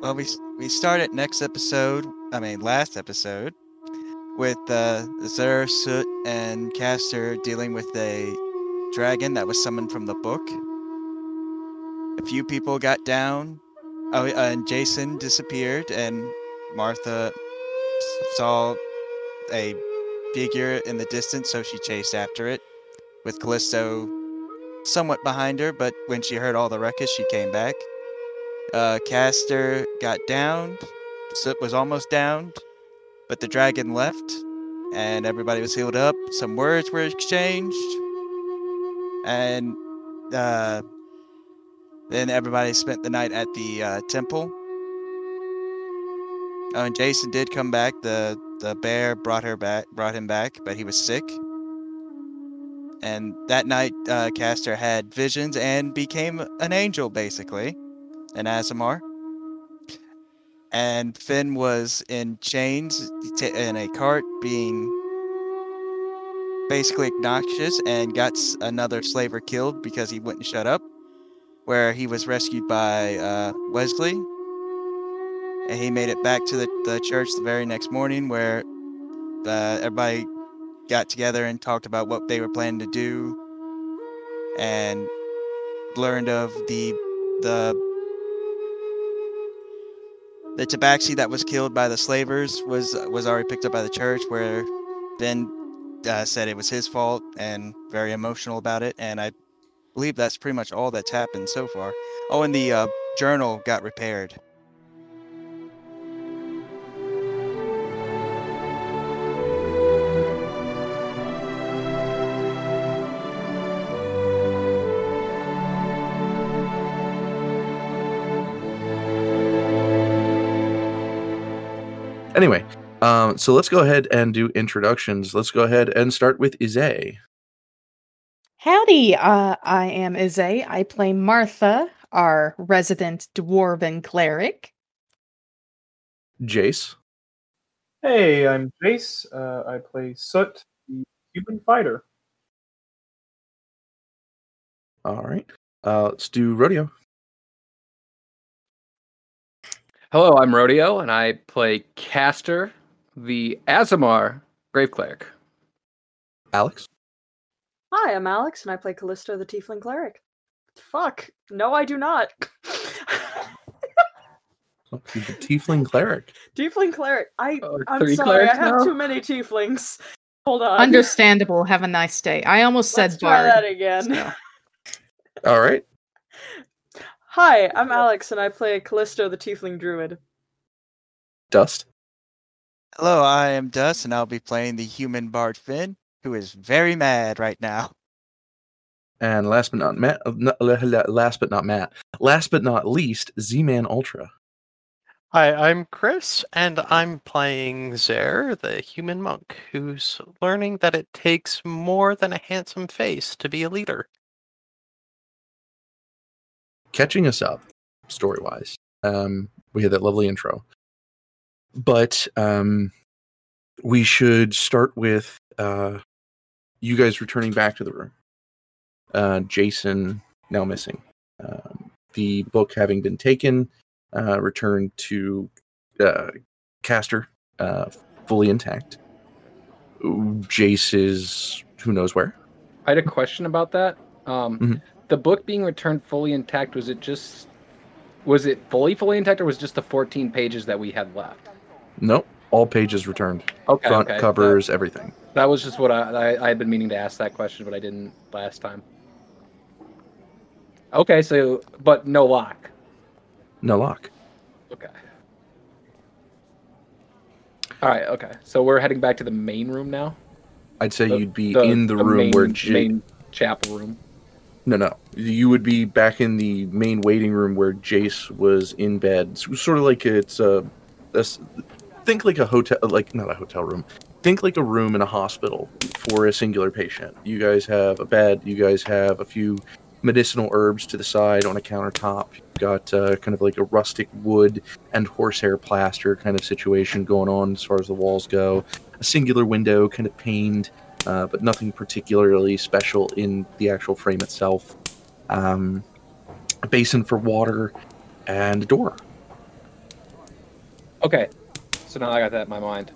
Well, we we started next episode. I mean, last episode with uh, Zer, Soot, and Caster dealing with a dragon that was summoned from the book. A few people got down. Oh, and Jason disappeared, and Martha saw a figure in the distance, so she chased after it, with Callisto somewhat behind her. But when she heard all the ruckus, she came back. Uh, Caster got downed. Was almost downed, but the dragon left, and everybody was healed up. Some words were exchanged, and uh, then everybody spent the night at the uh, temple. Oh, and Jason did come back. the The bear brought her back, brought him back, but he was sick. And that night, uh, Caster had visions and became an angel, basically, an Aasimar. And Finn was in chains in a cart, being basically obnoxious, and got another slaver killed because he wouldn't shut up. Where he was rescued by uh, Wesley, and he made it back to the, the church the very next morning, where uh, everybody got together and talked about what they were planning to do, and learned of the the the tabaxi that was killed by the slavers was was already picked up by the church, where Ben uh, said it was his fault and very emotional about it, and I believe that's pretty much all that's happened so far. Oh, and the uh, journal got repaired. Anyway, um, so let's go ahead and do introductions. Let's go ahead and start with Izay. Howdy, uh, I am Izay. I play Martha, our resident dwarven cleric. Jace. Hey, I'm Jace. Uh, I play Soot, the human fighter. All right. Uh, let's do Rodeo. Hello, I'm Rodeo, and I play Caster, the Aasimar Grave Cleric. Alex. Hi, I'm Alex, and I play Callisto, the Tiefling Cleric. Fuck. No, I do not. the he's Tiefling cleric. Tiefling Cleric. I, Oh, I'm three sorry, I have now? too many Tieflings. Hold on. Understandable. Have a nice day. I almost Let's said try bard. that again. so. All right. Hi, I'm Alex, and I play Callisto, the Tiefling Druid. Dust. Hello, I am Dust, and I'll be playing the human bard Finn, who is very mad right now. And last but not Matt, uh, not- la- la- last but not Matt, last but not least, Z-Man Ultra. Hi, I'm Chris, and I'm playing Zer, the human monk, who's learning that it takes more than a handsome face to be a leader. Catching us up, story wise. Um, we had that lovely intro, but um, we should start with uh, you guys returning back to the room. Uh, Jason now missing. Um, the book having been taken, uh, returned to uh, Caster, uh, fully intact. Jace is who knows where. I had a question about that. Um, Mhm. The book being returned fully intact was it just was it fully fully intact or was it just the 14 pages that we had left? Nope, all pages returned, Okay, front okay. covers, everything. That, that was just what I, I I had been meaning to ask that question, but I didn't last time. Okay, so but no lock. No lock. Okay. All right. Okay. So we're heading back to the main room now. I'd say The- you'd be in the, room main, where J- main chapel room. No, no. You would be back in the main waiting room where Jace was in bed. Sort of like it's a, think like a hotel, like not a hotel room. Think like a room in a hospital for a singular patient. You guys have a bed. You guys have a few medicinal herbs to the side on a countertop. You've got uh, kind of like a rustic wood and horsehair plaster kind of situation going on as far as the walls go. A singular window, kind of paned uh, but nothing particularly special in the actual frame itself. Um, a basin for water and a door. Okay, so now I got that in my mind.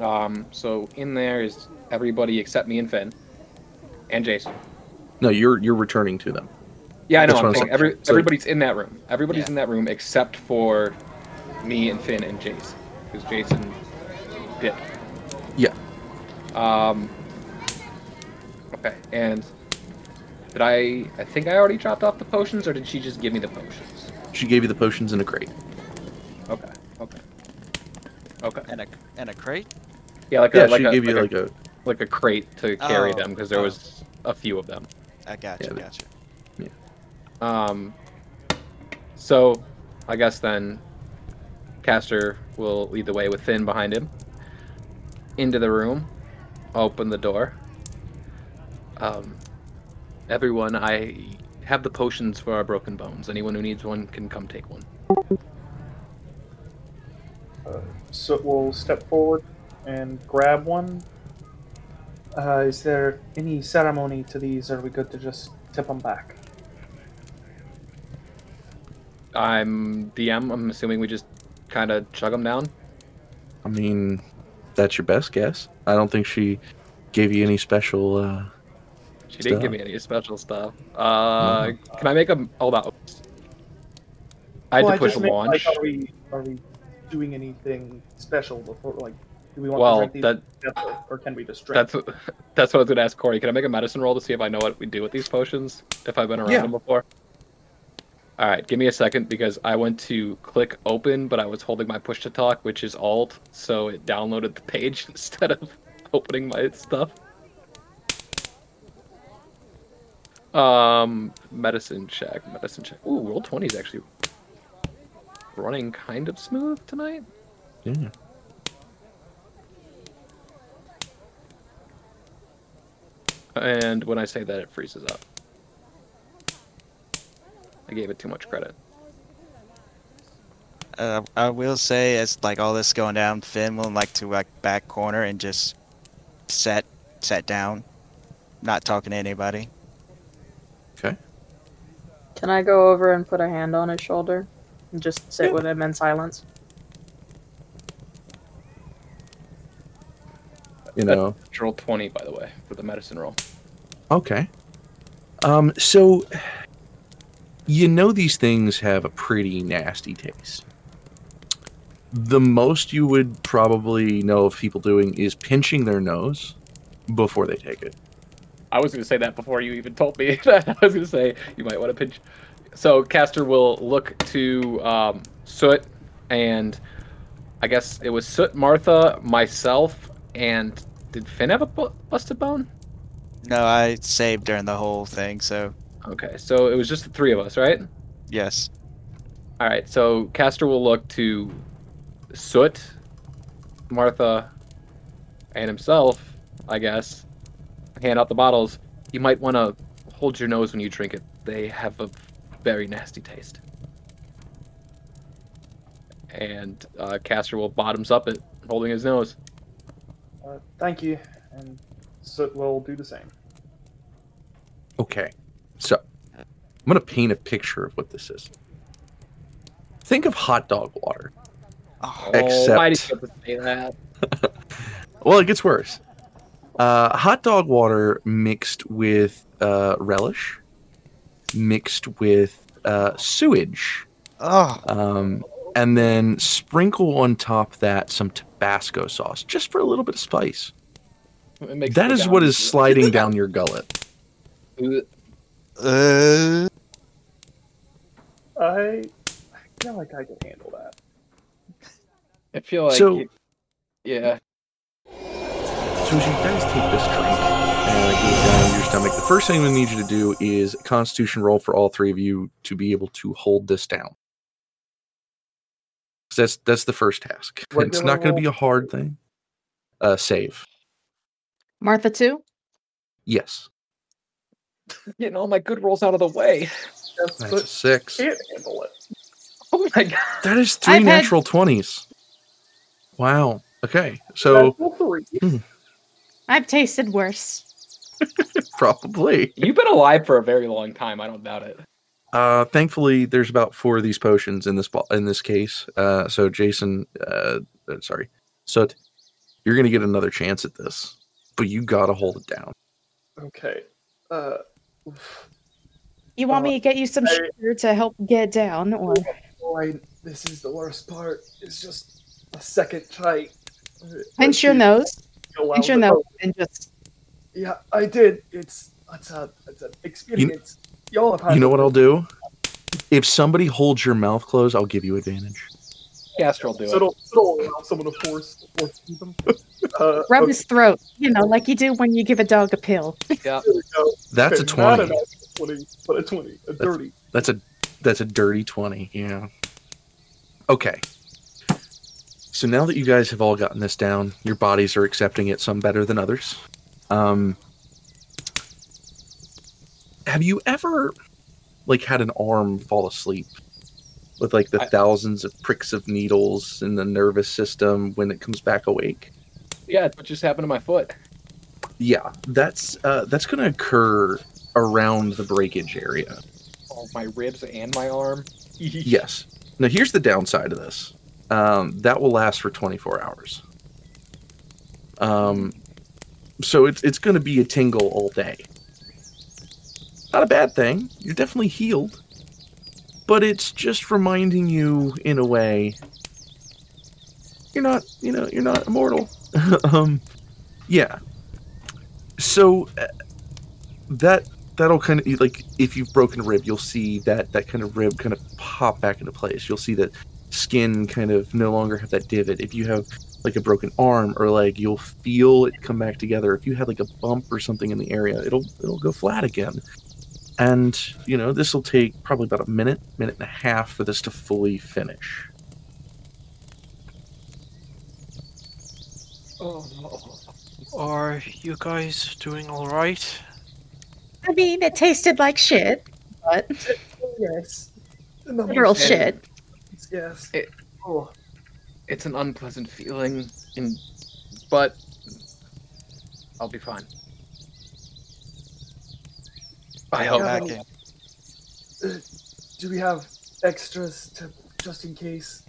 Um, so in there is everybody except me and Finn, and Jason. No, you're you're returning to them. Yeah, I know. That's I'm I'm saying saying. every, So- everybody's in that room. Everybody's Yeah. in that room except for me and Finn and Jason, because Jason did. Yeah. Um. Okay, and did I? I think I already dropped off the potions, or did she just give me the potions? She gave you the potions in a crate. Okay. Okay. Okay. And a and a crate. Yeah, like Yeah, a like she a, gave you like, like a, a like a crate to carry Oh, them because there oh. was a few of them. I gotcha, Yeah, they- gotcha. Um, so, I guess then, Caster will lead the way with Finn behind him into the room, open the door. Um, everyone, I have the potions for our broken bones. Anyone who needs one can come take one. So we'll step forward and grab one. Uh, is there any ceremony to these? Or are we good to just tip them back? I'm DM. I'm assuming we just kind of chug them down. I mean, that's your best guess. I don't think she gave you any special. uh She didn't give me any special stuff. Uh, can I make a hold on? I had Well, to push just meant, launch. Like, are we are we doing anything special before? Like, do we want Well, to drink these that or can we just drink? that's what- that's what I was gonna ask Corey. Can I make a medicine roll to see if I know what we do with these potions? If I've been around Yeah. them before. All right, give me a second because I went to click open, but I was holding my push to talk, which is Alt, so it downloaded the page instead of opening my stuff. Um, medicine check, medicine check. Ooh, roll twenty is actually running kind of smooth tonight. Yeah. And when I say that, it freezes up. I gave it too much credit. Uh, I will say, as like all this going down, Finn will like to like back corner and just set set down, not talking to anybody. Okay. Can I go over and put a hand on his shoulder and just sit Yeah. with him in silence? You know. Roll 20, by the way, for the medicine roll. Okay. Um. So. You know these things have a pretty nasty taste. The most you would probably know of people doing is pinching their nose before they take it. I was going to say that before you even told me. That. I was going to say you might want to pinch. So Caster will look to um, Soot, and I guess it was Soot, Martha, myself, and did Finn have a bu- busted bone? No, I saved during the whole thing, so Okay, so it was just the three of us, right? yes. All right, so Caster will look to Soot, Martha, and himself, I guess. Hand out the bottles. You might want to hold your nose when you drink it. They have a very nasty taste. And uh, Caster will bottoms up it, holding his nose. Uh, thank you, and so we'll do the same. Okay. So, I'm going to paint a picture of what this is. Think of hot dog water. Oh, Oh, why did Except- you have to say that? Well, it gets worse. Uh, hot dog water mixed with uh, relish, mixed with uh, sewage, oh, um, and then sprinkle on top that some Tabasco sauce, just for a little bit of spice. It makes That me is down. what is sliding down your gullet. uh, I feel like I can handle that. I feel like, So- you- yeah. So as you guys take this drink and it goes down your stomach, the first thing we need you to do is a Constitution roll for all three of you to be able to hold this down. 'Cause That's that's the first task. it's not going to be a hard thing. Uh, save. Martha too. Yes, Getting all my good rolls out of the way. Just that's a six. can't handle it. Oh my god. That is 3 I've had- natural twenties. Wow. Okay, so Natural three. I've tasted worse. probably You've been alive for a very long time. I don't doubt it. Uh, thankfully, there's about four of these potions in this bo- in this case. Uh, so Jason, uh, uh, sorry, Soot, you're gonna get another chance at this, but you gotta hold it down. Okay. Uh, oof. You want Uh, me to get you some I- sugar to help get down, or boy, this is the worst part. It's just a second try. pinch your nose, Go well, pinch your but- and just Yeah, I did. It's it's a it's an experience. Y'all have had You know what I'll do? If somebody holds your mouth closed, I'll give you advantage. Caster will do So it. don't, so don't allow someone to force force them. Uh, rub okay, his throat. You know, like you do when you give a dog a pill. Yeah. there we go. That's a Okay, not twenty. an actual twenty, but a twenty, a dirty. That's a that's a dirty twenty. Yeah. Okay. So now that you guys have all gotten this down, your bodies are accepting it some better than others. Um, have you ever like had an arm fall asleep with like the I- thousands of pricks of needles in the nervous system when it comes back awake? Yeah, what just happened to my foot? Yeah, that's uh, that's going to occur around the breakage area. Oh, my ribs and my arm. Yes. Now here's the downside of this. Um, that will last for 24 hours. Um, so it's it's going to be a tingle all day. Not a bad thing. You're definitely healed, but it's just reminding you in a way. You're not, you know, you're not immortal. um, yeah. So uh, that that'll kind of like if you've broken a rib, you'll see that that kind of rib kind of pop back into place. You'll see that skin kind of no longer have that divot. If you have like a broken arm or leg, you'll feel it come back together. If you had like a bump or something in the area, it'll it'll go flat again. And you know this will take probably about a minute, minute and a half for this to fully finish. Oh, Are you guys doing all right? I mean, it tasted like shit, but Yes. The numbers- literal shit. Yes. It- oh, it's an unpleasant feeling, in, but I'll be fine. I hope. Back in. uh, do we have extras to just in case?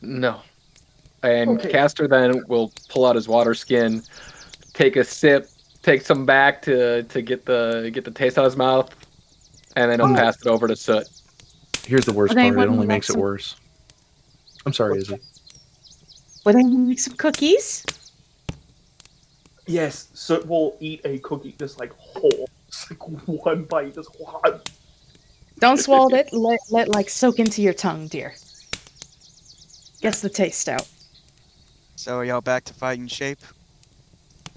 No. And Okay. Caster then will pull out his water skin, take a sip, take some back to to get the get the taste out of his mouth, and then he'll Oh. pass it over to Soot. Here's the worst Would part: it only like makes it worse. I'm sorry, Izzy. Would I make some cookies? Yes. So we'll eat a cookie just like whole, just like one bite, just one. Don't swallow it. Let let like soak into your tongue, dear. Gets the taste out. So are y'all back to fighting shape?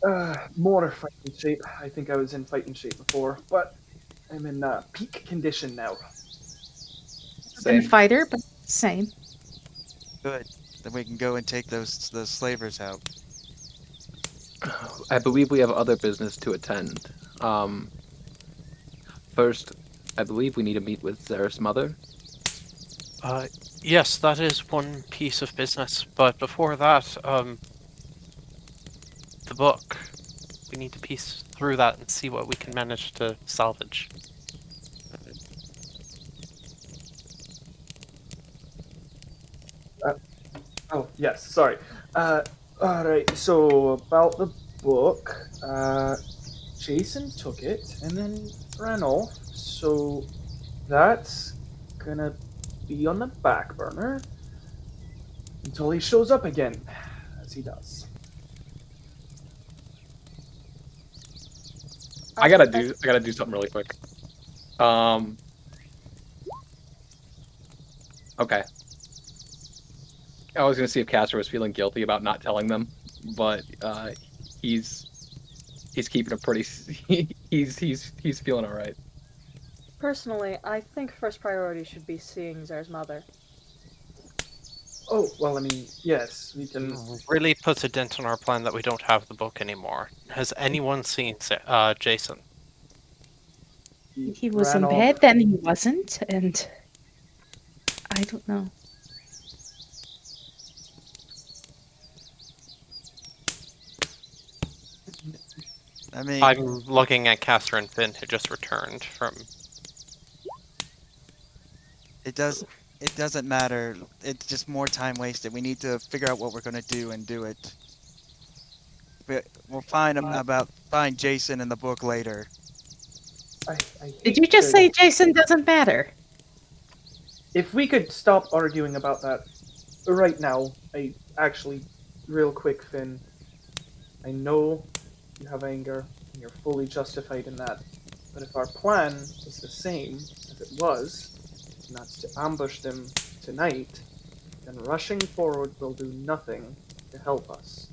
Uh, more fighting shape. I think I was in fighting shape before, but I'm in uh, peak condition now. Been Same. fighter, but same. Good. Then we can go and take those those slavers out. I believe we have other business to attend. Um, first, I believe we need to meet with Zara's mother. Uh, yes, that is one piece of business. But before that, um, the book. We need to piece through that and see what we can manage to salvage. Oh yes, sorry. Uh, all right. So about the book, uh, Jason took it and then ran off. So that's gonna be on the back burner until he shows up again, as he does. I gotta do. I gotta do something really quick. Um. Okay. I was gonna see if Caster was feeling guilty about not telling them, but uh, he's he's keeping a pretty. He's he's he's feeling all right. Personally, I think first priority should be seeing Zara's mother. Oh well, I mean, yes, we can. Really puts a dent in our plan that we don't have the book anymore. Has anyone seen uh, Jason? He was in off. bed, then he wasn't, and I don't know. I mean, I'm looking at Caster and Finn, who just returned from It does. It doesn't matter. It's just more time wasted. We need to figure out what we're gonna do and do it. We- We'll find Uh, about find Jason in the book later. I, I Did you just to- say Jason doesn't matter? if we could stop arguing about that right now, I actually, real quick, Finn. I know you have anger, and you're fully justified in that. But if our plan is the same as it was, and that's to ambush them tonight, then rushing forward will do nothing to help us.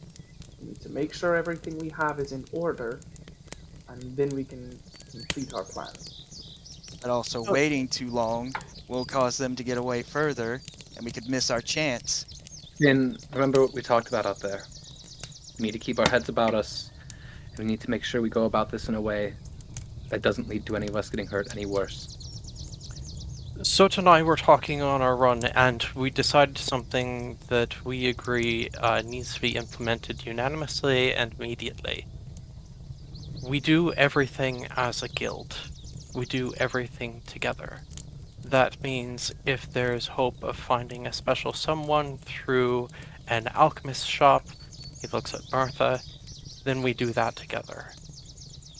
We need to make sure everything we have is in order, and then we can complete our plan. But also Oh. waiting too long will cause them to get away further, and we could miss our chance. And remember what we talked about out there. We need to keep our heads about us, and we need to make sure we go about this in a way that doesn't lead to any of us getting hurt any worse. So tonight we're talking on our run, and we decided something that we agree uh, needs to be implemented unanimously and immediately. We do everything as a guild. We do everything together. That means if there's hope of finding a special someone through an alchemist shop, he looks at Martha, then we do that together.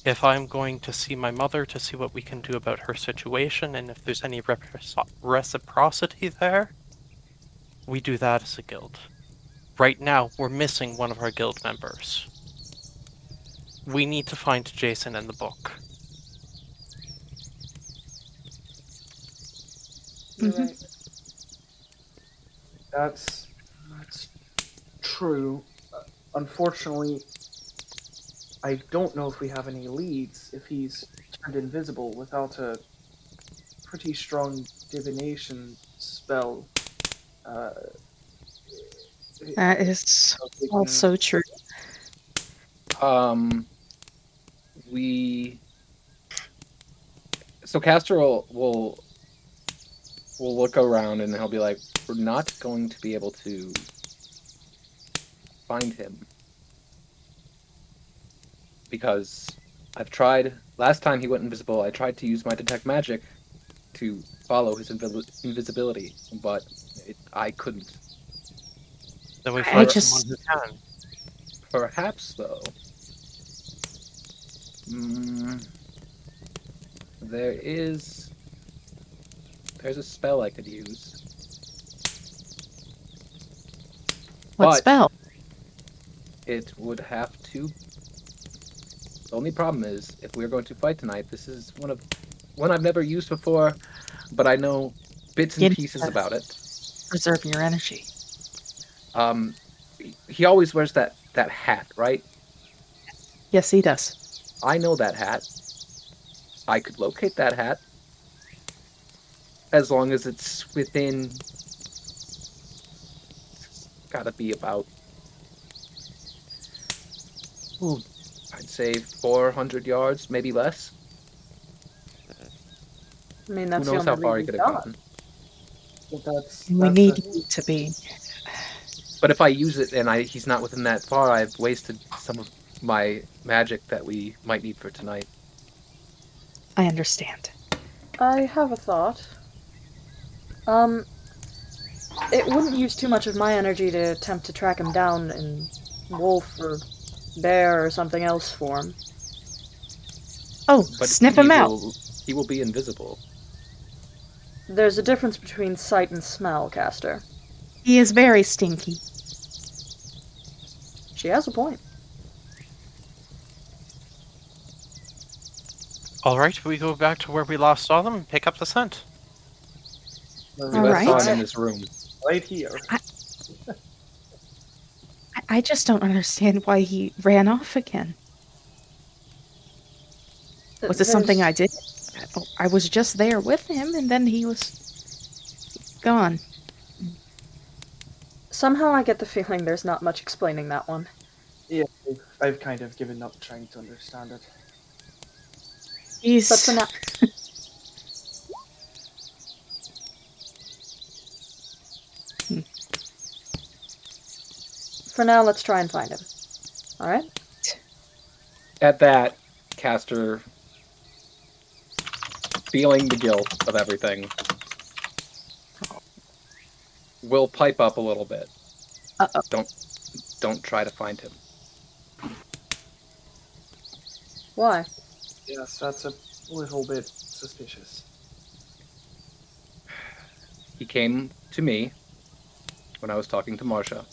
If I'm going to see my mother to see what we can do about her situation and if there's any reciprocity there, we do that as a guild. Right now, we're missing one of our guild members. We need to find Jason in the book. You're Mhm. right. That's that's true. Uh, unfortunately, I don't know if we have any leads. If he's turned invisible without a pretty strong divination spell, uh, That is so we can- also true. Um, we. So Castor will, will will look around and he'll be like, "We're not going to be able to find him because I've tried. Last time he went invisible, I tried to use my detect magic to follow his invi- invisibility, but it, I couldn't. Then we I find just- someone who can. Perhaps, though. Mm, there is. There's a spell I could use. What But- spell? It would have to. The only problem is, if we're going to fight tonight, this is one of one I've never used before, but I know bits and Get pieces that. about it. Preserve your energy. Um, he- he always wears that that hat, right? Yes, he does. I know that hat. I could locate that hat. As long as it's within. It's gotta be about. Ooh, I'd say 400 yards, maybe less. I mean, that's Who knows the how far he could we've have gotten. Well, that's, We need a- to be. But if I use it and I he's not within that far, I've wasted some of my magic that we might need for tonight. I understand. I have a thought. Um, it wouldn't use too much of my energy to attempt to track him down in wolf or bear or something else form. Oh, But sniff him out. will- he will be invisible. There's a difference between sight and smell, Caster. He is very stinky. She has a point. All right, we go back to where we last saw them and pick up the scent. we're We All last right. in this room. right here. I, I just don't understand why he ran off again. Was it something I did? I was just there with him, and then he was gone. Somehow I get the feeling there's not much explaining that one. Yeah, I've, I've kind of given up trying to understand it. He's But for now, for now, let's try and find him. All right. At that, Caster, feeling the guilt of everything, will pipe up a little bit. Uh-oh. Don't don't try to find him. Why? Yes, that's a little bit suspicious. He came to me when I was talking to Marsha.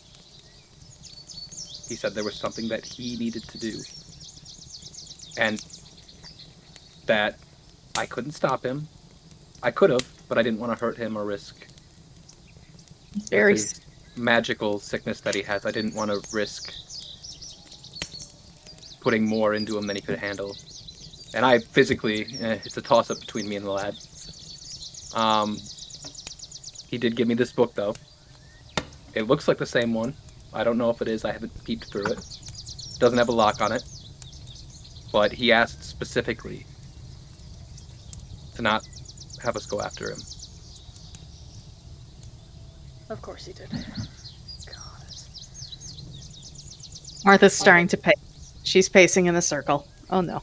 He said there was something that he needed to do. And that I couldn't stop him. I could have, but I didn't want to hurt him or risk Very. his magical sickness that he has. I didn't want to risk putting more into him than he could handle. And I physically, eh, it's a toss up between me and the lad. Um, he did give me this book though. It looks like the same one. I don't know if it is. I haven't peeped through it. Doesn't have a lock on it. But he asked specifically to not have us go after him. Of course he did. God. Martha's starting to pace. She's pacing in a circle. Oh no.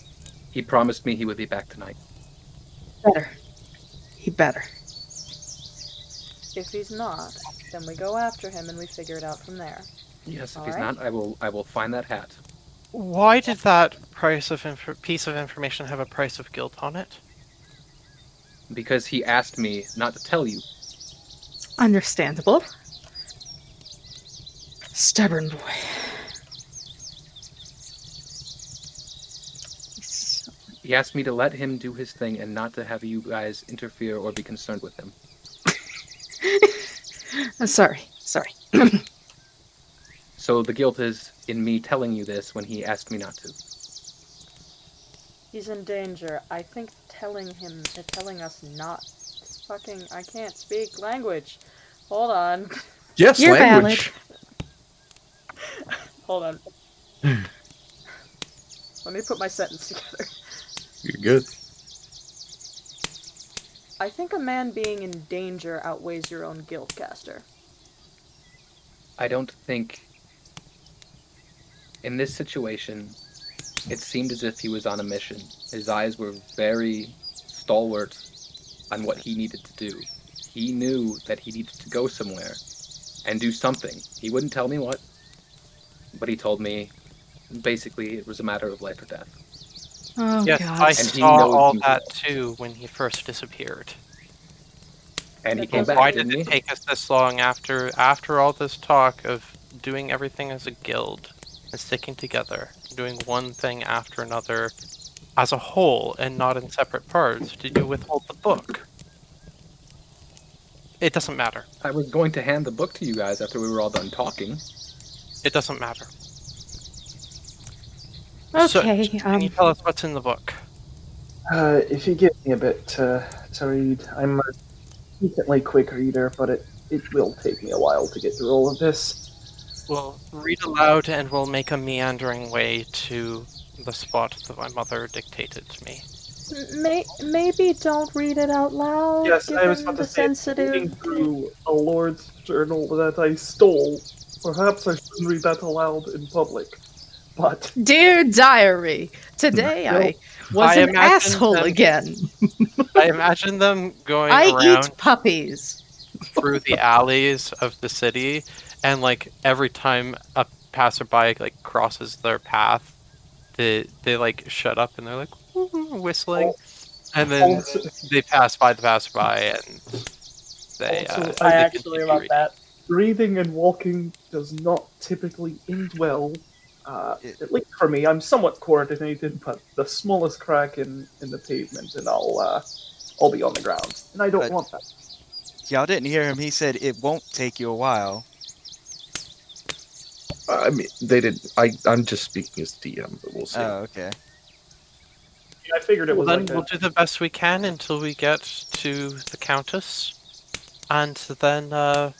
He promised me he would be back tonight. Better. He better. If he's not, then we go after him and we figure it out from there. Yes, if All he's right. not, I will. I will find that hat. Why did that price of inf- piece of information have a price of guilt on it? because he asked me not to tell you. Understandable. Stubborn boy. He asked me to let him do his thing and not to have you guys interfere or be concerned with him. I'm sorry. Sorry. So the guilt is in me telling you this when he asked me not to. He's in danger. I think telling him, uh, telling us not fucking, I can't speak language. Hold on. Yes, You're language. Hold on. Let me put my sentence together. You're good. I think a man being in danger outweighs your own guilt, Caster. I don't think. In this situation, it seemed as if he was on a mission. His eyes were very stalwart on what he needed to do. He knew that he needed to go somewhere and do something. He wouldn't tell me what, but he told me basically it was a matter of life or death. Oh yes, god. I And he saw knows all he- that too when he first disappeared. And he came back, Why didn't did he? it take us this long after after all this talk of doing everything as a guild and sticking together, doing one thing after another as a whole and not in separate parts? Did you withhold the book? It doesn't matter. I was going to hand the book to you guys after we were all done talking. It doesn't matter. So, Okay. can you um, tell us what's in the book? Uh, if you give me a bit to, to read, I'm a decently quick reader, but it, it will take me a while to get through all of this. We'll read aloud and we'll make a meandering way to the spot that my mother dictated to me. May- maybe don't read it out loud. yes, I was given about to the say, reading sensitive. through a lord's journal that I stole. Perhaps I shouldn't read that aloud in public. But Dear diary, today I was I an asshole that- again. I imagine them going I around eat puppies. through the alleys of the city, and like every time a passerby like crosses their path, they they like shut up and they're like whistling, and then also, they pass by the passerby and they. Also, uh, I they actually continue love that. reading and walking does not typically end well. Uh, at least for me, I'm somewhat coordinated, but the smallest crack in, in the pavement, and I'll uh, I'll be on the ground, and I don't But- want that. Y'all didn't hear him. He said it won't take you a while. I mean, they didn't. I I'm just speaking as DM, but we'll see. Oh, okay. I figured it Well, was then like we'll that. do the best we can until we get to the Countess, and then uh,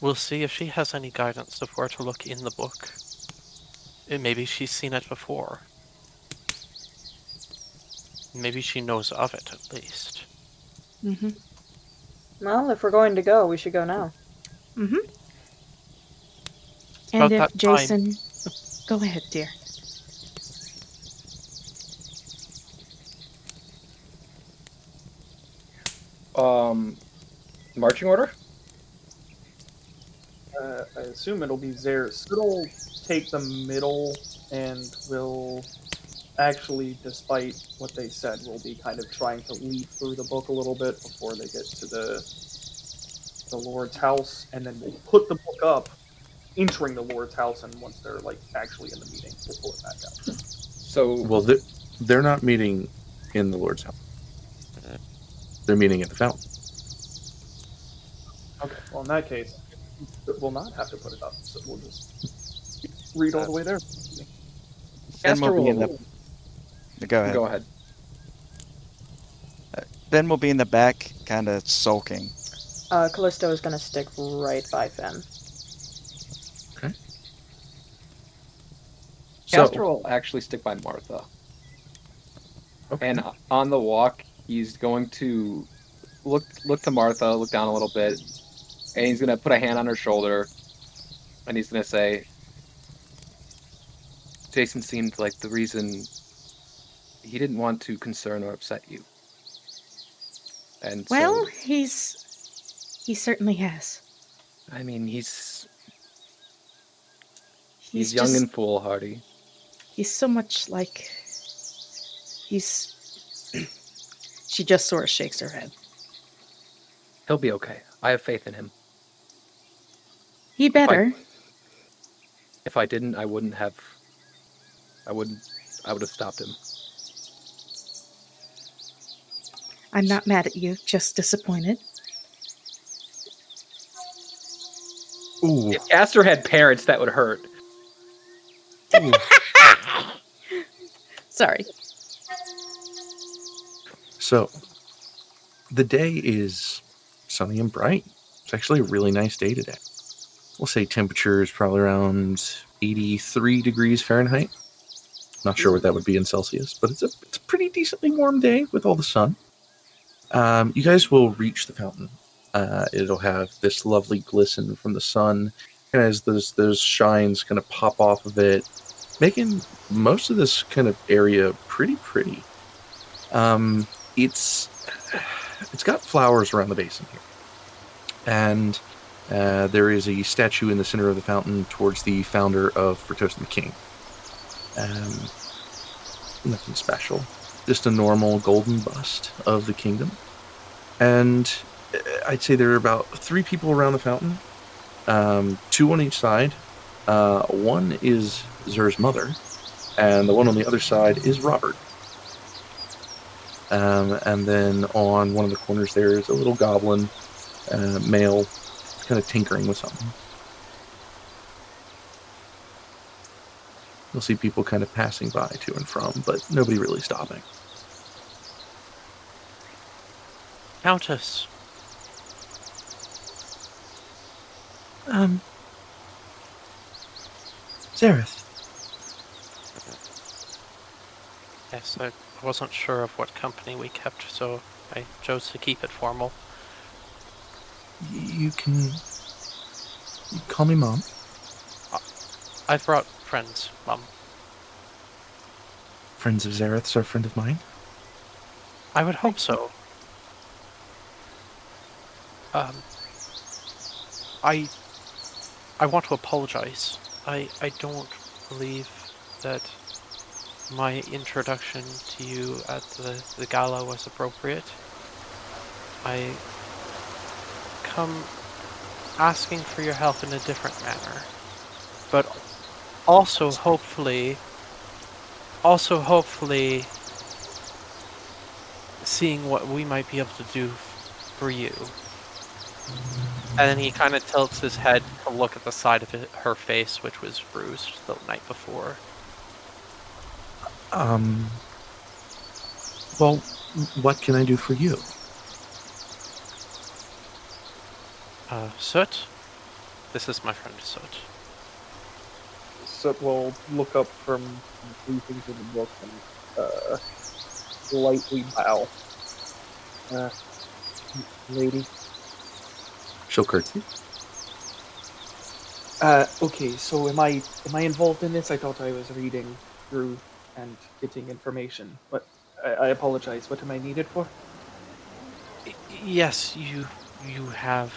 we'll see if she has any guidance of where to look in the book. And maybe she's seen it before. Maybe she knows of it at least. hmm Well, if we're going to go, we should go now. hmm about And if that time. Jason, go ahead, dear. Um, marching order. uh, I assume it'll be Zeus. It'll take the middle and will actually, despite what they said, will be kind of trying to leaf through the book a little bit before they get to the the Lord's house, and then we'll put the book up, entering the Lord's house, and once they're like actually in the meeting, we'll pull it back out. So Well, they're, they're not meeting in the Lord's house. They're meeting at the fountain. Okay. Well, in that case, we'll not have to put it up. So we'll just read all the way there. Ben Castor will be in will- the. Go ahead. Go ahead. Ben will be in the back, kind of sulking. Uh, Callisto is gonna stick right by Finn. Castor So, will actually stick by Martha. Okay. And on the walk, he's going to look look to Martha, look down a little bit, and he's gonna put a hand on her shoulder, and he's gonna say, "Jason seemed like the reason he didn't want to concern or upset you." And Well, so, he's he certainly has. I mean, he's He's, he's, young just, and foolhardy. he's so much like he's. she just sort of shakes her head. He'll be okay. I have faith in him. He better. If I didn't, I wouldn't have. I wouldn't. I would have stopped him. I'm not mad at you, just disappointed. ooh, If Aster had parents, that would hurt. Sorry. So, the day is sunny and bright. It's actually a really nice day today. We'll say temperature is probably around 83 degrees Fahrenheit. Not sure what that would be in Celsius, but it's a it's a pretty decently warm day with all the sun. Um, you guys will reach the fountain. Uh, it'll have this lovely glisten from the sun, and as those those shines kind of pop off of it, making most of this kind of area pretty pretty. Um, it's it's got flowers around the basin here, and uh, there is a statue in the center of the fountain towards the founder of Fertosin the King. Um, nothing special, just a normal golden bust of the kingdom, and uh, I'd say there are about three people around the fountain, um, two on each side. Uh, one is Zer's mother, and the one on the other side is Robert. Um, and then on one of the corners there is a little goblin, uh, male, kind of tinkering with something. You'll see people kind of passing by to and from, but nobody really stopping. Countess, Um, Zareth, yes, I wasn't sure of what company we kept, so I chose to keep it formal. you can you call me mom. I've brought friends, Mum. Friends of Zareth's are a friend of mine. I would hope so. Um, I, I want to apologize. I, I don't believe that my introduction to you at the, the gala was appropriate. I come asking for your help in a different manner, but also hopefully, also hopefully seeing what we might be able to do for you. And then he kind of tilts his head to look at the side of it, her face, which was bruised the night before. Um. Well, what can I do for you? Uh, Soot? This is my friend Soot. So we'll look up from things in the book and uh, lightly bow. Uh, lady. She'll curtsy. Uh, okay, so am I am I involved in this? I thought I was reading through and getting information, but I, I apologize. What am I needed for? Yes, you you have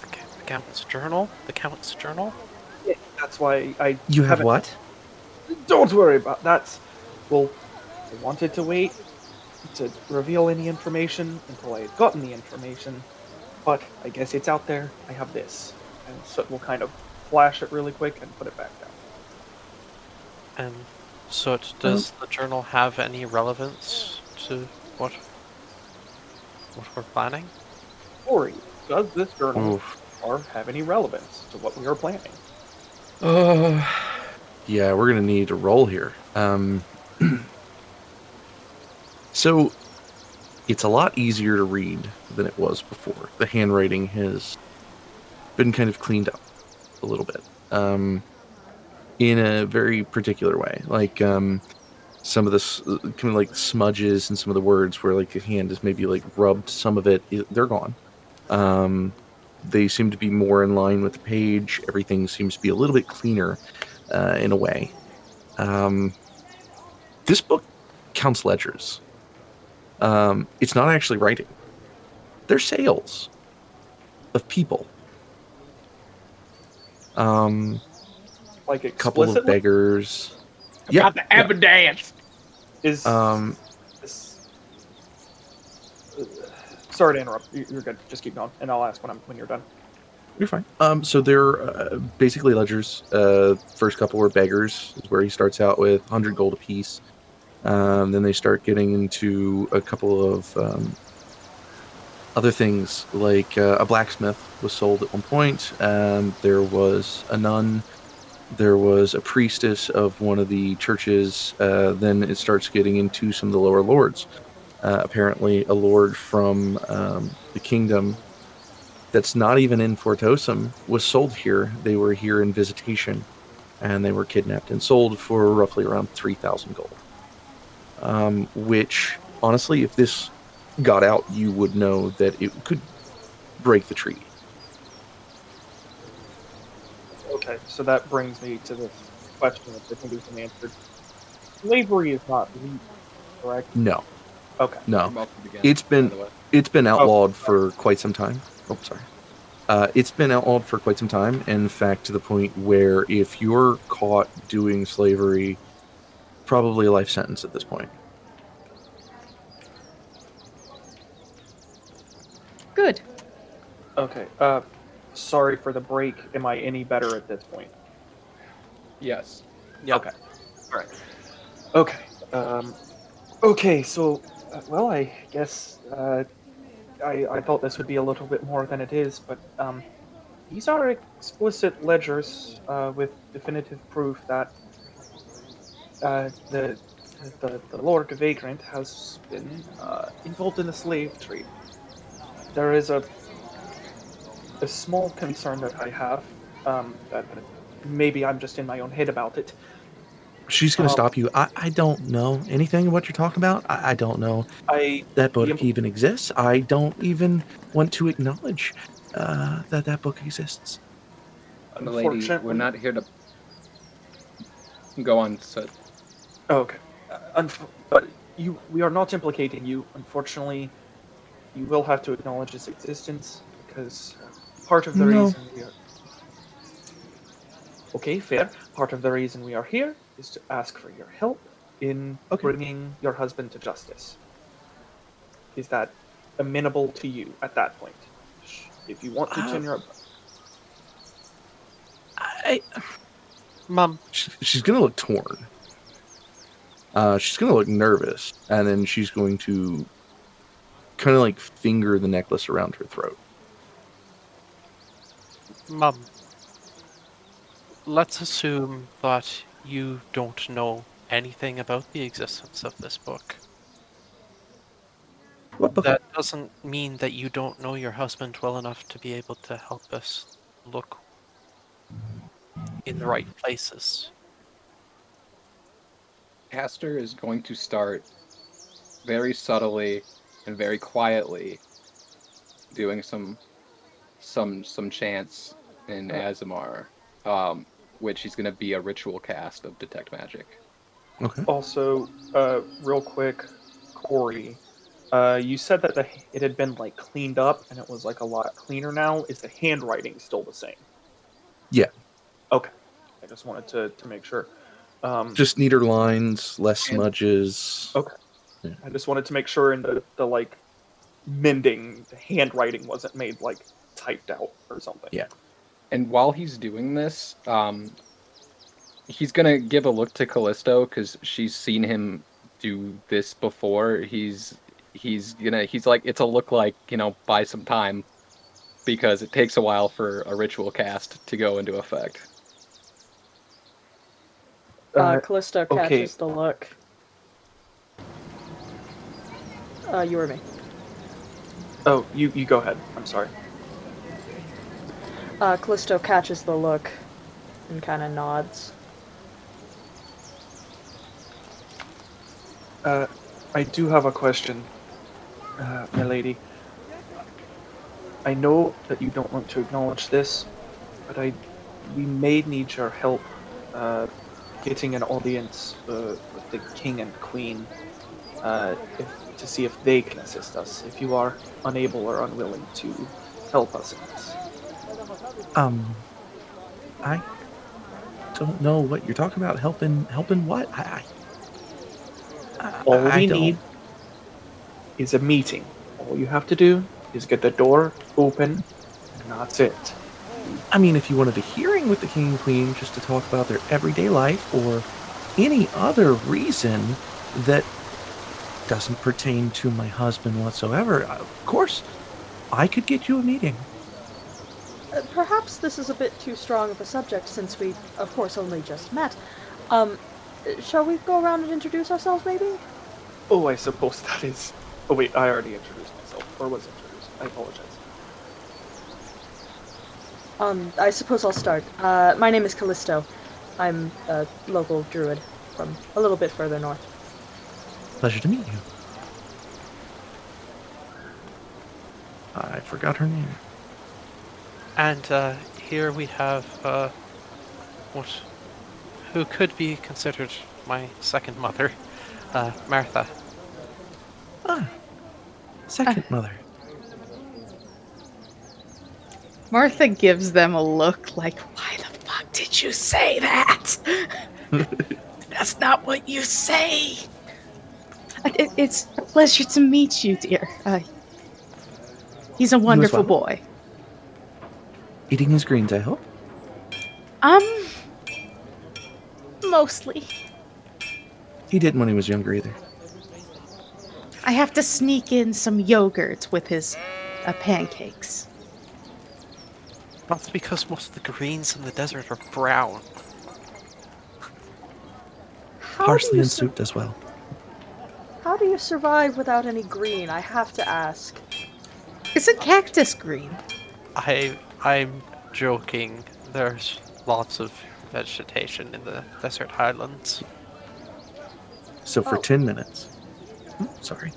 the ca- Count's journal? The Count's journal? Yeah, that's why I. You have what? Don't worry about that. Well, I wanted to wait to reveal any information until I had gotten the information, but I guess it's out there. I have this, and so we'll kind of flash it really quick and put it back down. And so, it, does uh-huh. the journal have any relevance to what what we're planning? Corey, does this journal Oof. or have any relevance to what we are planning? Uh, yeah, we're gonna need to roll here. Um, so it's a lot easier to read than it was before. The handwriting has been kind of cleaned up a little bit, um, in a very particular way. Like um, some of the kind of like smudges and some of the words where like the hand has maybe like rubbed some of it, they're gone. Um, they seem to be more in line with the page. Everything seems to be a little bit cleaner uh, in a way. Um, this book counts ledgers. Um, it's not actually writing. They're sales of people. Um, Like a couple of beggars. Yeah, the yeah. evidence. Is Um, this... uh, Sorry to interrupt. You- You're good. Just keep going, and I'll ask when I'm when you're done. You're fine. Um, so they're uh, basically ledgers. Uh, first couple were beggars, is where he starts out with 100 gold apiece. Um, then they start getting into a couple of um, other things, like uh, a blacksmith was sold at one point. Um, there was a nun. There was a priestess of one of the churches. Uh, then it starts getting into some of the lower lords. Uh, apparently, a lord from um, the kingdom that's not even in Fortosum was sold here. They were here in visitation, and they were kidnapped and sold for roughly around three thousand gold. Um, which, honestly, if this got out, you would know that it could break the treaty. Okay, so that brings me to this question that I think has been answered. Slavery is not legal, correct? No, Okay. no, It's been- it's been outlawed for quite some time. Oh, sorry. Uh, it's been outlawed for quite some time. In fact, to the point where if you're caught doing slavery, probably a life sentence at this point. Good. Okay. Uh, sorry for the break. Am I any better at this point? Yes. Yeah. Okay. All right. Okay. Um, okay. So, well, I guess uh, I I thought this would be a little bit more than it is, but um, these are explicit ledgers uh, with definitive proof that uh, the, the the Lord Vagrant has been uh, involved in the slave trade. There is a a small concern that I have um, that maybe I'm just in my own head about it. She's going to Um, stop you. I, I don't know anything of what you're talking about. I, I don't know I that book Yep. even exists. I don't even want to acknowledge uh, that that book exists. The lady, we're not here to go on. So Oh, okay. Uh, unf- but you, we are not implicating you. Unfortunately, you will have to acknowledge its existence because part of the No. reason we are. Okay, fair. Part of the reason we are here is to ask for your help in Okay. bringing your husband to justice. Is that amenable to you at that point? If you want to Uh, turn your I, Mum, she- she's going to look torn. Uh, she's going to look nervous, and then she's going to kind of like finger the necklace around her throat. Mom, Let's assume that you don't know anything about the existence of this book. What book? That doesn't mean that you don't know your husband well enough to be able to help us look in the right places. Castor is going to start very subtly and very quietly doing some some some chants in Aasimar, um, which is going to be a ritual cast of detect magic. okay. Also, uh, real quick, Corey, Uh, you said that the, it had been like cleaned up and it was like a lot cleaner now. Is the handwriting still the same? Yeah. Okay. I just wanted to, to make sure. Um, Just neater lines, less And- smudges. Okay. Yeah. I just wanted to make sure in the, the like mending, the handwriting wasn't made like typed out or something. Yeah. And while he's doing this, um, he's gonna give a look to Callisto because she's seen him do this before. He's he's gonna he's like it's a look like you know buy some time because it takes a while for a ritual cast to go into effect. Uh, Uh, Callisto okay. catches the look. Uh, you or me? oh, you you go ahead. I'm sorry. Uh, Callisto catches the look and kind of nods. Uh, I do have a question, uh, my lady. I know that you don't want to acknowledge this, but I, we may need your help, uh, getting an audience uh, with the king and queen, uh, if, to see if they can assist us. If you are unable or unwilling to help us in this. Um, I don't know what you're talking about. Helping, helping what? I, I, All I we don't- need is a meeting. All you have to do is get the door open, and that's it. I mean, if you wanted a hearing with the king and queen just to talk about their everyday life or any other reason that doesn't pertain to my husband whatsoever, of course, I could get you a meeting. Uh, perhaps this is a bit too strong of a subject since we, of course, only just met. Um, shall we go around and introduce ourselves, maybe? Oh, I suppose that is. Oh wait, I already introduced myself, or was introduced. I apologize. Um, I suppose I'll start. Uh, my name is Callisto. I'm a local druid from a little bit further north. Pleasure to meet you. I forgot her name. And uh, here we have uh, what, who could be considered my second mother, uh, Martha. Ah, second mother. Martha gives them a look like, why the fuck did you say that? That's not what you say. It, it's a pleasure to meet you, dear. Uh, he's a wonderful well. boy. Eating his greens, I hope. Um, mostly. He didn't when he was younger either. I have to sneak in some yogurt with his uh, pancakes. That's because most of the greens in the desert are brown. How Parsley you and sur- soup as well. How do you survive without any green? I have to ask. It's a cactus green. I I'm joking. There's lots of vegetation in the desert highlands. So for Oh. 10 minutes. Hmm, Sorry.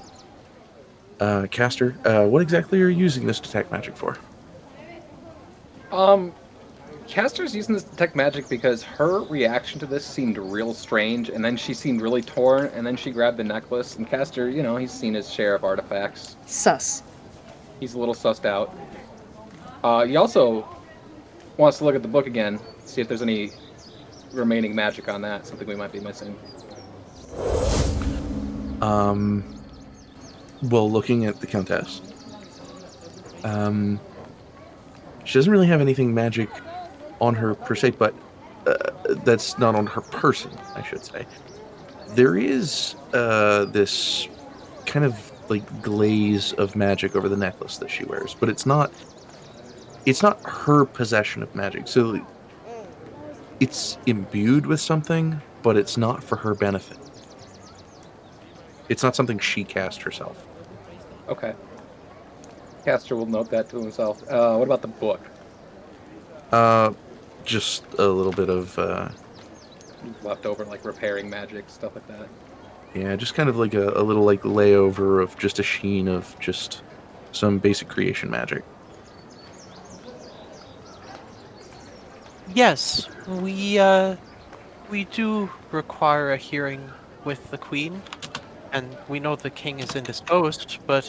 Uh, Caster, uh, what exactly are you using this detect magic for? Um, Caster's using this detect magic because her reaction to this seemed real strange, and then she seemed really torn, and then she grabbed the necklace. And Caster, you know, he's seen his share of artifacts. Sus. He's a little sussed out. Uh, he also wants to look at the book again, see if there's any remaining magic on that, something we might be missing. Um, well, looking at the Countess, um, she doesn't really have anything magic on her per se, but uh, that's not on her person, I should say. There is uh, this kind of like glaze of magic over the necklace that she wears, but it's not. It's not her possession of magic, so it's imbued with something, but it's not for her benefit. It's not something she cast herself. Okay. Caster will note that to himself. Uh, what about the book? Uh, just a little bit of uh, Left over, like repairing magic, stuff like that. yeah, just kind of like a, a little like layover of just a sheen of just some basic creation magic. Yes, we uh we do require a hearing with the queen and we know the king is indisposed, but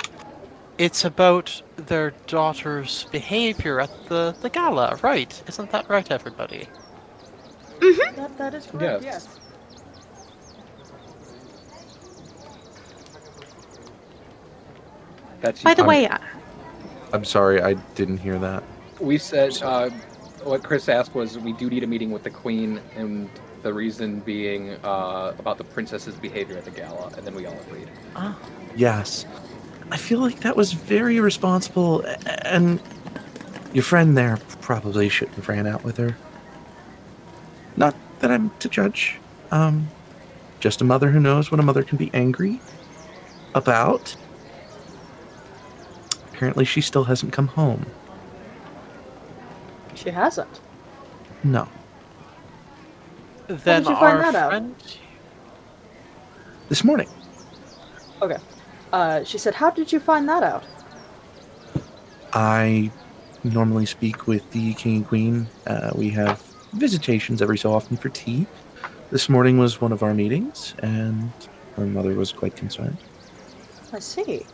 it's about their daughter's behavior at the, the gala, right? Isn't that right, everybody? That, that is correct, Yes. yes. That's By the I'm- way, uh, I'm sorry, I didn't hear that. we said uh, what Chris asked was we do need a meeting with the queen, and the reason being uh, about the princess's behavior at the gala, and then we all agreed. Ah, yes. I feel like that was very irresponsible, a- and your friend there probably shouldn't have ran out with her. Not that I'm to judge. Um, just a mother who knows what a mother can be angry about. Apparently, she still hasn't come home. She hasn't. No. Then did you find our that out? This morning. Okay. Uh, she said, How did you find that out? I normally speak with the king and queen. Uh, we have visitations every so often for tea. This morning was one of our meetings, and her mother was quite concerned. I see.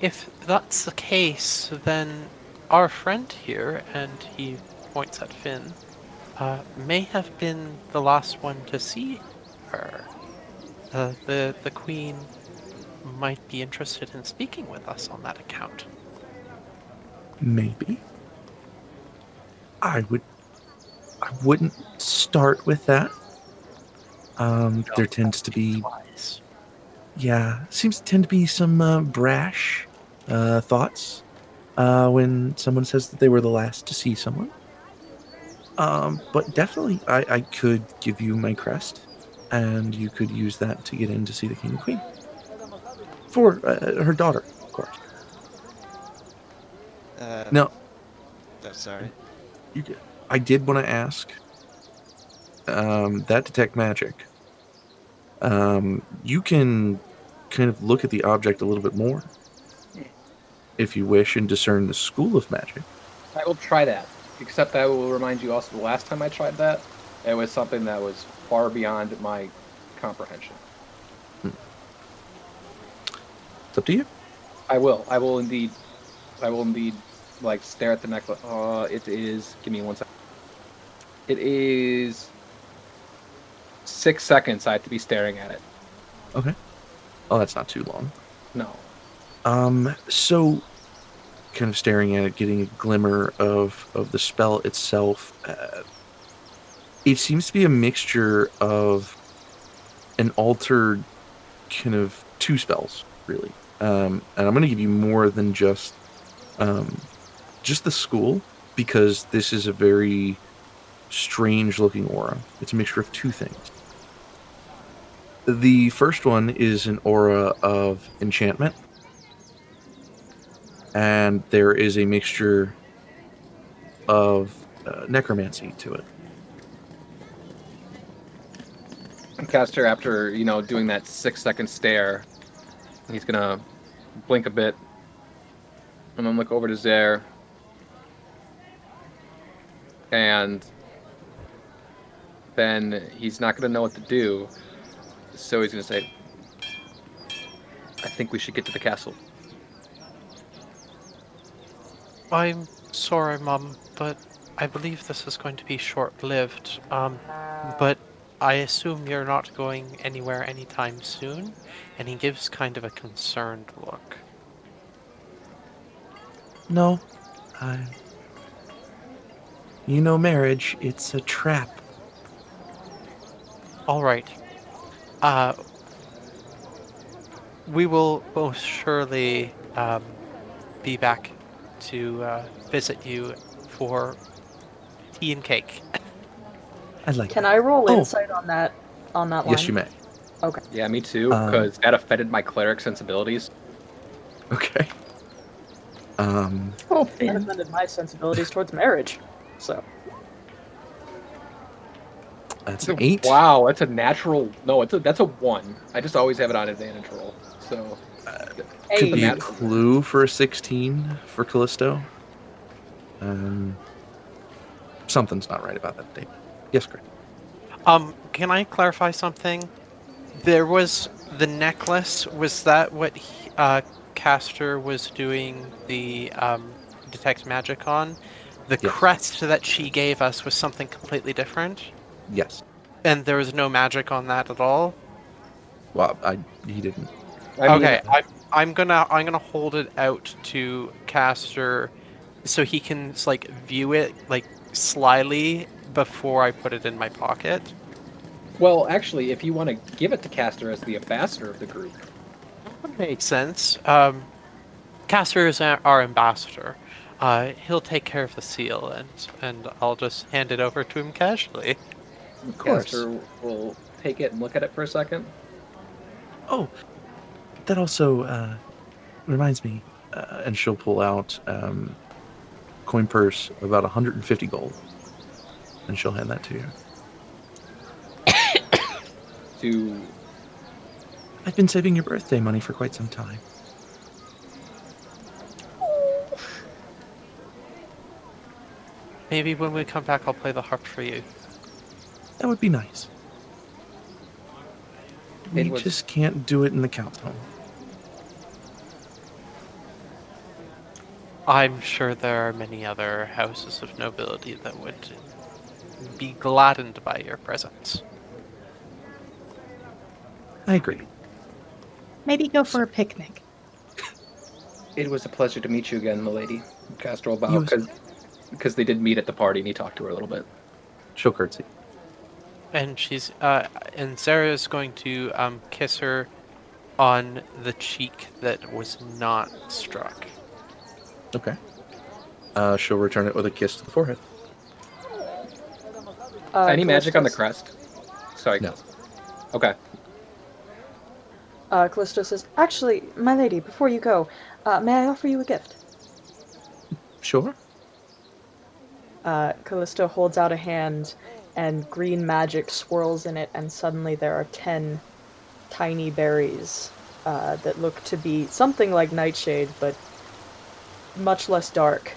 If that's the case, then our friend here, and he points at Finn, uh, may have been the last one to see her. Uh, the the queen might be interested in speaking with us on that account. Maybe. I would. I wouldn't start with that. Um, there tends to be, Wise. yeah, seems to tend to be some uh, brash uh, thoughts uh, when someone says that they were the last to see someone. Um, but definitely, I, I could give you my crest, and you could use that to get in to see the king and queen for uh, her daughter, of course. Uh, No, oh, sorry. You did. I did want to ask. Um, that detect magic. Um, you can kind of look at the object a little bit more, if you wish, and discern the school of magic. I will try that. Except I will remind you also the last time I tried that, it was something that was far beyond my comprehension. It's up to you. I will. I will indeed. I will indeed, like, stare at the necklace. Uh, it is. Give me one second. It is six seconds. I have to be staring at it. Okay. Oh, that's not too long. No. Um, so kind of staring at it, getting a glimmer of of the spell itself. Uh, it seems to be a mixture of an altered kind of two spells, really. Um, and I'm going to give you more than just um, just the school because this is a very strange looking aura. It's a mixture of two things. The first one is an aura of enchantment and there is a mixture of uh, necromancy to it. Caster, after you know doing that six second stare, he's gonna blink a bit, and then look over to Zare, and then he's not gonna know what to do, so he's gonna say, "I think we should get to the castle." I'm sorry, Mum, but I believe this is going to be short-lived. Um, but I assume you're not going anywhere anytime soon. And he gives kind of a concerned look. No, I. You know, marriage, it's a trap. All right. Uh, we will most surely um, be back to uh, visit you for tea and cake. I'd like Can that. I roll Oh. insight on that on that line? Yes, you may. Okay. Yeah, me too, Um, because that offended my cleric sensibilities. Okay. Um, Oh, That offended my sensibilities towards marriage. So that's an eight. Wow, that's a natural. No, it's a that's a one. I just always have it on advantage roll. So Could be a clue for a 16 for Callisto. Um, something's not right about that date. Yes, Greg. Um, can I clarify something? There was the necklace was that what he, uh, Castor was doing the um, detect magic on? The Yes. crest that she gave us was something completely different, Yes. and there was no magic on that at all. Well, I he didn't. I mean, okay, I'm, I'm gonna I'm gonna hold it out to caster, so he can like view it like slyly before I put it in my pocket. Well, actually, if you want to give it to Caster as the ambassador of the group, that Makes sense. Um, Castor is our, ambassador. Uh, he'll take care of the seal, and and I'll just hand it over to him casually. Of course. Castor will take it and look at it for a second. Oh, that also uh, reminds me. Uh, and she'll pull out um, coin purse of about 150 gold, and she'll hand that to you. To I've been saving your birthday money for quite some time. Maybe when we come back, I'll play the harp for you. That would be nice. We was- just can't do it in the count's I'm sure there are many other houses of nobility that would be gladdened by your presence. I agree. Maybe go for a picnic. it was a pleasure to meet you again, milady. Castor will bow because because they did meet at the party and he talked to her a little bit. She'll curtsy. And she's uh, and Sarah is going to um, kiss her on the cheek that was not struck. Okay. Uh, she'll return it with a kiss to the forehead. Uh, Any magic on the crest? Sorry. No. Okay. Uh, Callisto says, Actually, my lady, before you go, uh, may I offer you a gift? Sure. Uh, Callisto holds out a hand, and green magic swirls in it, and suddenly there are ten tiny berries uh, that look to be something like nightshade, but much less dark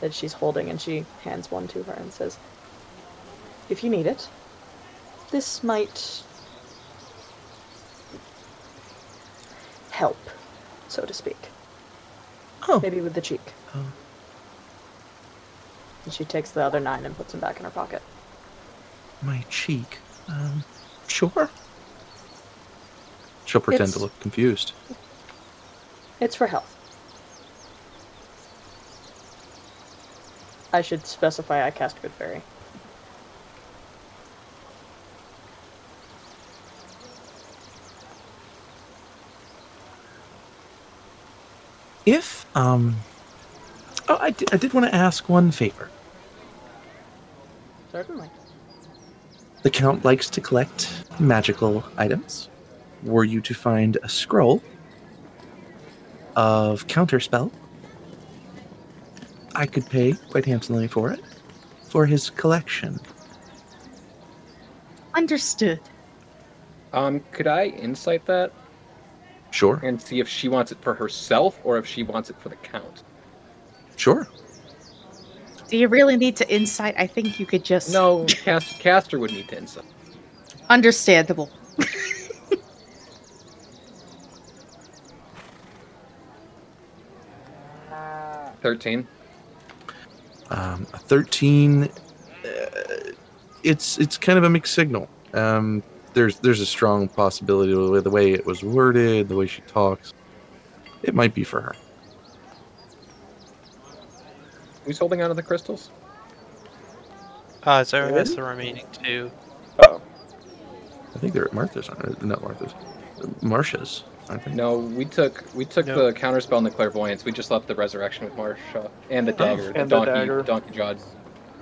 that she's holding, and she hands one to her and says, If you need it, this might help, so to speak. Oh. Maybe with the cheek. Oh. And she takes the other nine and puts them back in her pocket. My cheek. Um, sure. She'll pretend It's- to look confused. It's for health. I should specify I cast Goodberry. If um, oh, I did, I did want to ask one favor. Certainly. The Count likes to collect magical items. Were you to find a scroll of counterspell, I could pay quite handsomely for it for his collection. Understood. Um, could I insight that Sure, and see if she wants it for herself or if she wants it for the count? sure. Do you really need to insight? I think you could just. No, Cast- Caster would need to insight. Understandable. Thirteen. Um, a thirteen. Uh, it's it's kind of a mixed signal. Um, there's there's a strong possibility with the way it was worded, the way she talks. It might be for her. Who's holding on to the crystals? Uh, Zara has Really? the remaining two. Oh, I think they're at Martha's, aren't Martha's, Marsha's, aren't they? No, we took we took No. the counterspell and the clairvoyance. We just left the resurrection with Marsha and the dagger, the and the donkey, dagger. donkey jawed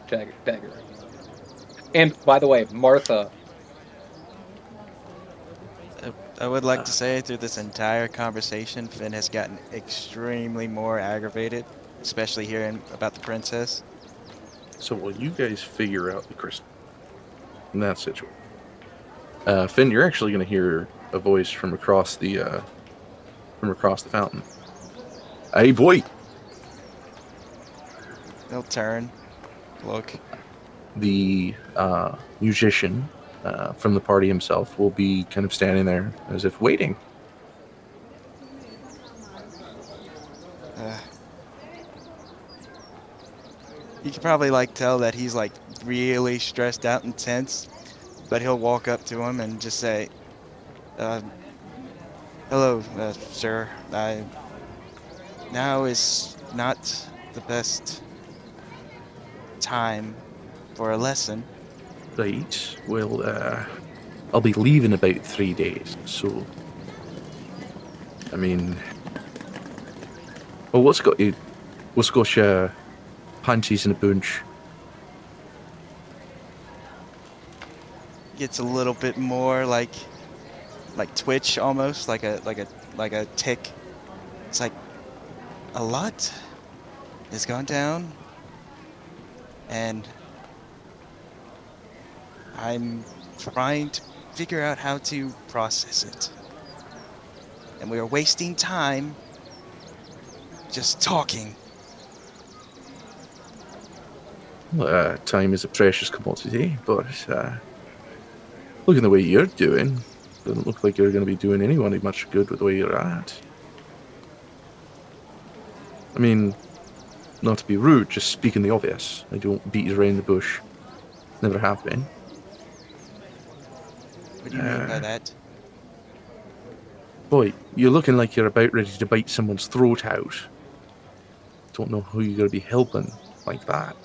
dagger, dagger. And by the way, Martha, I would like to say through this entire conversation, Finn has gotten extremely more aggravated, especially hearing about the princess. So will you guys figure out the crystal in that situation? Uh, Finn, you're actually going to hear a voice from across the uh, from across the fountain. Hey, boy! He'll turn, look. The uh, musician uh, from the party himself will be kind of standing there as if waiting. Uh, you can probably like tell that he's like really stressed out and tense, but he'll walk up to him and just say, uh, "Hello, uh, sir. I now is not the best time for a lesson. Right. Well, uh, I'll be leaving about three days, so. I mean. Well, what's got you? What's got your panties in a bunch? Gets a little bit more like, like twitch almost, like a like a like a tick. It's like a lot has gone down, and I'm trying to figure out how to process it. And we are wasting time just talking. Uh, time is a precious commodity, but uh, looking the way you're doing, doesn't look like you're going to be doing anyone much good with the way you're at. I mean, not to be rude, just speaking the obvious. I don't beat around the bush. Never have been. What do you mean by Uh, that? Boy, you're looking like you're about ready to bite someone's throat out. Don't know who you're going to be helping like that.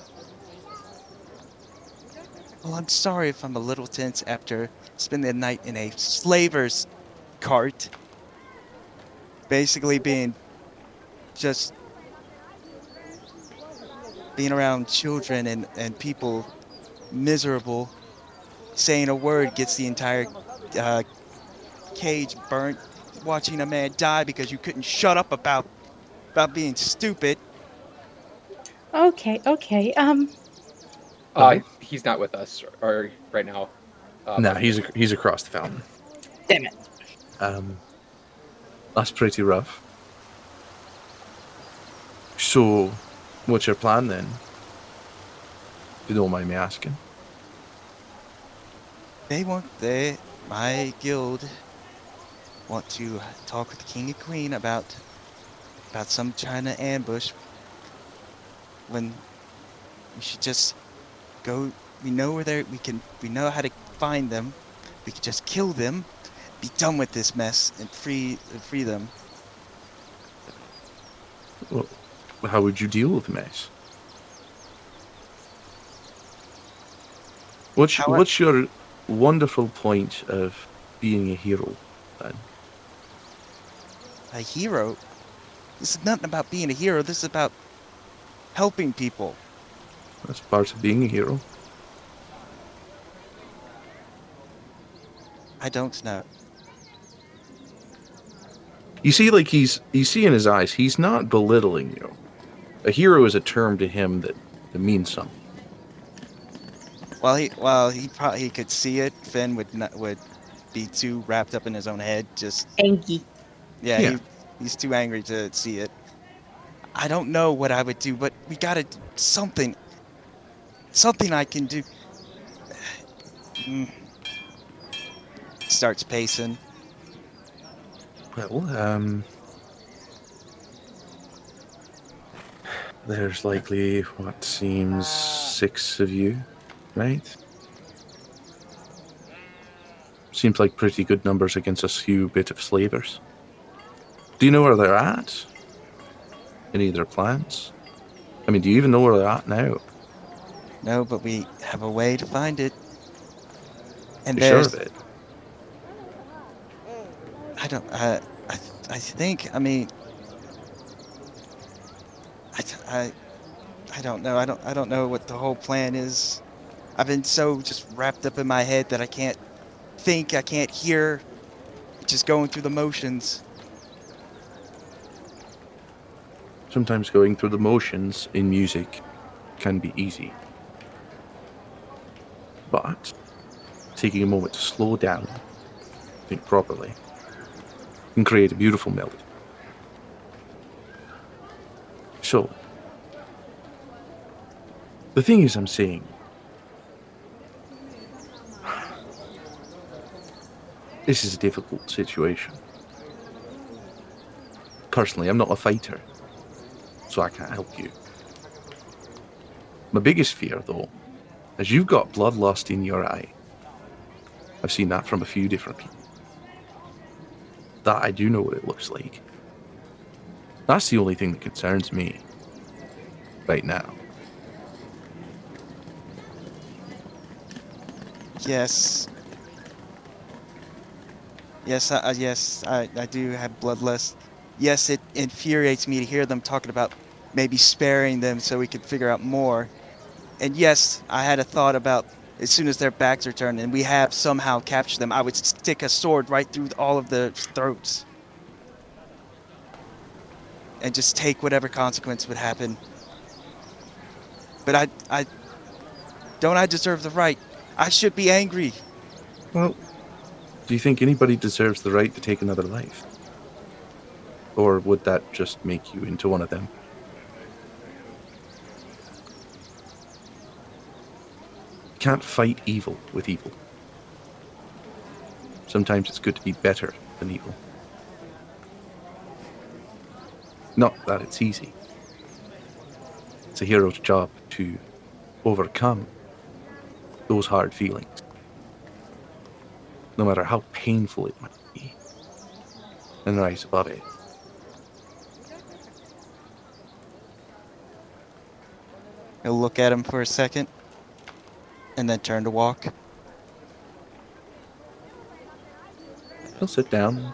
Well, I'm sorry if I'm a little tense after spending the night in a slaver's cart. Basically being just being around children and, and people miserable. Saying a word gets the entire uh, cage burnt. Watching a man die because you couldn't shut up about about being stupid. Okay, okay. Um, Uh, he's not with us or, or right now. Uh, nah, he's ac- he's across the fountain. damn it. Um, that's pretty rough. So, what's your plan then? If you don't mind me asking. They want they my guild want to talk with the king and queen about about some China ambush. When we should just go. We know where they we can. We know how to find them. We could just kill them, be done with this mess, and free free them. Well, How would you deal with the mess? What's How I- what's your wonderful point of being a hero? Then? A hero. This is nothing about being a hero. This is about helping people. That's part of being a hero. I don't know. You see, like he's you see in his eyes, he's not belittling you. A hero is a term to him that, that means something. Well, he well he probably he could see it. Finn would not would be too wrapped up in his own head. Just angry. yeah, Yeah. He, he's too angry to see it. I don't know what I would do, but we gotta do something. Something I can do. Mm. Starts pacing. Well, um, there's likely what seems six of you, right? Seems like pretty good numbers against a few bit of slavers. Do you know where they're at? Any of their plans? I mean, do you even know where they're at now? No, but we have a way to find it. And You there's it? I don't. I, I, th- I think. I mean. I, th- I, I don't know. I don't. I don't know what the whole plan is. I've been so just wrapped up in my head that I can't think. I can't hear. Just going through the motions. Sometimes going through the motions in music can be easy. But taking a moment to slow down, think properly, can create a beautiful melody. So, the thing is, I'm saying, This is a difficult situation. Personally, I'm not a fighter, so I can't help you. My biggest fear, though, is you've got bloodlust in your eye. I've seen that from a few different people. That I do know what it looks like. That's the only thing that concerns me right now. Yes. Yes, I- yes, I, I do have bloodlust. Yes, it infuriates me to hear them talking about maybe sparing them so we could figure out more. And yes, I had a thought about as soon as their backs are turned and we have somehow captured them, I would stick a sword right through all of their throats. And just take whatever consequence would happen. But I, I, don't I deserve the right? I should be angry. Well, do you think anybody deserves the right to take another life? Or would that just make you into one of them? Can't fight evil with evil. Sometimes it's good to be better than evil. Not that it's easy. It's a hero's job to overcome those hard feelings no matter how painful it might be, and rise above it. He'll look at him for a second and then turn to walk. He'll sit down.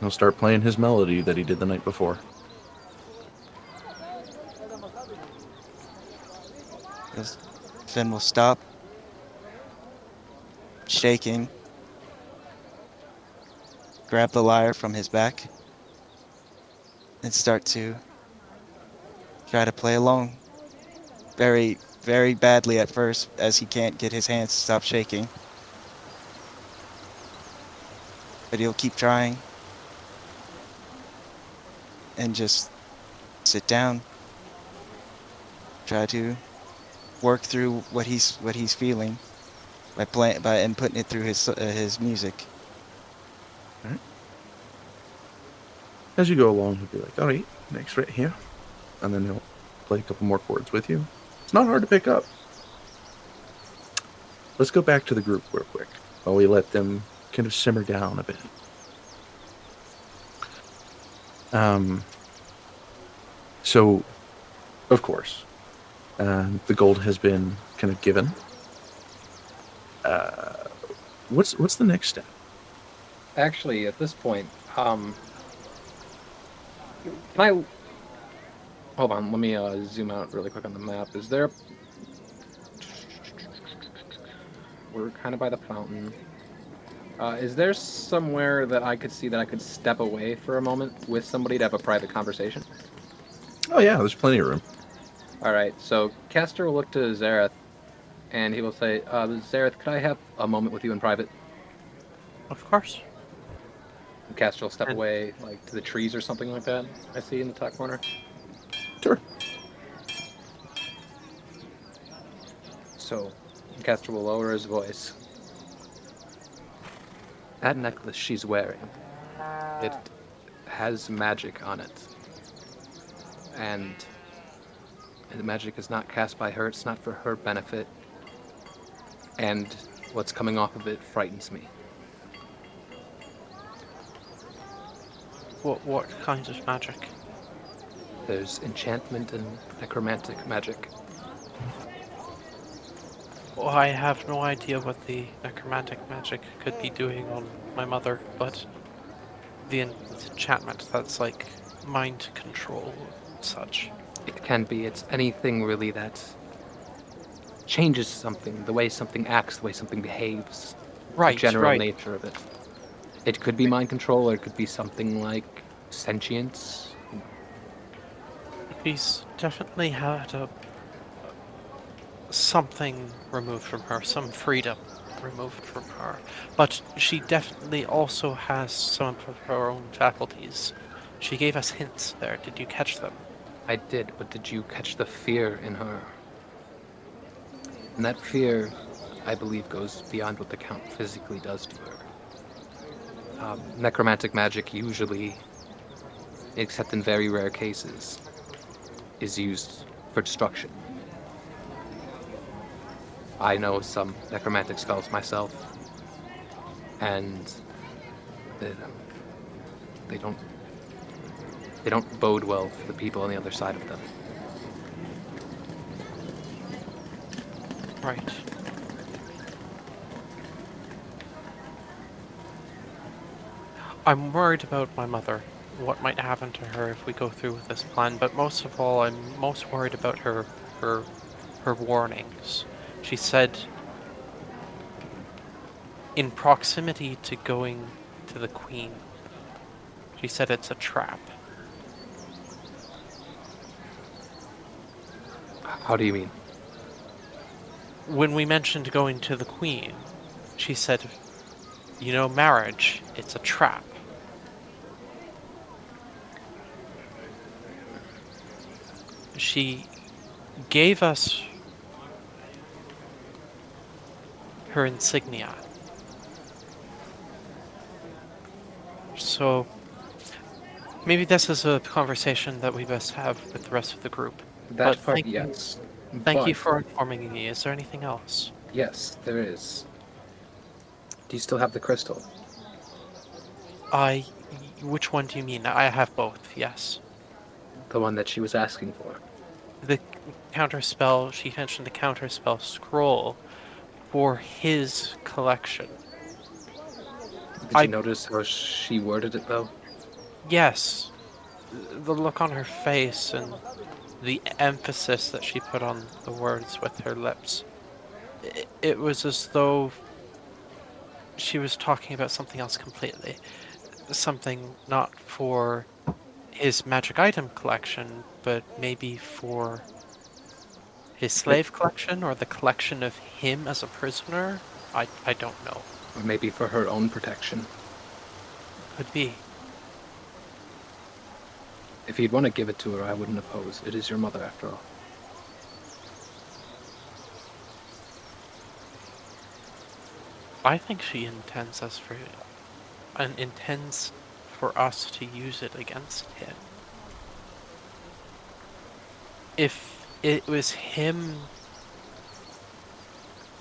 He'll start playing his melody that he did the night before. Finn will stop, shaking, grab the lyre from his back, and start to try to play along. Very, very badly at first, as he can't get his hands to stop shaking. But he'll keep trying and just sit down. Try to work through what he's what he's feeling by playing by and putting it through his uh, his music. As you go along, he'll be like, all right, next right here. And then he'll play a couple more chords with you. It's not hard to pick up. Let's go back to the group real quick while we let them kind of simmer down a bit. Um, so, of course, um, the gold has been kind of given. Uh, what's what's the next step? Actually, at this point, um, can I? Hold on, let me uh, zoom out really quick on the map. Is there? We're kind of by the fountain. Uh, is there somewhere that I could see that I could step away for a moment with somebody to have a private conversation? Oh yeah, there's plenty of room. All right, so Castor will look to Zareth, and he will say, uh, "Zareth, could I have a moment with you in private?" Of course. And Castor will step And- away, like to the trees or something like that. I see in the top corner. Sure. So, Castor will lower his voice. That necklace she's wearing, it has magic on it. And the magic is not cast by her, it's not for her benefit. And what's coming off of it frightens me. What what kind of magic? There's enchantment and necromantic magic. Well, I have no idea what the necromantic magic could be doing on my mother, but the enchantment that's like mind control and such. It can be. It's anything really that changes something, the way something acts, the way something behaves, Right, the general right. nature of it. It could be mind control, or it could be something like sentience. She's definitely had a something removed from her, some freedom removed from her. But she definitely also has some of her own faculties. She gave us hints there. Did you catch them? I did, but did you catch the fear in her? And that fear, I believe, goes beyond what the Count physically does to her. um, necromantic magic usually, except in very rare cases, is used for destruction. I know some necromantic spells myself, and they, they don't they don't bode well for the people on the other side of them. Right. I'm worried about my mother. What might happen to her if we go through with this plan, but most of all, I'm most worried about her her her warnings. She said in proximity to going to the queen. She said it's a trap. How do you mean? When we mentioned going to the queen, she said, you know, marriage, it's a trap. She gave us her insignia. So maybe this is a conversation that we best have with the rest of the group. That But part, thank you- yes. Thank you for informing me. Is there anything else? Yes, there is. Do you still have the crystal? I. Which one do you mean? I have both, yes. The one that she was asking for. The counterspell, she mentioned the counterspell scroll for his collection. Did I- you notice how she worded it though? Yes. The look on her face and the emphasis that she put on the words with her lips. It, it was as though she was talking about something else completely. Something not for his magic item collection, but maybe for his slave collection or the collection of him as a prisoner. I, I don't know. Or maybe for her own protection. Could be. If you'd want to give it to her, I wouldn't oppose. It is your mother after all. I think she intends us for and intends for us to use it against him. If it was him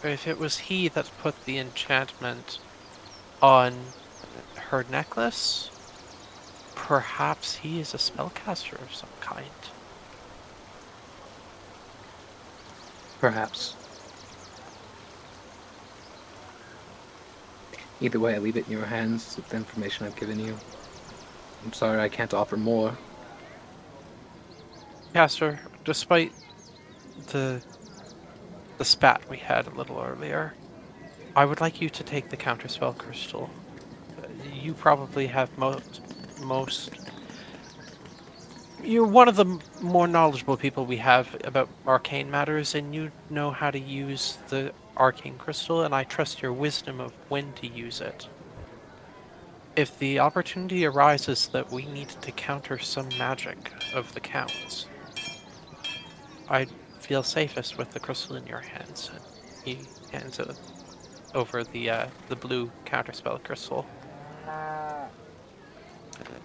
or if it was he that put the enchantment on her necklace, perhaps he is a spellcaster of some kind. Perhaps. Either way, I leave it in your hands with the information I've given you. I'm sorry I can't offer more. Caster, despite the the spat we had a little earlier, I would like you to take the counterspell crystal. You probably have most most. You're one of the more knowledgeable people we have about arcane matters, and you know how to use the arcane crystal, and I trust your wisdom of when to use it. If the opportunity arises that we need to counter some magic of the Count's, I'd feel safest with the crystal in your hands. And he hands it over the uh, the blue counterspell crystal.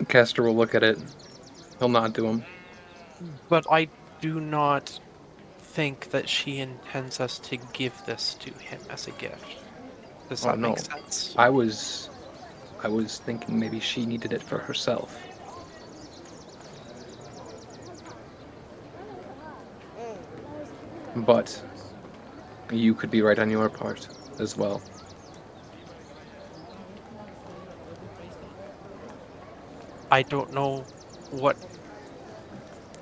Caster will look at it. He'll nod to him. But I do not think that she intends us to give this to him as a gift. Does Oh, that make sense? I was I was thinking maybe she needed it for herself. But you could be right on your part as well. I don't know what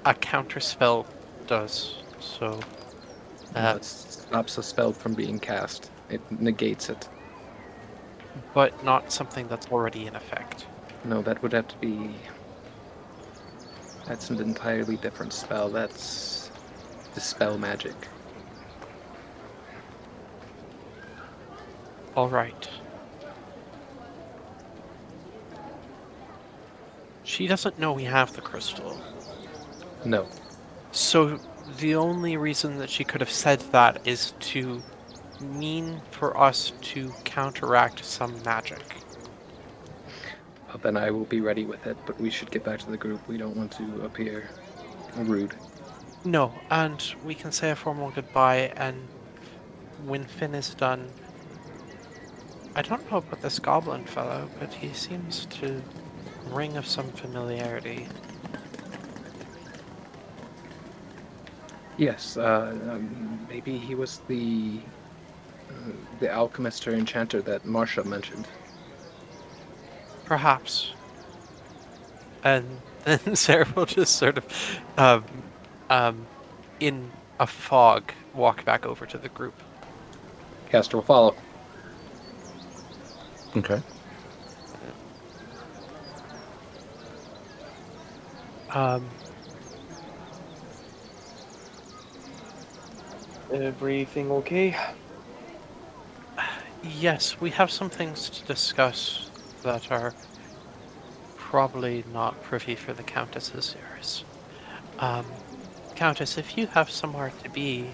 a counterspell does, so uh, it stops a spell from being cast. It negates it. but not something that's already in effect. No, that would have to be. That's an entirely different spell. That's dispel magic. All right. She doesn't know we have the crystal. No, So the only reason that she could have said that is to mean for us to counteract some magic. Well, then I will be ready with it. But we should get back to the group. We don't want to appear rude. No, and we can say a formal goodbye, and when Finn is done, I don't know about this goblin fellow, but he seems to ring of some familiarity. Yes, uh, um, maybe he was the uh, the alchemist or enchanter that Marsha mentioned. Perhaps. And then Sarah will just sort of, um, um, in a fog, walk back over to the group. Caster will follow. Okay. Um, Everything okay? yes, we have some things to discuss that are probably not privy for the Countess's ears. Um, Countess, if you have somewhere to be,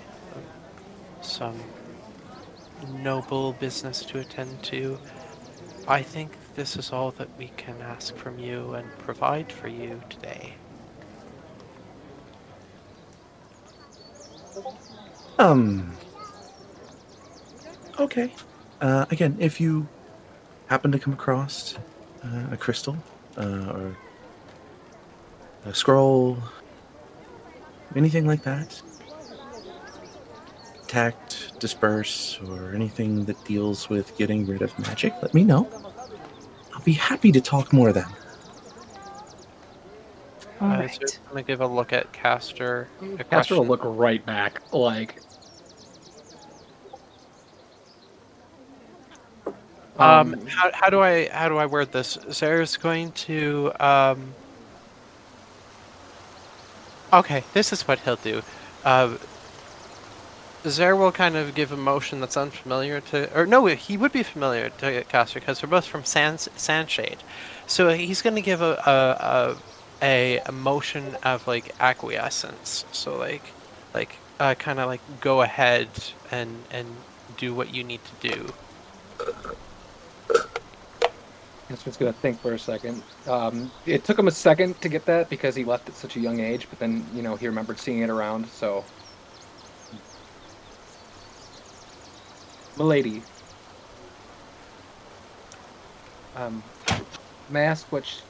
some noble business to attend to, I think this is all that we can ask from you and provide for you today. Um. Okay. Uh, again, if you happen to come across uh, a crystal uh, or a scroll, anything like that, tact, disperse, or anything that deals with getting rid of magic, let me know. I'll be happy to talk more then. All Uh, right. so I'm gonna give a look at Caster. A Caster will look right back, like. Um, how, how do I how do I word this? Sarah's going to um. Okay, this is what he'll do. Uh, Zer will kind of give a motion that's unfamiliar to, or no, he would be familiar to Caster because they're both from Sans, Sandshade. So he's going to give a a, a a motion of like acquiescence. So like like uh, kind of like go ahead and and do what you need to do. Caster's gonna think for a second. Um, it took him a second to get that because he left at such a young age, but then you know he remembered seeing it around. So, Milady, um, may I ask what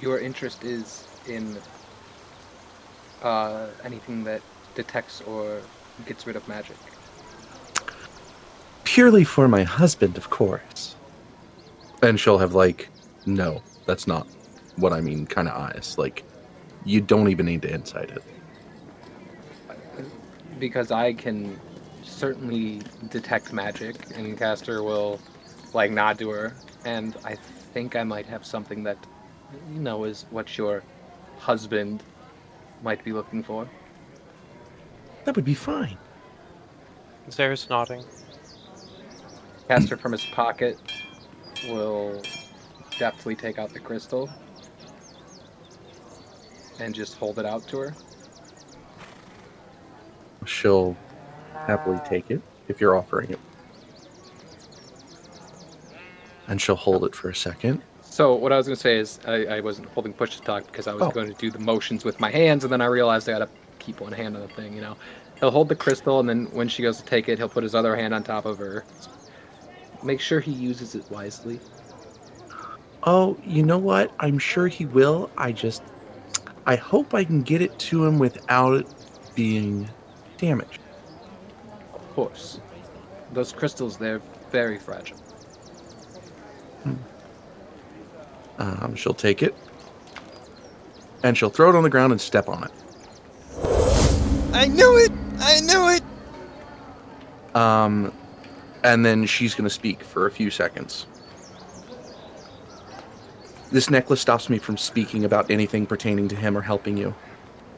your interest is in uh, anything that detects or gets rid of magic? Purely for my husband, of course. And she'll have, like, no, that's not what I mean, kind of eyes. Like, you don't even need to insight it. because I can certainly detect magic, and Caster will like nod to her, and I think I might have something that you know is what your husband might be looking for. That would be fine. Zer's nodding. Caster from his pocket will deftly take out the crystal and just hold it out to her. She'll happily take it if you're offering it. And she'll hold it for a second. So what I was gonna say is I, I wasn't holding push to talk because I was Oh. going to do the motions with my hands, and then I realized I gotta keep one hand on the thing. You know, he'll hold the crystal, and then when she goes to take it, he'll put his other hand on top of her. Make sure he uses it wisely. Oh, you know what? I'm sure he will. I just. I hope I can get it to him without it being damaged. Of course, those crystals they're very fragile. Um, she'll take it. And she'll throw it on the ground and step on it. I knew it! I knew it! Um, and then she's going to speak for a few seconds. This necklace stops me from speaking about anything pertaining to him or helping you.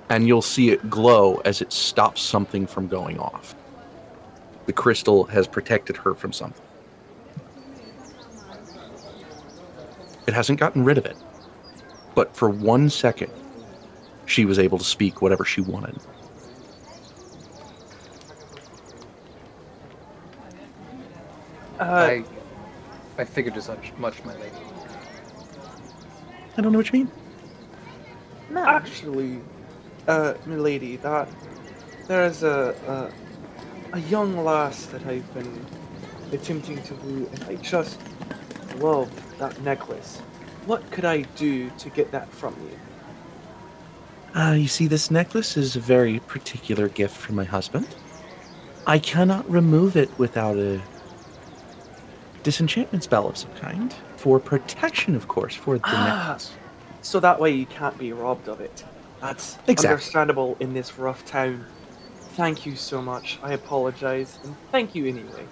And you'll see it glow as it stops something from going off. The crystal has protected her from something. It hasn't gotten rid of it. But for one second, she was able to speak whatever she wanted. I I figured as much, much my lady. I don't know what you mean. No. Actually, uh, milady, that there's a, a a young lass that I've been attempting to woo, and I just love that necklace. What could I do to get that from you? Uh, you see, this necklace is a very particular gift from my husband. I cannot remove it without a disenchantment spell of some kind. For protection, of course, for the Ah. necklace. So that way you can't be robbed of it. That's Exactly. understandable in this rough town. Thank you so much. I apologize, and thank you anyway.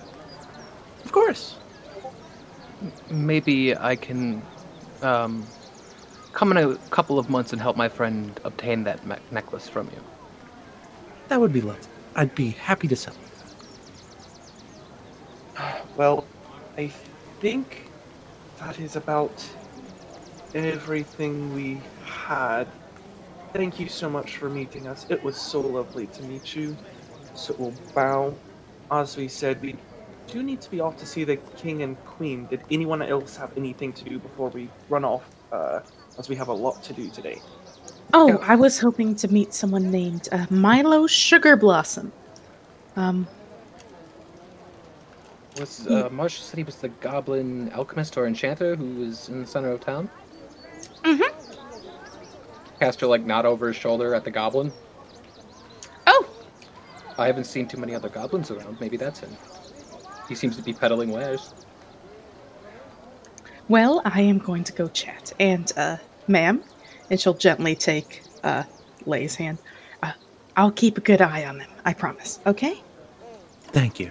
Of course. Maybe I can um, come in a couple of months and help my friend obtain that me- necklace from you. That would be lovely. I'd be happy to sell. Well, I think that is about everything we had. Thank you so much for meeting us. It was so lovely to meet you. So we'll bow. As we said, we do need to be off to see the king and queen. Did anyone else have anything to do before we run off? Uh, as we have a lot to do today. Oh, I was hoping to meet someone named uh, Milo Sugar Blossom. Um, Was uh, Marshall said he was the goblin alchemist or enchanter who was in the center of town? Mm-hmm. Caster like nod over his shoulder at the goblin. oh, I haven't seen too many other goblins around. Maybe that's him. He seems to be peddling wares. well, I am going to go chat. And, uh, ma'am, and she'll gently take uh, Lay's hand. Uh, I'll keep a good eye on them. I promise. Okay. Thank you.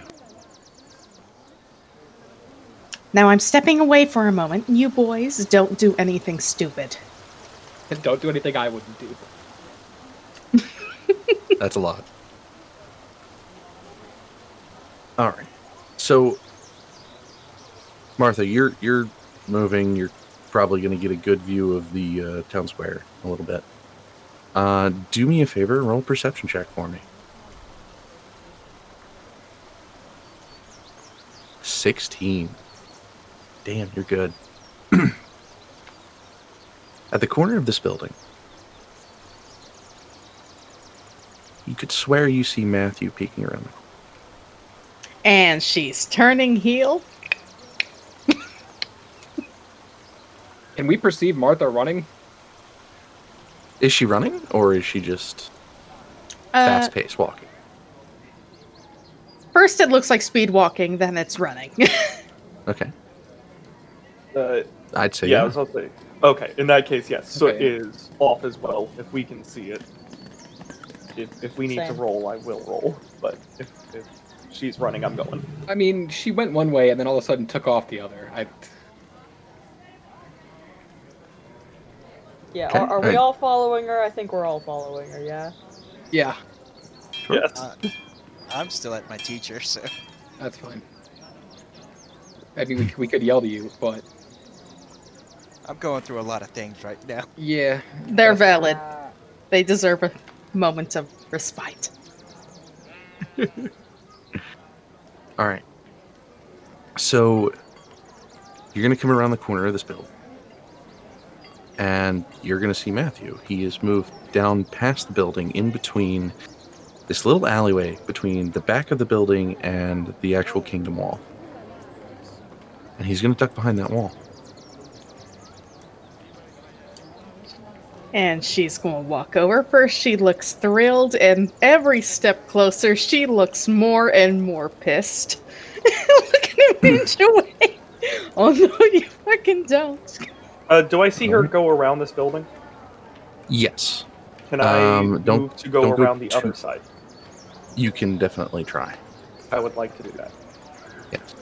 Now I'm stepping away for a moment. You boys don't do anything stupid. And don't do anything I wouldn't do. That's a lot. All right. So, Martha, you're you're moving. You're probably going to get a good view of the uh, town square a little bit. Uh, do me a favor, roll a perception check for me. Sixteen. Damn, you're good. At the corner of this building, you could swear you see Matthew peeking around. And she's turning heel. Can we perceive Martha running? Is she running, or is she just Uh, fast paced walking? first, it looks like speed walking, then it's running. Okay, Uh, I'd say yeah, I was about to say. Okay, in that case, yes. So it Okay. is off as well, if we can see it. If, if we need to roll, I will roll. But if, if she's running, I'm going. I mean, she went one way and then all of a sudden took off the other. I Yeah, Okay. are, are we all following her? I think we're all following her, yeah? yeah, Yes. Uh, I'm still at my teacher, so that's fine. I mean, we, we could yell to you, but I'm going through a lot of things right now. yeah, They're valid. They deserve a moment of respite. All right. So you're going to come around the corner of this building, and you're going to see Matthew. He has moved down past the building, in between this little alleyway between the back of the building and the actual kingdom wall, and he's going to duck behind that wall. And she's going to walk over. First, she looks thrilled, and every step closer, she looks more and more pissed. Look at him enjoy. Oh no, you fucking don't. Uh, do I see her go around this building? Yes, Can I Um, don't- move to go don't go around the too- other side? you can definitely try. I would like to do that. Yes.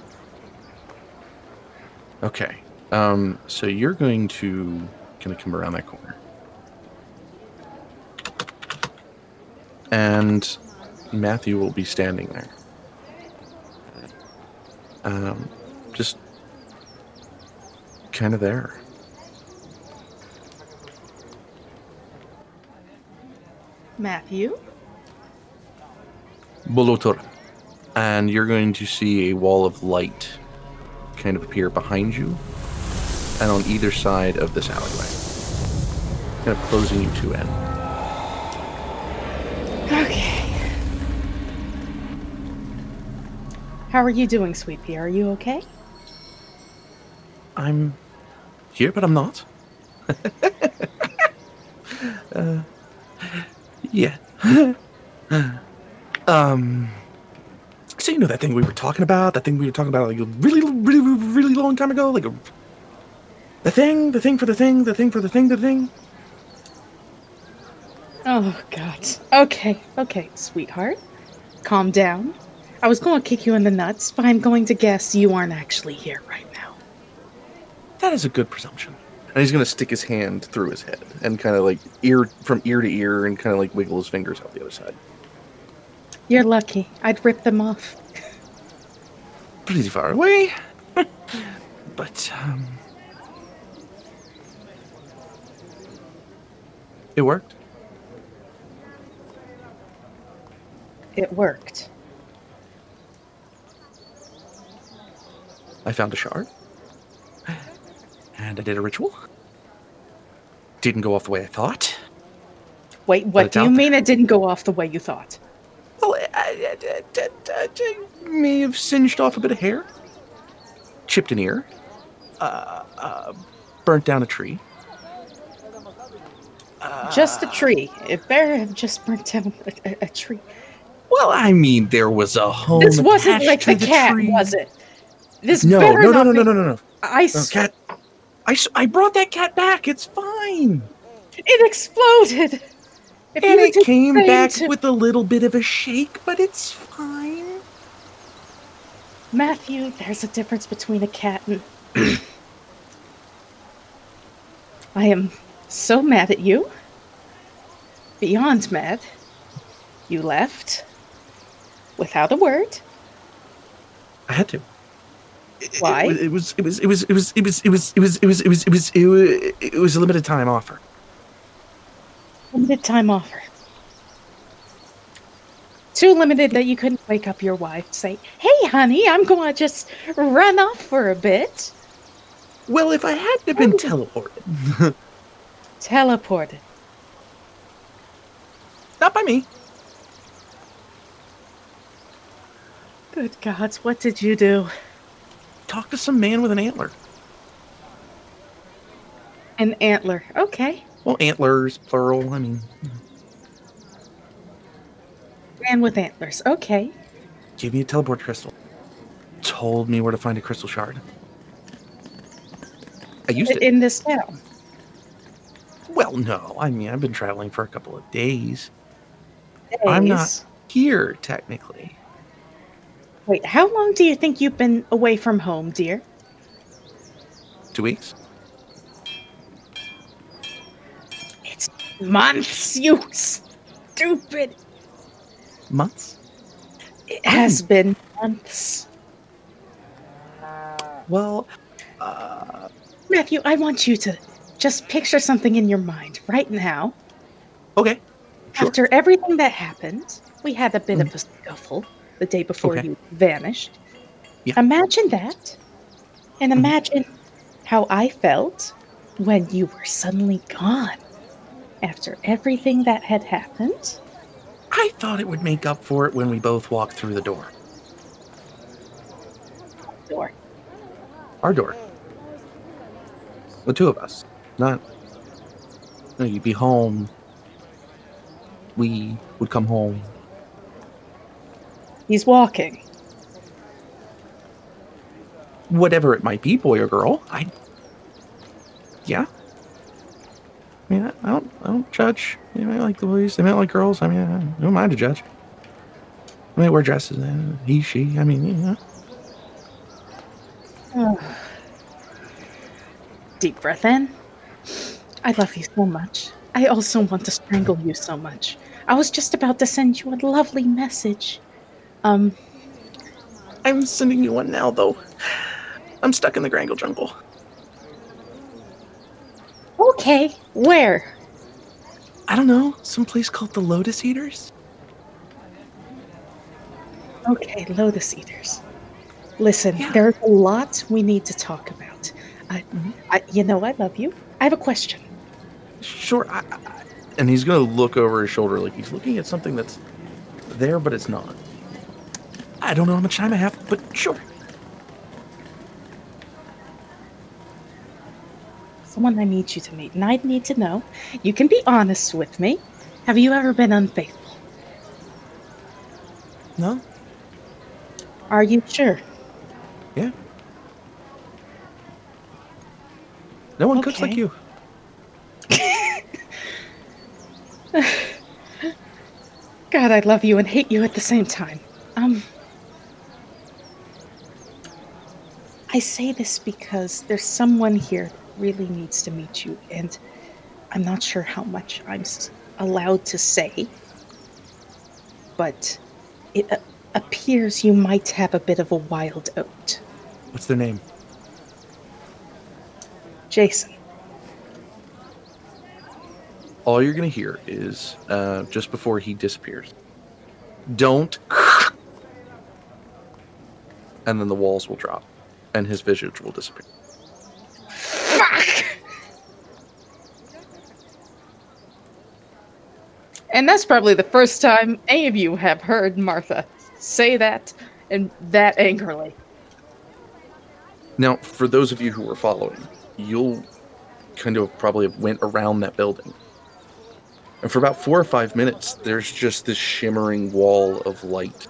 Okay. Um, so you're going to kind of come around that corner. And Matthew will be standing there. Um, just kind of there. Matthew? Bolotor. And you're going to see a wall of light kind of appear behind you and on either side of this alleyway. kind of closing you two in. Okay. How are you doing, Sweet Pea? Are you okay? I'm here, but I'm not. uh, yeah. um. So you know that thing we were talking about? That thing we were talking about like a really, really, really long time ago? Like a the thing, the thing for the thing, the thing for the thing, the thing. Oh, God. Okay, okay, sweetheart. Calm down. I was going to kick you in the nuts, but I'm going to guess you aren't actually here right now. That is a good presumption. And he's gonna stick his hand through his head and kind of like ear from ear to ear and kind of like wiggle his fingers out the other side. You're lucky. I'd rip them off. Pretty far away, but um, it worked. It worked. I found a shard. And I did a ritual. Didn't go off the way I thought. Wait, what do you mean it didn't go off the way you thought? Well, I, I, I, I, may have singed off a bit of hair, chipped an ear, uh, uh, burnt down a tree. just a tree. It better have just burnt down a, a, a tree. Well, I mean, there was a home. This wasn't like to the cat, tree. was it? This No, no, no, no, no, no, no, no. I No, cat. I, I brought that cat back. It's fine. It exploded. If and it came back to- with a little bit of a shake, but it's fine. Matthew, there's a difference between a cat and. I am so mad at you. Beyond mad. You left without a word. I had to. Why? It, was. It was. It was. It was. It was. It was. It was. It was. It was. It was. It was. A limited time offer. Limited time offer. Too limited that you couldn't wake up your wife, say, Hey, honey, I'm going to just run off for a bit. Well, if I hadn't have been teleported, Teleported. not by me. Good gods, what did you do? Talk to some man with an antler. An antler. Okay. Well, antlers, plural. I mean, Man with antlers. Okay. give me a teleport crystal. Told me where to find a crystal shard. I used it. In this town. Well, no. I mean, I've been traveling for a couple of days. I'm not here, technically. Wait, how long do you think you've been away from home, dear? Two weeks? It's months, you stupid. Months? It has been months. Well, uh, Matthew, I want you to just picture something in your mind right now. okay. Sure. After everything that happened, we had a bit of a scuffle the day before Okay. you vanished. Yeah. Imagine that. And Mhm. imagine how I felt when you were suddenly gone. After everything that had happened. I thought it would make up for it when we both walked through the door. Door. Our door. The two of us. Not. No, you'd be home. We would come home. He's walking. Whatever it might be, boy or girl. I. Yeah. I mean, I, don't. I don't judge. They might like the boys. They might like girls. I mean, I don't mind to judge. I might wear dresses. uh, He, she. I mean, you know. Deep breath in. I love you so much. I also want to strangle you so much. I was just about to send you a lovely message. Um, I'm sending you one now, though. I'm stuck in the Grangle jungle. okay, where? I don't know. Some place called the Lotus Eaters. Okay, Lotus Eaters. Listen, Yeah. there's a lot we need to talk about. I, I, you know, I love you. I have a question. Sure. I, I, and he's going to look over his shoulder like he's looking at something that's there, but it's not. I don't know how much time I have, but sure. Someone I need you to meet, and I need to know. You can be honest with me. Have you ever been unfaithful? No? Are you sure? Yeah. No one cooks like you. God, I love you and hate you at the same time. I say this because there's someone here who really needs to meet you, and I'm not sure how much I'm allowed to say, but it a- appears you might have a bit of a wild oat. What's their name? Jason. All you're going to hear is uh, just before he disappears. Don't. And then the walls will drop, and his visage will disappear. Fuck! And that's probably the first time any of you have heard Martha say that and that angrily. Now, for those of you who were following, you'll kind of probably have went around that building. And for about four or five minutes, there's just this shimmering wall of light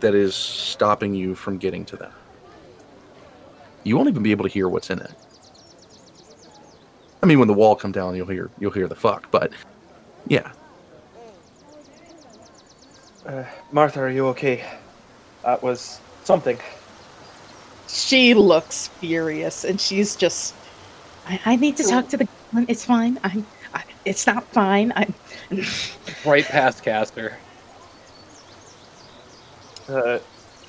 that is stopping you from getting to that. You won't even be able to hear what's in it. I mean, when the wall come down, you'll hear you'll hear the fuck. But yeah, Uh, Martha, are you okay? That was something. She looks furious and she's just. I, I need to talk to the. It's fine. I'm. I, it's not fine. I'm. Right past Caster. Uh,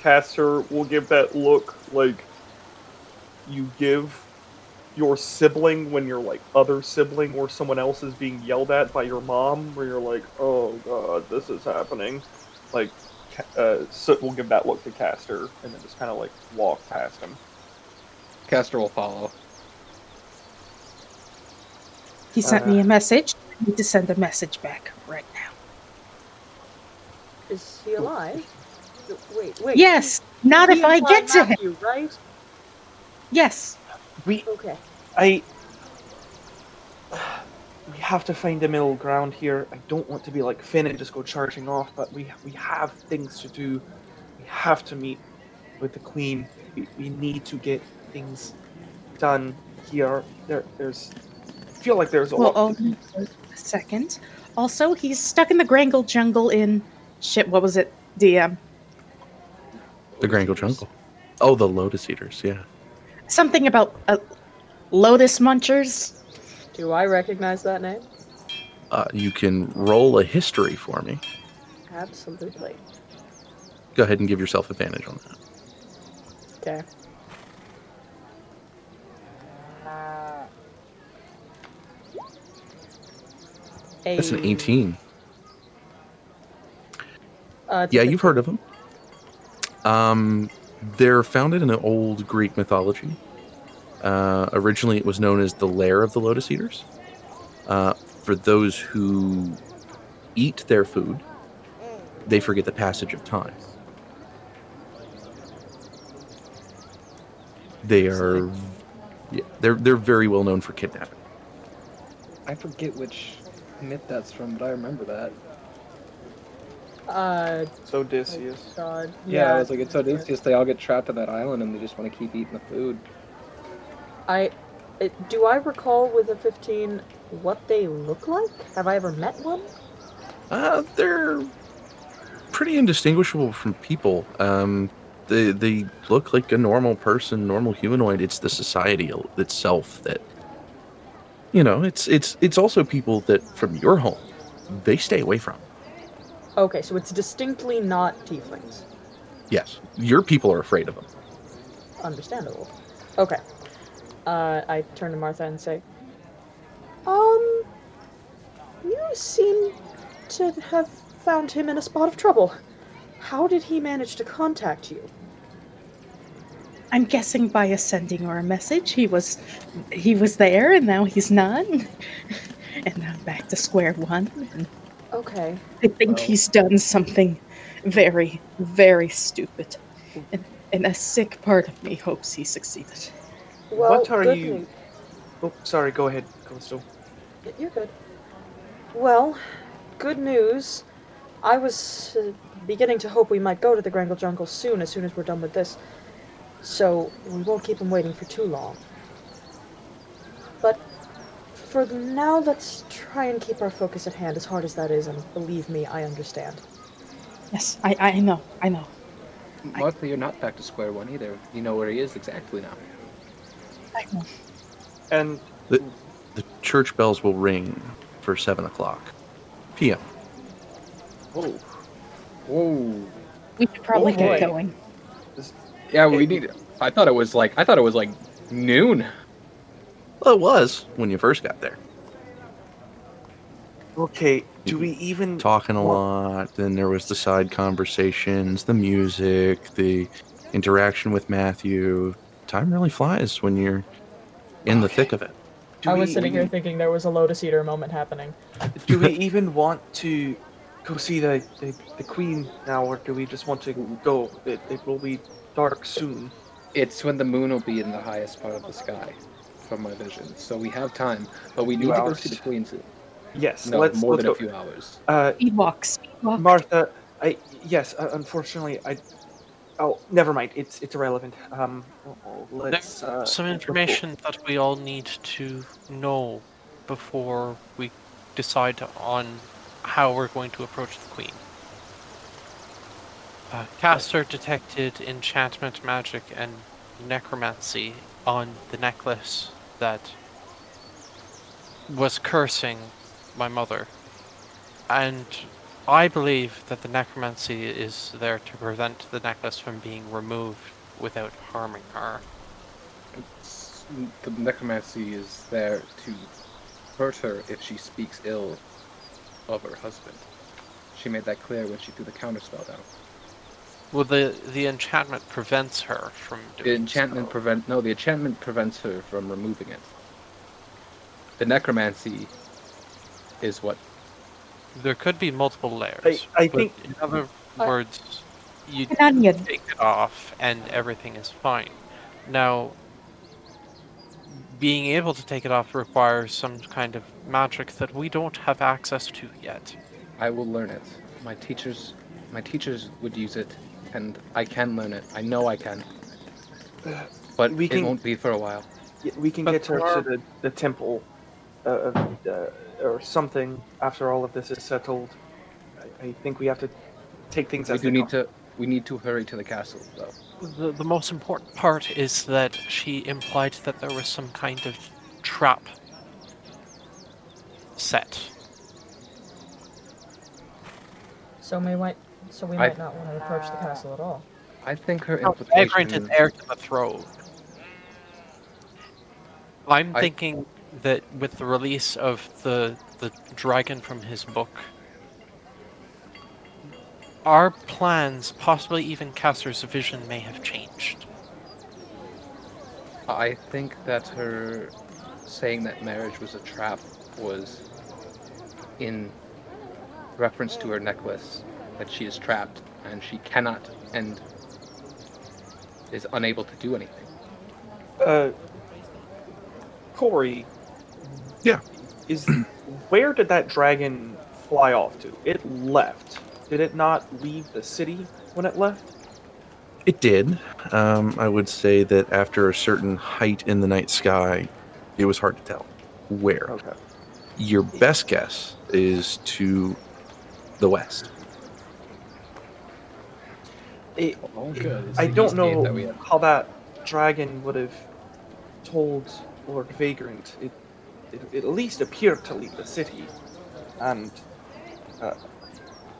Caster will give that look like you give your sibling when your like other sibling or someone else is being yelled at by your mom, where you're like, "Oh God, this is happening." Like, Ca- uh, Soot will give that look to Caster and then just kind of like walk past him. Caster will follow. He sent me a message. I need to send a message back right now. Is he alive? Wait, wait. Yes, not he if I get to him. Matthew, right? Yes. We, Okay. I, we have to find a middle ground here. I don't want to be like Finn and just go charging off, but we we have things to do. We have to meet with the Queen. We, we need to get things done here. There, there's. I feel like there's a Well, lot. only oh, hmm, a second. Also, he's stuck in the Grangle jungle in shit. What was it? DM. the Grangle Jungle. Oh, the Lotus Eaters. Yeah. Something about uh, lotus munchers. Do I recognize that name? Uh, you can roll a history for me. Absolutely. Go ahead and give yourself advantage on that. Okay. That's an 18. Uh, Yeah, you've heard of them. Um, they're founded in an old Greek mythology. Uh, originally, it was known as the lair of the lotus eaters. Uh, for those who eat their food, they forget the passage of time. They are, yeah, they're they're very well known for kidnapping. I forget which myth that's from, but I remember that. Uh, So Odysseus. God. Yeah, I was like, it's Odysseus. they all get trapped on that island and they just want to keep eating the food. I. It, do I recall with a 15 what they look like? Have I ever met one? Uh, they're pretty indistinguishable from people. Um, they they look like a normal person, normal humanoid. It's the society itself that, you know, it's it's it's also people that from your home, they stay away from. Okay, so it's distinctly not tieflings. Yes, your people are afraid of them. Understandable. Okay. Uh, I turn to Martha and say, Um, you seem to have found him in a spot of trouble. How did he manage to contact you? I'm guessing by a sending or a message. He was he was there and now he's not. and I'm back to square one. And Okay. I think Well- he's done something very, very stupid. And, and a sick part of me hopes he succeeded. Well, What are good you- news- Oh, sorry. Go ahead, Coastal. You're good. Well, good news. I was uh, beginning to hope we might go to the Grangle Jungle soon, as soon as we're done with this. So we won't keep him waiting for too long. But for now, let's try and keep our focus at hand, as hard as that is, and believe me, I understand. Yes, I, I know, I know. Martha, you're not back to square one either. You know where he is exactly now. I know. And The church bells will ring for seven o'clock p.m. Whoa. Oh. Whoa. We should probably Oh, get boy. going. Yeah, we need. I thought it was like. I thought it was like noon. Well, it was when you first got there. okay, do we even Talking a lot. Then there was the side conversations, the music, the interaction with Matthew. Time really flies when you're in the thick of it. do I was we- sitting here thinking there was a Lotus Eater moment happening. Do we even want to go see the, the, the queen now, or do we just want to go? It, it will be dark soon. It's when the moon will be in the highest part of the sky, from my vision. So we have time, but we need Few to go hours. see the queen soon. Yes, No, let's, more let's than go. a few hours. Uh, Speed walk, speed walk. Martha, I yes, uh, unfortunately, I. Oh, never mind. It's it's irrelevant. Um, let's. There's Uh, some let's information that we all need to know before we decide on how we're going to approach the queen. Uh, Caster detected enchantment magic and necromancy on the necklace that was cursing my mother. And I believe that the necromancy is there to prevent the necklace from being removed without harming her. It's- The necromancy is there to hurt her if she speaks ill of her husband. She made that clear when she threw the counterspell down. Well, the the enchantment prevents her from doing The enchantment so. prevent no, the enchantment prevents her from removing it. The necromancy is what There could be multiple layers. I, I think in other uh, words, you take it off and everything is fine. Now, being able to take it off requires some kind of magic that we don't have access to yet. I will learn it. My teachers my teachers would use it and I can learn it. I know I can. But We it won't be for a while. we can But get her to the, the temple, uh, uh, or something after all of this is settled. I, I think we have to take things We as do they need come. to we need to hurry to the castle though. The, the most important part is that she implied that there was some kind of trap set. So we might, so we I- might not want to approach the castle at all. I think her No, Vagrant is implication heir to the throne. I'm I- thinking that with the release of the the dragon from his book, our plans, possibly even Caster's vision, may have changed. I think that her saying that marriage was a trap was in reference to her necklace that she is trapped and she cannot and is unable to do anything. Uh, Corey. Yeah. Is where did that dragon fly off to? It left. Did it not leave the city when it left? It did. Um, I would say that after a certain height in the night sky, it was hard to tell where. Okay. Your best guess is to the west. It, Oh, it- I don't know that we how that dragon would have told Lord Vagrant. It, it, it at least appeared to leave the city, and uh,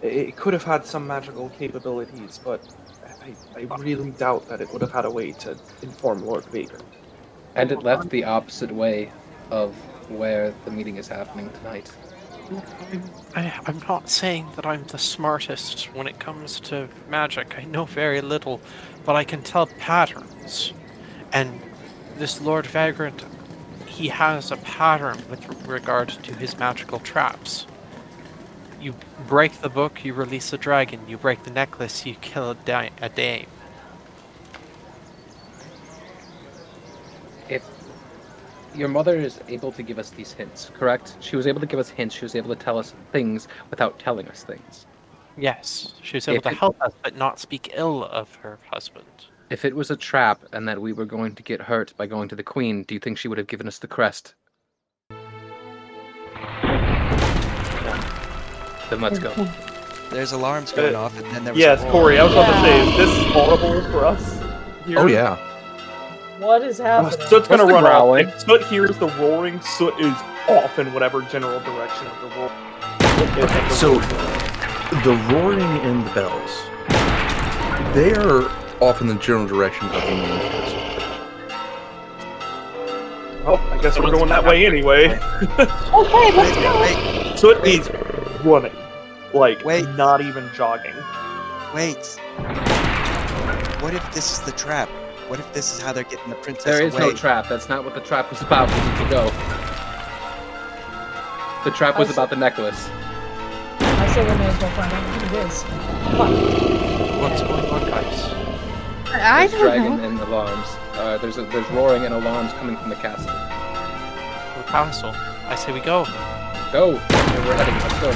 it, it could have had some magical capabilities, but I, I really doubt that it would have had a way to inform Lord Vagrant. And it left the opposite way of where the meeting is happening tonight. I'm, I'm not saying that I'm the smartest when it comes to magic. I know very little, but I can tell patterns. And this Lord Vagrant, he has a pattern with regard to his magical traps. You break the book, you release a dragon. You break the necklace, you kill a, da- a dame. Your mother is able to give us these hints, correct? She was able to give us hints. She was able to tell us things without telling us things. Yes, she was able If to it- help us, but not speak ill of her husband. If it was a trap and that we were going to get hurt by going to the queen, do you think she would have given us the crest? Then let's go. There's alarms going Uh, off, and then there was. Yes, roar. Corey, I was about to say, Yeah. is this horrible for us? Here? Oh yeah. What is Uh, happening? Soot's gonna What's run growling? off. If Soot hears the roaring, Soot is off in whatever general direction of the roar. So the roaring and the bells, they are off in the general direction of the main castle. Oh, I guess we're going that way anyway. Okay, let's Wait, go. wait, Soot is running, like Wait. not even jogging. wait. What if this is the trap? What if this is how they're getting the princess There is away? no trap. That's not what the trap was about. We need to go. The trap was I about the necklace. I say we may as well find out what it is. Come on. What's going on, guys? I There's don't dragon know. and alarms. Uh, there's a, there's roaring and alarms coming from the castle. The castle. I say we go. Go. Where we're heading. Let's go.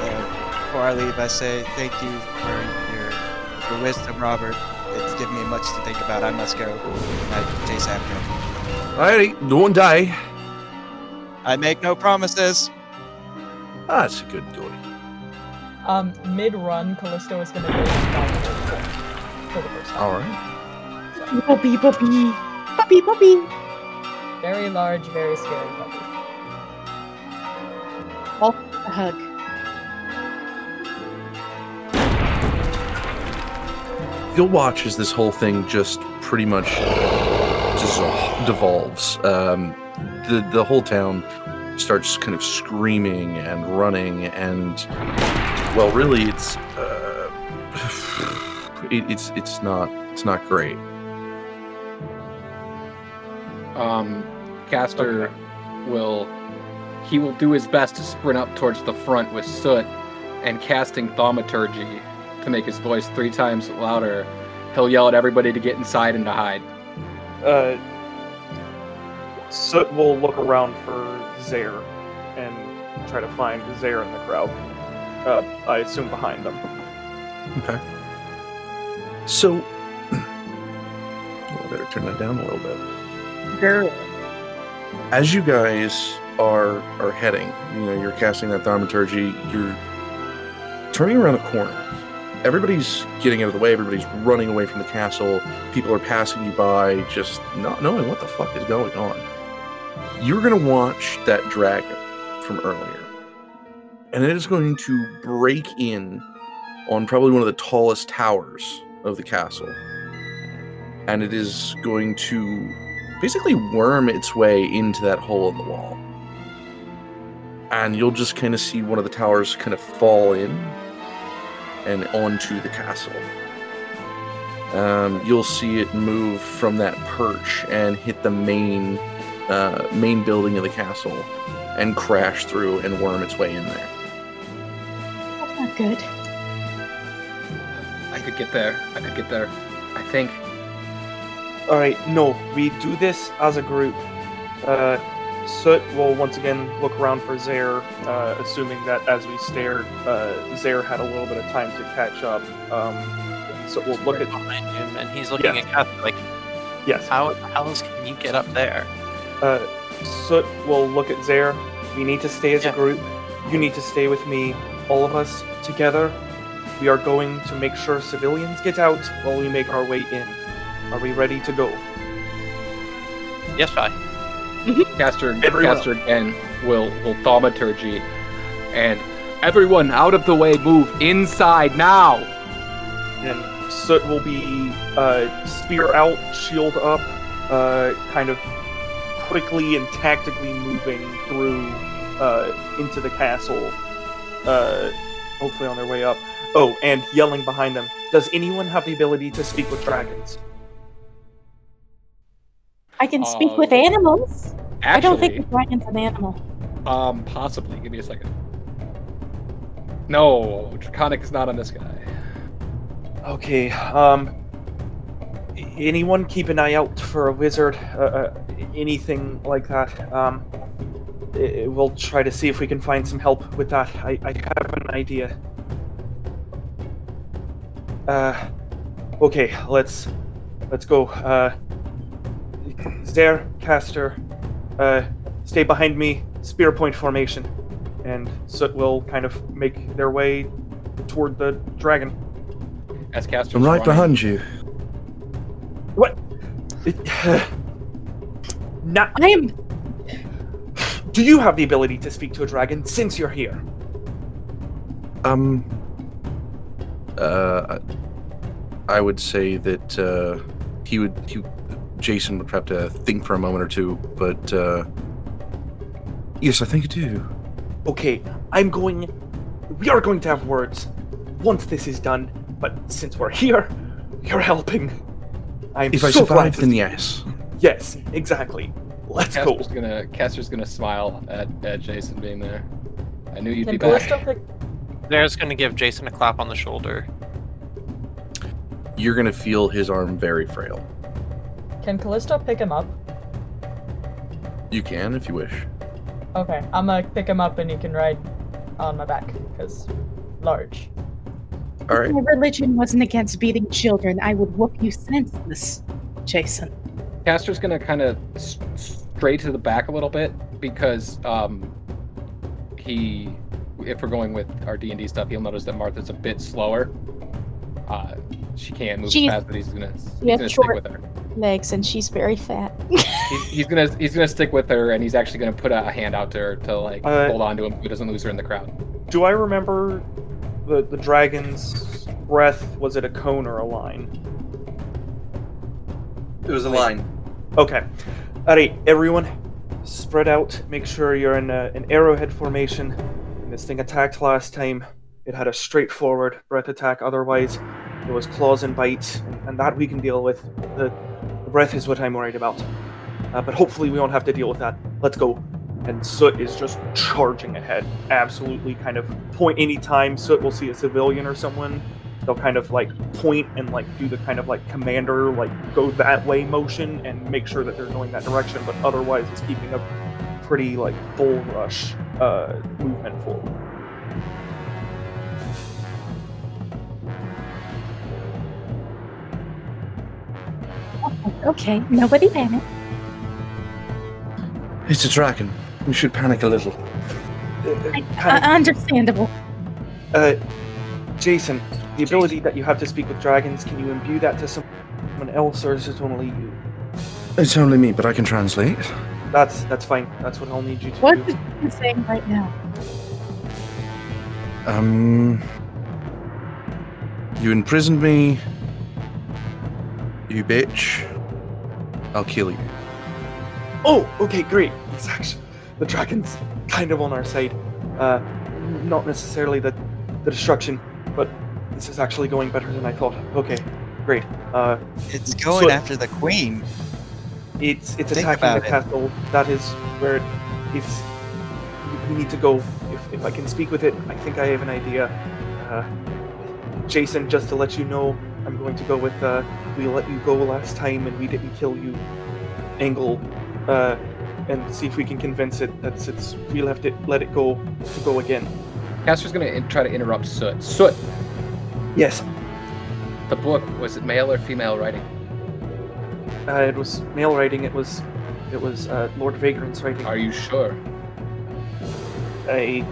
Uh, before I leave, I say thank you for your, your wisdom, Robert. It's given me much to think about. I must go. I chase after him. Alrighty, don't die. I make no promises. Ah, that's a good boy. Um, mid-run, Callisto is gonna go back to the fort for the first time. All right. Puppy, puppy. Puppy, puppy. Very large, very scary puppy. A hug. You'll watch as this whole thing just pretty much dissolve, devolves. Um, the the whole town starts kind of screaming and running, and well, really, it's uh, it, it's it's not it's not great. Um, Caster will he will do his best to sprint up towards the front with Soot and casting thaumaturgy to make his voice three times louder. He'll yell at everybody to get inside and to hide. Uh, Soot will look around for Zaire and try to find Zaire in the crowd. Uh, I assume behind them. Okay. So, well, I better turn that down a little bit. Girl. as you guys are are heading, you know, you're casting that thaumaturgy, you're turning around a corner. Everybody's getting out of the way, everybody's running away from the castle, people are passing you by, just not knowing what the fuck is going on. You're gonna watch that dragon from earlier. And it is going to break in on probably one of the tallest towers of the castle. And it is going to basically worm its way into that hole in the wall. And you'll just kind of see one of the towers kind of fall in and onto the castle. Um, you'll see it move from that perch and hit the main uh, main building of the castle and crash through and worm its way in there. That's not good. I could get there. I could get there. I think. All right, no, we do this as a group. Uh, Soot will once again look around for Zaire, uh, assuming that as we stared, uh, Zaire had a little bit of time to catch up. Um, so we'll look at behind him, and he's looking at Kath like, yes. how the hell can you get up there? Uh, Soot will look at Zaire. We need to stay as Yeah. a group. You need to stay with me. All of us together. We are going to make sure civilians get out while we make our way in. Are we ready to go? Yes, Vi. Caster Everyone. Caster again will will thaumaturgy and everyone out of the way move inside now. and Soot will be uh, spear out, shield up, uh, kind of quickly and tactically moving through uh, into the castle. Uh, hopefully on their way up. Oh, and yelling behind them. Does anyone have the ability to speak with dragons? I can speak with Uh, animals. I don't think the dragon's an animal. um, possibly. Give me a second. No, Draconic is not on this guy. Okay. Um. Anyone keep an eye out for a wizard? Uh, uh, anything like that? Um. i- We'll try to see if we can find some help with that. I, I have an idea. Uh. Okay. Let's let's go. Uh. Zaire, caster, uh, stay behind me. Spear point formation, and Soot will kind of make their way toward the dragon. As caster. I'm right behind you. What? It, not. I am. Do you have the ability to speak to a dragon since you're here? Um. Uh, I would say that uh, he would. He, Jason would have to think for a moment or two, but uh, yes, I think I do. Okay, I'm going. We are going to have words once this is done. But since we're here, you're helping. I'm If I so glad survive, to then yes. Yes, exactly. Let's go. Caster's gonna Caster's gonna smile at, at Jason being there. I knew you'd Can be back. Pick? There's gonna give Jason a clap on the shoulder. You're gonna feel his arm very frail. Can Callisto pick him up? You can if you wish. Okay, I'm gonna pick him up and he can ride on my back because large. All right. My religion wasn't against beating children. I would whoop you senseless, Jason. Caster's gonna kind of s- stray to the back a little bit because um, he, if we're going with our D and D stuff, he'll notice that Martha's a bit slower. Uh, she can't move She's- as fast, but he's gonna, he's Yeah, gonna short. stick with her. Legs, and she's very fat. He's, he's gonna he's gonna stick with her, and he's actually gonna put a, a hand out to her to like Uh, hold on to him so he doesn't lose her in the crowd. Do I remember the the dragon's breath? Was it a cone or a line? It was a line. Okay. Alright, everyone, spread out. Make sure you're in a, an arrowhead formation. When this thing attacked last time, it had a straightforward breath attack. Otherwise, there was claws and bites, and, and that we can deal with. The, the breath is what I'm worried about. Uh, but hopefully, we won't have to deal with that. Let's go. And Soot is just charging ahead. Absolutely, kind of point anytime Soot will see a civilian or someone, they'll kind of like point and like do the kind of like commander like go that way motion and make sure that they're going that direction but otherwise it's keeping a pretty like bull rush uh movement forward okay, nobody panic. It's a dragon. We should panic a little. Uh, uh, Uh, understandable. uh, jason the ability that you have to speak with dragons can you imbue that to someone else or is it only you It's only me, but I can translate. that's that's fine that's what i'll need you to What do is he saying right now? Um. You imprisoned me. You bitch. I'll kill you. Oh, okay, great. It's actually the dragon's kind of on our side. Uh, not necessarily the the destruction, but this is actually going better than I thought. Okay, great. Uh, It's going So- after the queen. it's it's Think attacking the it. castle. That is where it, it's. We need to go. If if I can speak with it, I think I have an idea. Uh, Jason, just to let you know, I'm going to go with uh, we let you go last time and we didn't kill you. Angle, uh, and see if we can convince it that it's we'll have to let it go to go again. Caster's gonna try to interrupt Soot. Soot, Yes, the book was it male or female writing? uh, it was male writing. It was it was uh, Lord Vagrant's writing. Are you sure? I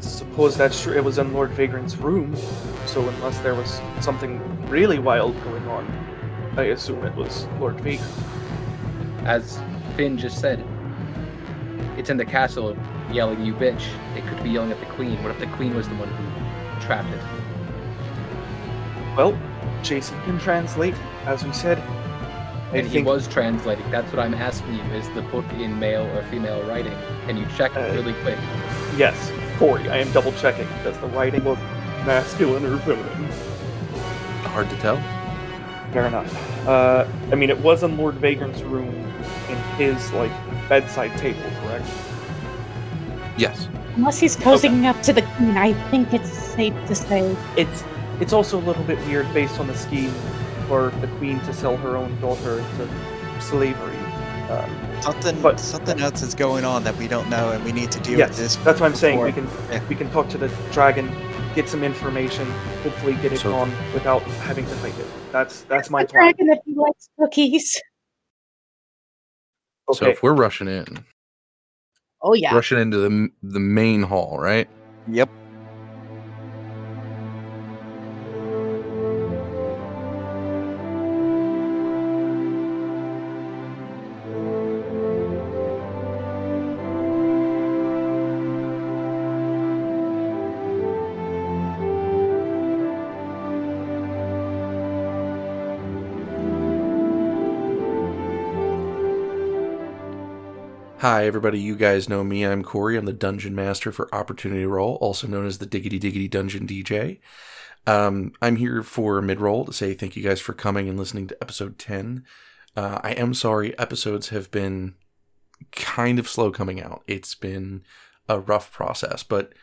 suppose that's true. It was in Lord Vagrant's room, so unless there was something really wild going on, I assume it was Lord Vagrant. As Finn just said, it's in the castle yelling, "You bitch!" It could be yelling at the queen. What if the queen was the one who trapped it? Well, Jason can translate, as we said. I And he was translating. That's what I'm asking you: Is the book in male or female writing? Can you check Uh, really quick? yes, Corey. I am double checking. Does the writing look masculine or feminine? Hard to tell. Fair enough. Uh, I mean, it was in Lord Vagrant's room in his like bedside table, correct? Yes. Unless he's cozying up to the queen, I think it's safe to say. It's it's also a little bit weird based on the scheme for the queen to sell her own daughter into slavery. Uh, Something, But- something else is going on that we don't know, and we need to deal yes, with this. that's what I'm saying. We can Yeah. we can talk to the dragon, get some information, hopefully get it So- gone without having to fight it. That's that's my a plan. dragon if he likes cookies. So if we're rushing in, Oh yeah. rushing into the the main hall, right? Yep. Hi, everybody. You guys know me. I'm Corey. I'm the Dungeon Master for Opportunity Roll, also known as the Diggity Diggity Dungeon DJ. Um, I'm here for mid roll to say thank you guys for coming and listening to episode 10. Uh, I am sorry, episodes have been kind of slow coming out. It's been a rough process, but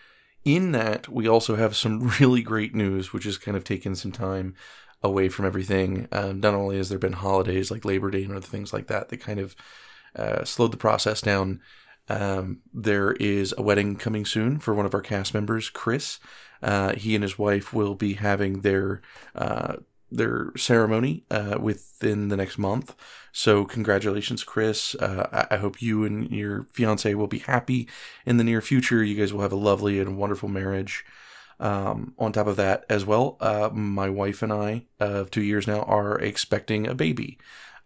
in that, we also have some really great news, which has kind of taken some time away from everything. Um, not only has there been holidays like Labor Day and other things like that that kind of uh, slowed the process down. Um, there is a wedding coming soon for one of our cast members, Chris. Uh, he and his wife will be having their uh, their ceremony uh, within the next month. So congratulations, Chris. Uh, I-, I hope you and your fiance will be happy in the near future. You guys will have a lovely and wonderful marriage. Um, on top of that, as well, uh, my wife and I of two years now are expecting a baby.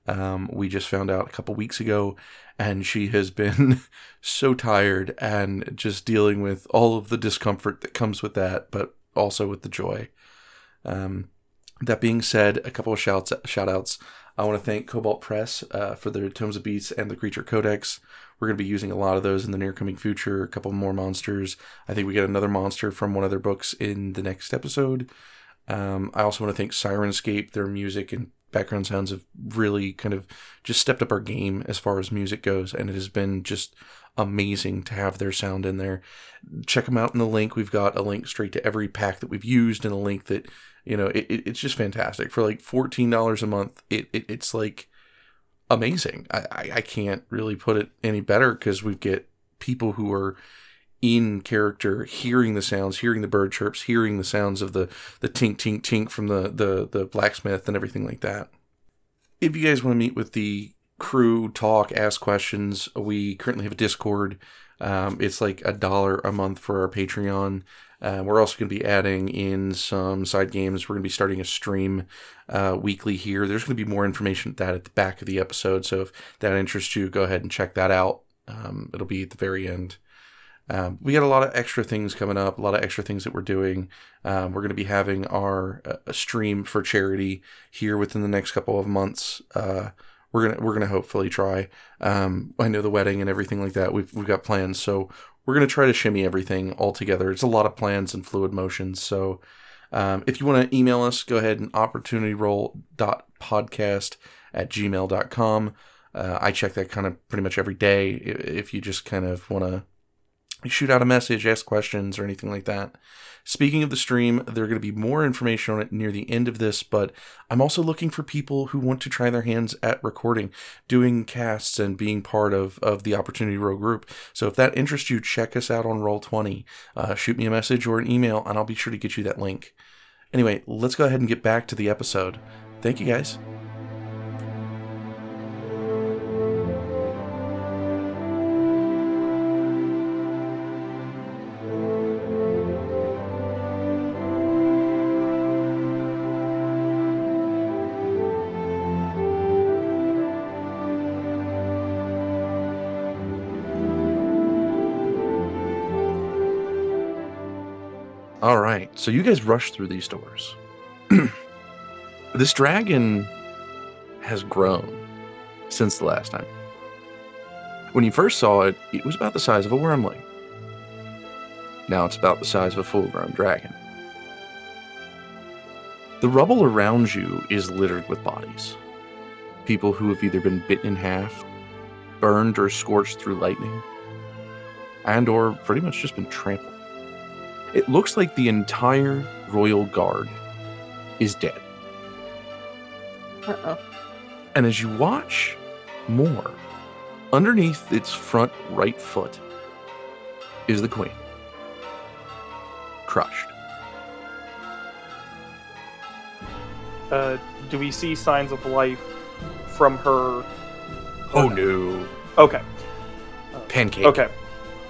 Um, we just found out a couple weeks ago, and she has been so tired and just dealing with all of the discomfort that comes with that, but also with the joy. Um, that being said, a couple of shouts shout outs. I want to thank Kobold Press uh, for their Tomes of Beasts and the Creature Codex. We're going to be using a lot of those in the near coming future. A couple more monsters. I think we get another monster from one of their books in the next episode. Um, I also want to thank Syrinscape. Their music and background sounds have really kind of just stepped up our game as far as music goes, and it has been just amazing to have their sound in there. Check them out in the link. We've got a link straight to every pack that we've used, and a link that you know it, it- it's just fantastic for like fourteen dollars a month. It, it it's like amazing. I, I I can't really put it any better because we get people who are in character, hearing the sounds, hearing the bird chirps, hearing the sounds of the the tink tink tink from the the the blacksmith and everything like that. If you guys want to meet with the crew, talk, ask questions, we currently have a Discord. Um, it's like a dollar a month for our Patreon. Uh, we're also going to be adding in some side games. We're going to be starting a stream uh, weekly here. There's going to be more information at that at the back of the episode. So if that interests you, go ahead and check that out. Um, it'll be at the very end. Um, we got a lot of extra things coming up, a lot of extra things that we're doing. Um, we're going to be having our uh, stream for charity here within the next couple of months. Uh, we're gonna we're gonna hopefully try. Um, I know the wedding and everything like that. We've we've got plans, so we're gonna try to shimmy everything all together. It's a lot of plans and fluid motions. So um, if you want to email us, go ahead and opportunityroll.podcast at gmail.com. Uh, I check that kind of pretty much every day. If you just kind of want to shoot out a message, ask questions, or anything like that. Speaking of the stream, there are going to be more information on it near the end of this, but I'm also looking for people who want to try their hands at recording, doing casts, and being part of, of the Opportunity Roll group. So if that interests you, check us out on Roll20. Uh, shoot me a message or an email, and I'll be sure to get you that link. Anyway, let's go ahead and get back to the episode. Thank you guys. Right, so you guys rush through these doors. this dragon has grown since the last time. When you first saw it, it was about the size of a wyrmling. Now it's about the size of a full grown dragon. The rubble around you is littered with bodies. People who have either been bitten in half, burned or scorched through lightning, and or pretty much just been trampled. It looks like the entire royal guard is dead. Uh oh. And as you watch more, underneath its front right foot is the queen. Crushed. Uh, do we see signs of life from her? Oh no. Okay. Pancake. Okay.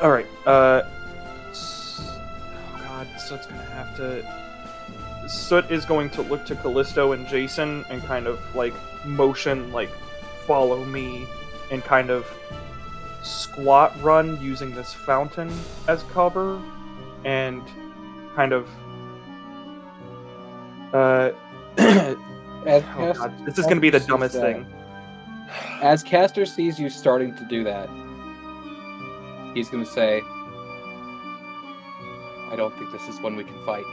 All right. Uh. Soot's gonna have to. Soot is going to look to Callisto and Jason and kind of like motion, like follow me, and kind of squat run using this fountain as cover, and kind of. Uh. As, oh God. This is gonna be the dumbest thing. As Caster sees you starting to do that, he's going to say, I don't think this is one we can fight.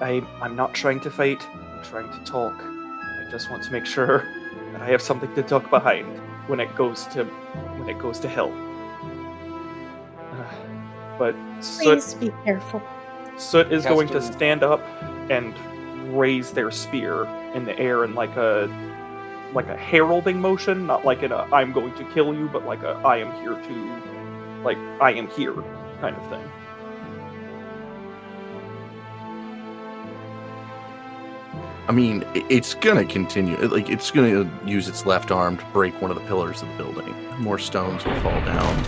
I, I'm not trying to fight. I'm trying to talk. I just want to make sure that I have something to duck behind when it goes to when it goes to hell. Uh, but Soot, Please be careful. Soot is going to stand up and raise their spear in the air in like a like a heralding motion, not like in a I'm going to kill you, but like a I am here to like I am here kind of thing. I mean, it's gonna continue. Like, it's gonna use its left arm to break one of the pillars of the building. More stones will fall down.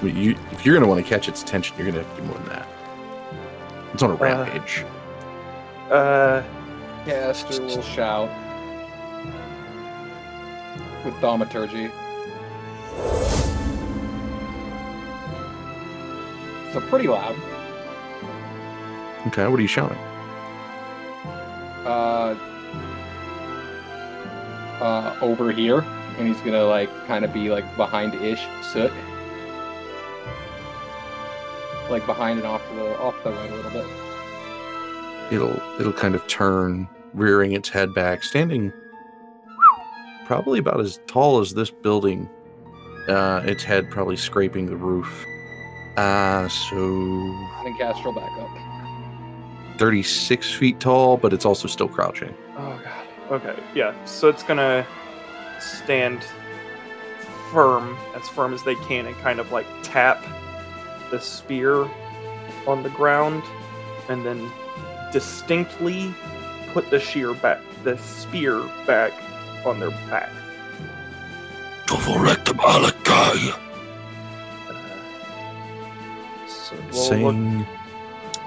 I mean, you, if you're gonna want to catch its attention, you're gonna have to do more than that. It's on a rampage. Uh Caster will shout with thaumaturgy. So pretty loud. Okay, what are you shouting? Uh, uh, over here, and he's gonna like kind of be like behind ish soot, like behind and off to the off the right a little bit. It'll it'll kind of turn, rearing its head back, standing probably about as tall as this building. Uh, its head probably scraping the roof. Uh, so And will back up. 36 feet tall, but it's also still crouching. Oh god. Okay, yeah. So it's gonna stand firm, as firm as they can, and kind of like tap the spear on the ground, and then distinctly put the shear back, the spear back on their back. Uh, so we'll look, saying,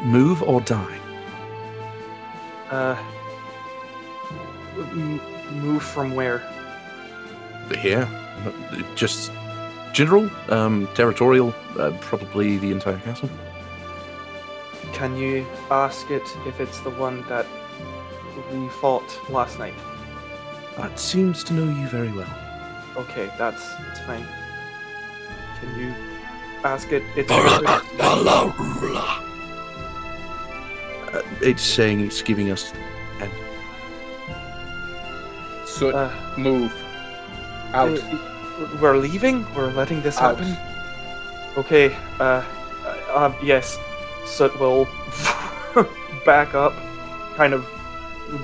move or die. Uh, m- move from where? Yeah, but just general, um, territorial, uh, probably the entire castle. Can you ask it if it's the one that we fought last night? That seems to know you very well. Okay, that's that's fine. Can you ask it? It's Uh, it's saying it's giving us. Soot, uh, move out. uh, We're leaving. We're letting this Out. happen. Okay. Uh, uh, uh, yes. Soot will back up, kind of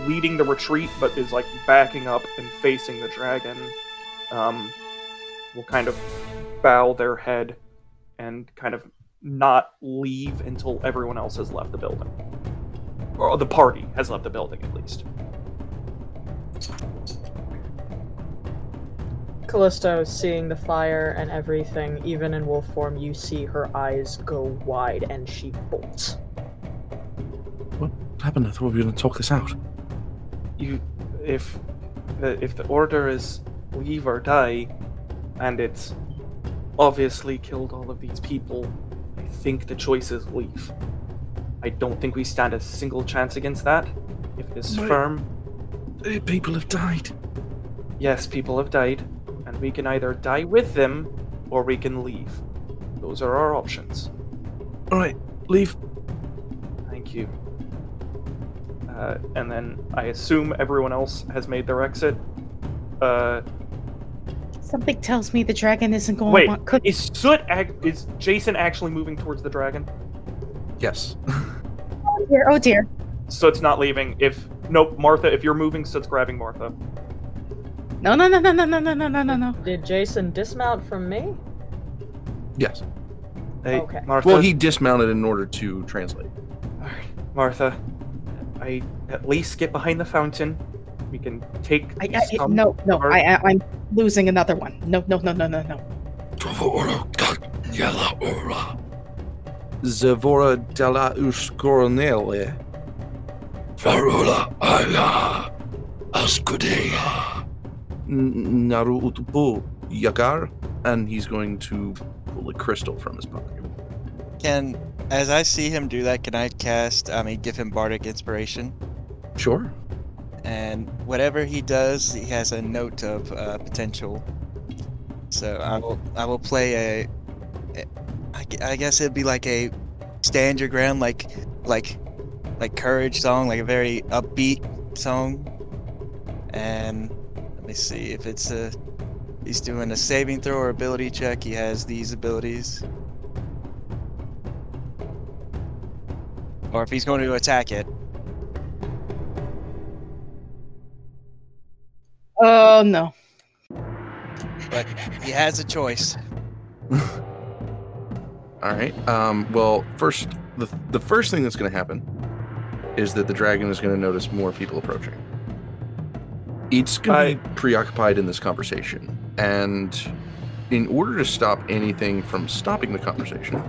leading the retreat, but is like backing up and facing the dragon. Um, will kind of bow their head and kind of not leave until everyone else has left the building, or the party has left the building at least. Callisto, seeing the fire and everything, even in wolf form, you see her eyes go wide and she bolts. What happened? I thought we were going to talk this out. you if the if the order is leave or die and it's obviously killed all of these people i think the choice is leave i don't think we stand a single chance against that if it is Wait. firm People have died. yes people have died and we can either die with them or we can leave those are our options All right, leave. thank you uh, uh, and then I assume everyone else has made their exit. Uh, Something tells me the dragon isn't going wait, to want cookies. is Soot? Ac- is Jason actually moving towards the dragon? Yes. Oh dear, oh dear. Soot's not leaving. If nope, Martha. If you're moving, Soot's grabbing Martha. No, no, no, no, no, no, no, no, no, no, no. Did Jason dismount from me? yes. Hey, Okay. Martha. Well, he dismounted in order to translate. Alright, Martha. I at least get behind the fountain. We can take. I, I, some no, no, cover. I, I, I'm losing another one. No, no, no, no, no, no. Zavora della Uscoronele. Varula Aya Ascudea. Naru Utupu Yakar. And he's going to pull a crystal from his pocket. Can, as I see him do that, can I cast? I mean, give him bardic inspiration, Sure. and whatever he does, he has a note of uh, potential. So I will, I will play a. a- I, gu- I guess it'd be like a stand your ground, like, like, like courage song, like a very upbeat song. And let me see if it's a. He's doing a saving throw or ability check. He has these abilities. Or if he's going to attack it. Oh no. But he has a choice. All right. Um, well, first, the, the first thing that's going to happen is that the dragon is going to notice more people approaching. It's going to be preoccupied in this conversation, and in order to stop anything from stopping the conversation,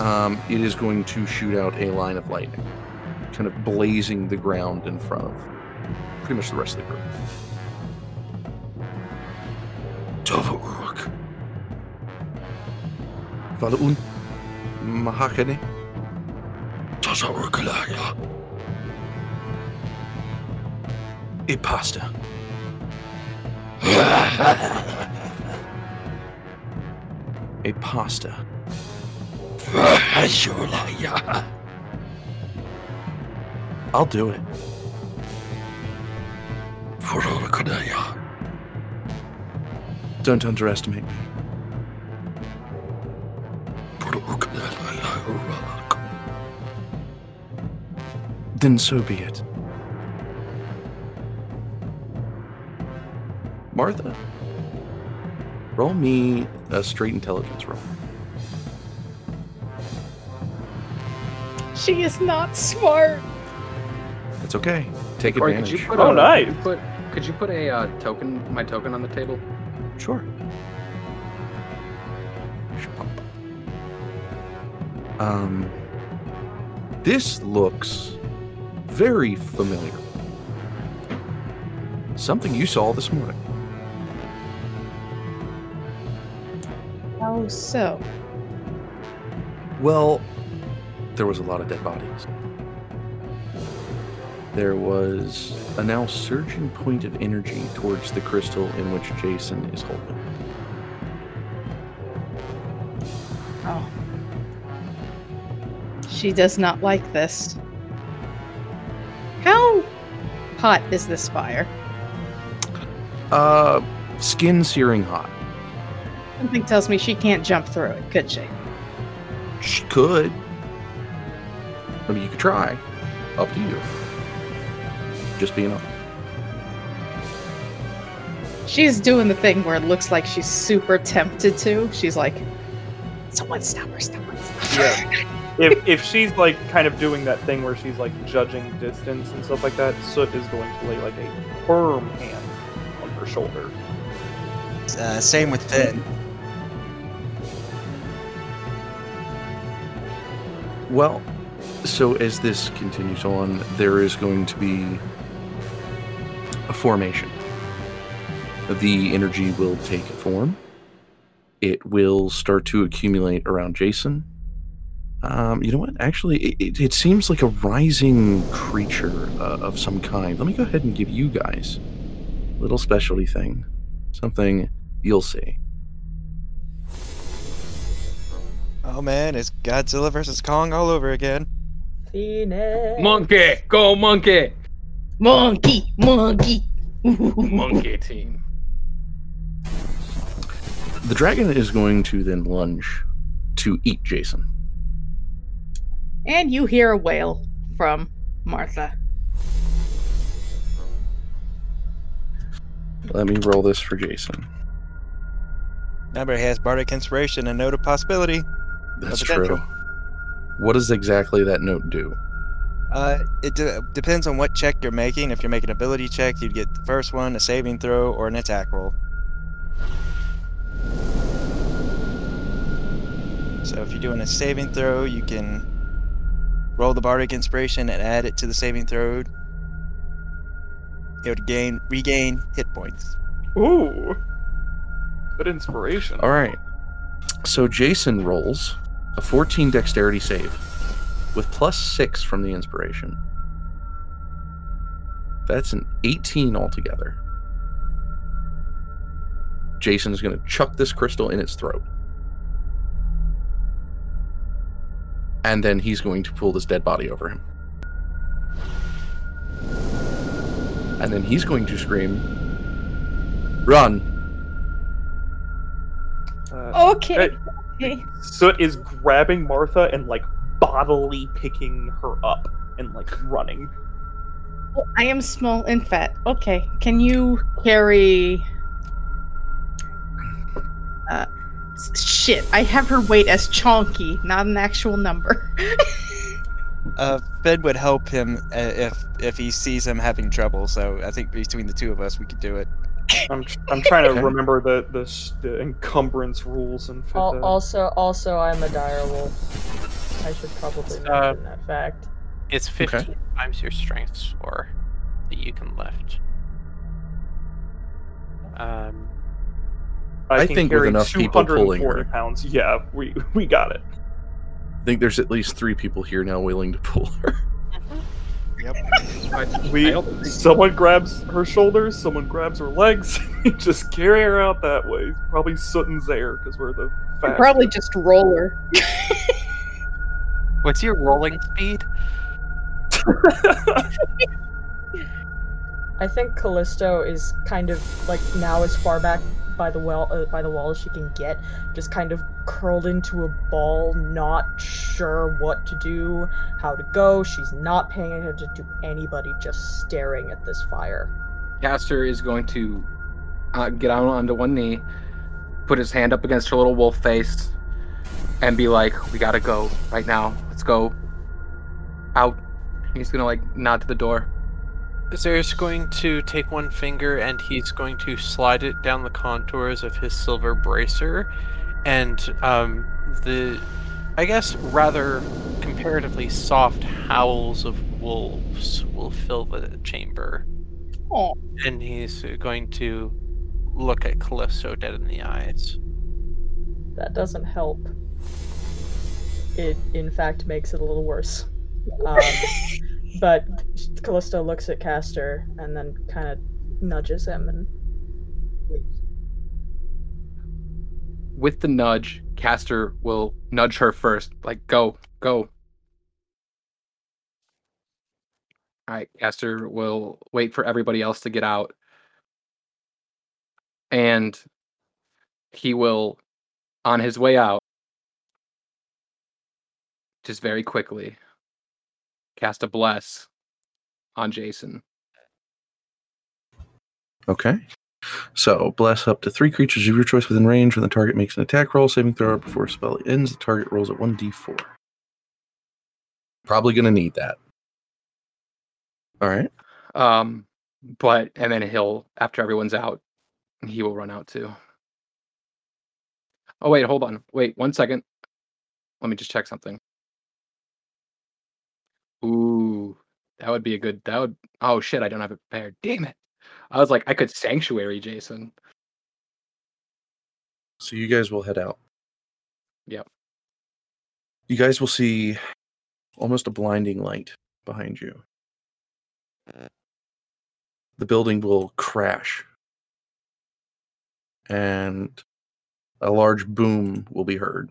um, it is going to shoot out a line of lightning, kind of blazing the ground in front of pretty much the rest of the group un mahogany tasarrukalaya e pasta. a pasta. I'll do it. Don't underestimate me. Varulakadaya. Then so be it. Martha, roll me a straight intelligence roll. She is not smart. That's okay. Take Corey, advantage. Could you put Oh, a, nice. Could you put, could you put a uh, token, my token, on the table? Sure. Um, this looks very familiar. Something you saw this morning. Oh, so. Well, there was a lot of dead bodies. There was a now surging point of energy towards the crystal in which Jason is holding. Oh. She does not like this. How hot is this fire? Uh, skin searing hot. Something tells me she can't jump through it, could she? She could. I mean, you could try. Up to you. Just being honest. She's doing the thing where it looks like she's super tempted to. She's like, someone stop her, stop her. Stop her. Yeah. if if she's like kind of doing that thing where she's like judging distance and stuff like that, Soot is going to lay like a firm hand on her shoulder. Uh, same with Finn. Well, so as this continues on, there is going to be a formation. The energy will take form. It will start to accumulate around Jason. Um, you know what? Actually, it, it, it seems like a rising creature uh, of some kind. Let me go ahead and give you guys a little specialty thing. Something you'll see. Oh man, it's Godzilla versus Kong all over again. Phoenix. Monkey, go monkey, Monkey, monkey. monkey team. The dragon is going to then lunge to eat Jason. And you hear a wail from Martha. Let me roll this for Jason. Remember, he has bardic inspiration and note of possibility. That's potential. true. What does exactly that note do? Uh, it de- depends on what check you're making. If you're making an ability check, you'd get the first one, a saving throw, or an attack roll. So if you're doing a saving throw, you can roll the bardic inspiration and add it to the saving throw. It would gain regain hit points. Ooh. Good inspiration. All right. So Jason rolls a 14 dexterity save with plus 6 from the inspiration. That's an 18 altogether. Jason is going to chuck this crystal in its throat. And then he's going to pull this dead body over him. And then he's going to scream, Run! Uh, Okay. Hey. okay. Soot is grabbing Martha and like bodily picking her up and like running. Oh, I am small and fat. Okay. Can you carry. Uh, s- shit. I have her weight as chonky, not an actual number. Uh, Fed would help him uh, if if he sees him having trouble. So I think between the two of us, we could do it. I'm I'm trying to remember the the, the encumbrance rules and. Al- also, also, I'm a dire wolf. I should probably mention Uh, that fact. It's 15 times your strength score that you can lift. Um, I can think with carry enough people pulling her. pounds. Yeah, we we got it. I think there's at least three people here now willing to pull her. Yep. We someone grabs her shoulders, someone grabs her legs, just carry her out that way. Probably Sutton's there because we're the fast. Probably just roller. what's your rolling speed? I think Callisto is kind of like now as far back by the well uh, by the wall as she can get, just kind of curled into a ball, not sure what to do, how to go. She's not paying attention to anybody, just staring at this fire. Caster is going to uh, get out onto one knee, put his hand up against her little wolf face, and be like, "We gotta go right now. Let's go out." He's gonna like nod to the door. Zer's going to take one finger and he's going to slide it down the contours of his silver bracer, and um, the, I guess, rather comparatively soft howls of wolves will fill the chamber. Oh. And he's going to look at Callisto dead in the eyes. That doesn't help. It, in fact, makes it a little worse. Um, but Callisto looks at Caster and then kind of nudges him and. With the nudge, Caster will nudge her first, like, "Go, go." All right, Caster will wait for everybody else to get out, and he will, on his way out, just very quickly, cast a bless on Jason. Okay. So, bless up to three creatures of your choice within range. When the target makes an attack roll, saving throw before a spell ends, the target rolls at 1d4. Probably going to need that. All right. Um, but and then he'll after everyone's out, he will run out too. Oh wait, hold on. Wait one second. Let me just check something. Ooh, that would be a good. That would. Oh shit, I don't have it prepared. Damn it. I was like, I could sanctuary Jason. So, you guys will head out. Yep. You guys will see almost a blinding light behind you. The building will crash. And a large boom will be heard.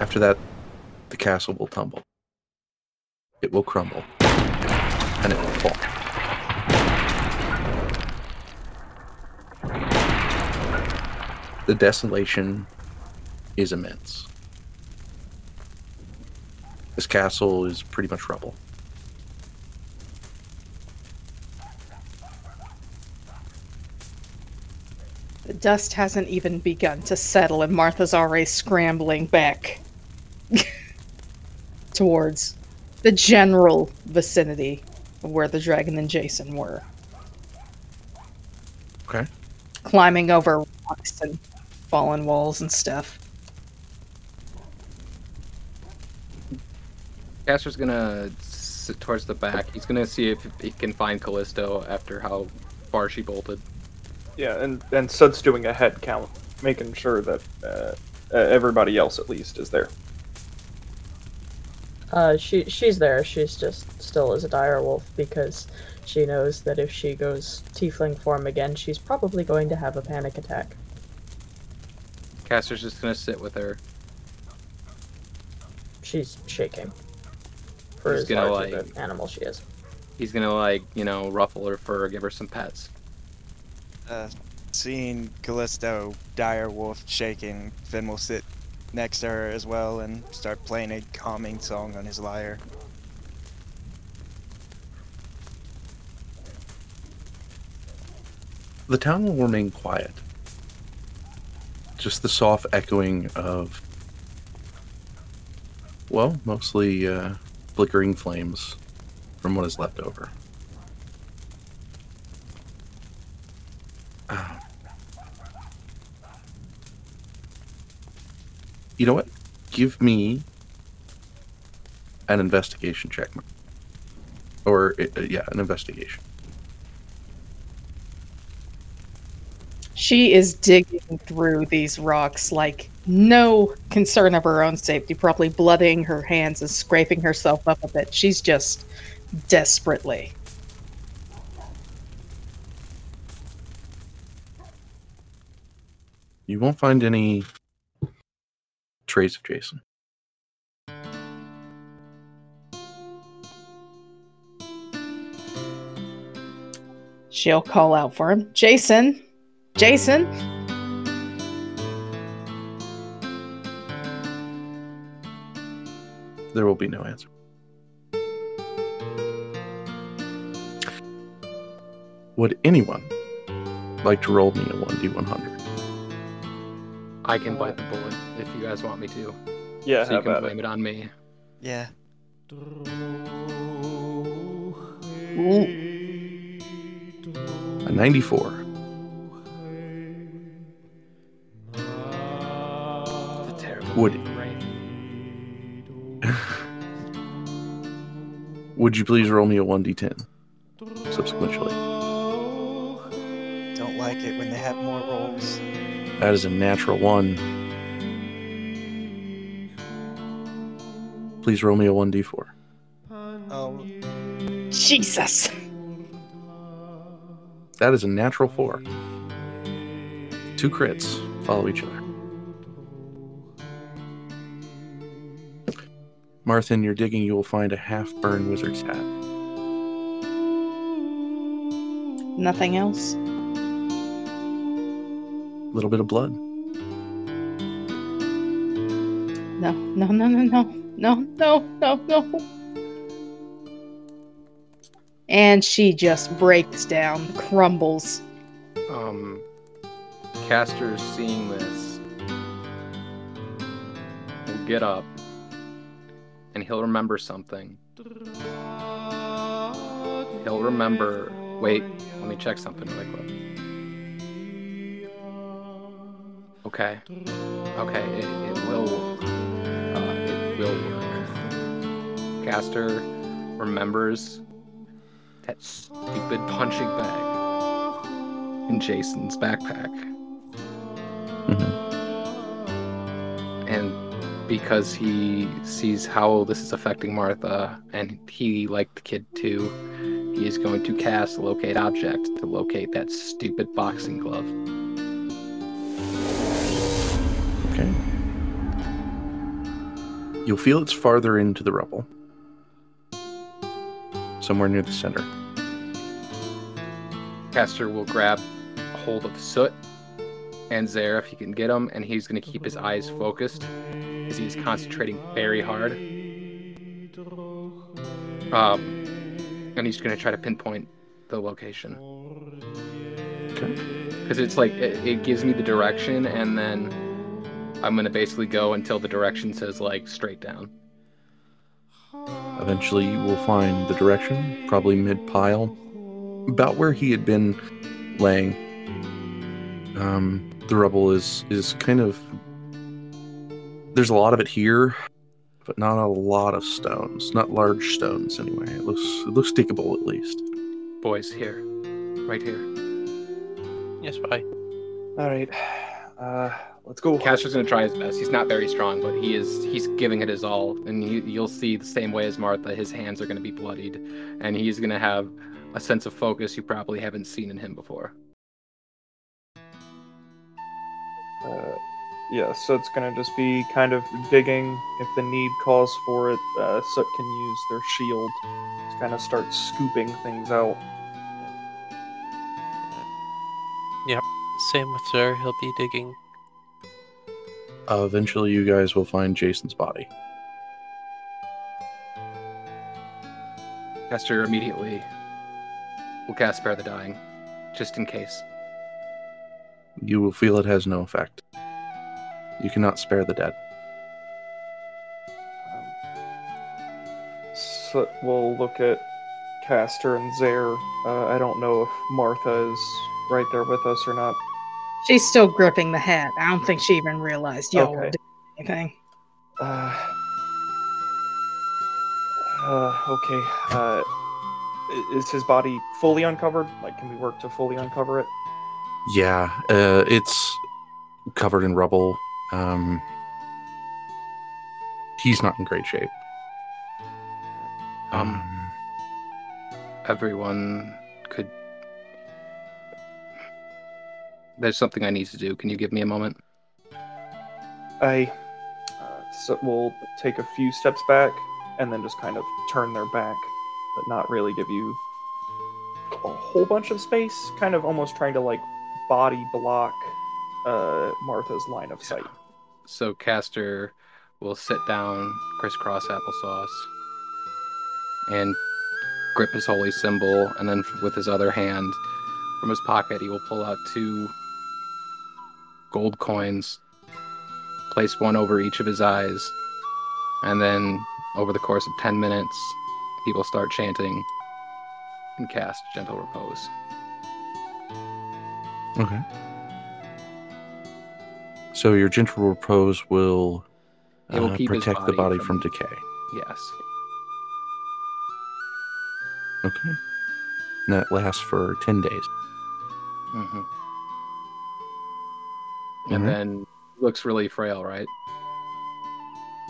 After that, the castle will tumble. It will crumble. And it will fall. The desolation is immense. This castle is pretty much rubble. The dust hasn't even begun to settle, and Martha's already scrambling back towards the general vicinity of where the dragon and Jason were. Okay. Climbing over rocks and fallen walls and stuff. Caster's gonna sit towards the back. He's gonna see if he can find Callisto after how far she bolted. Yeah, and and Soot's doing a head count, making sure that uh, uh, everybody else at least is there. Uh, she she's there. She's just still as a dire wolf because she knows that if she goes tiefling form again, she's probably going to have a panic attack. Caster's just gonna sit with her. She's shaking. For He's as gonna, large of like- an animal she is. He's gonna like, you know, ruffle her fur, give her some pets. Uh, seeing Callisto, dire wolf, shaking, Finn will sit next to her as well and start playing a calming song on his lyre. The town will remain quiet. Just the soft echoing of, well, mostly uh, flickering flames from what is left over. Ah. You know what? Give me an investigation check. Or, uh, yeah, an investigation. She is digging through these rocks like no concern of her own safety, probably blooding her hands and scraping herself up a bit. She's just desperately. You won't find any trace of Jason. She'll call out for him. Jason! Jason! There will be no answer. Would anyone like to roll me a 1d100? I can bite the bullet if you guys want me to. Yeah, so you can blame it? it on me. Yeah. A 94. It's a terrible Woody. Would you please roll me a 1d10 subsequently? Don't like it when they have more rolls. That is a natural one. Please roll me a 1d4. Oh, Jesus! That is a natural 4. Two crits follow each other. Martha, in your digging, you will find a half burned wizard's hat. Nothing else? A little bit of blood. No, no, no, no, no, no, no, no, no. And she just breaks down, crumbles. Um, Caster's seeing this. Will get up, and he'll remember something. He'll remember. Wait, let me check something really quick. Okay. Okay, it, it will. Uh, it will work. Caster remembers that stupid punching bag in Jason's backpack. Mhm. And because he sees how this is affecting Martha, and he, like the kid too, he is going to cast Locate Object to locate that stupid boxing glove. Okay. You'll feel it's farther into the rubble. Somewhere near the center. Caster will grab a hold of Soot and Zaire if he can get him, and he's going to keep his eyes focused as he's concentrating very hard. Um, and he's going to try to pinpoint the location. Okay. Because it's like, it, it gives me the direction, and then I'm going to basically go until the direction says, like, straight down. Eventually, you will find the direction, probably mid pile, about where he had been laying. Um, the rubble is is kind of there's a lot of it here, but not a lot of stones, not large stones anyway. It looks it looks diggable at least. Boys, here. Right here. Yes, bye. All right. Uh, let's go. Caster's gonna try his best. He's not very strong, but he is he's giving it his all, and he, you'll see the same way as Martha. His hands are gonna be bloodied, and he's gonna have a sense of focus you probably haven't seen in him before. Uh, yeah, so it's gonna just be kind of digging. If the need calls for it, uh, Soot can use their shield to kind of start scooping things out. Yep, same with Sir. He'll be digging. Uh, eventually, you guys will find Jason's body. Caster immediately will cast Spare the Dying, just in case. You will feel it has no effect. You cannot spare the dead. So we'll look at Caster and Zaire. Uh, I don't know if Martha is right there with us or not. She's still gripping the hat. I don't think she even realized y'all were doing anything. Uh, uh, okay. Uh, is his body fully uncovered? Like, can we work to fully uncover it? Yeah, uh, it's covered in rubble. Um, he's not in great shape. Um, Um, Everyone There's something I need to do. Can you give me a moment? I uh, so we'll take a few steps back and then just kind of turn their back, but not really give you a whole bunch of space. Kind of almost trying to like body block uh, Martha's line of sight. So Caster will sit down, crisscross applesauce, and grip his holy symbol, and then with his other hand, from his pocket, he will pull out two gold coins, place one over each of his eyes, and then over the course of 10 minutes, people start chanting and cast Gentle Repose. okay. So your gentle repose will, will uh, keep his protect the body body from, from- decay. Yes. Okay. And that lasts for ten days. Hmm And then looks really frail, right?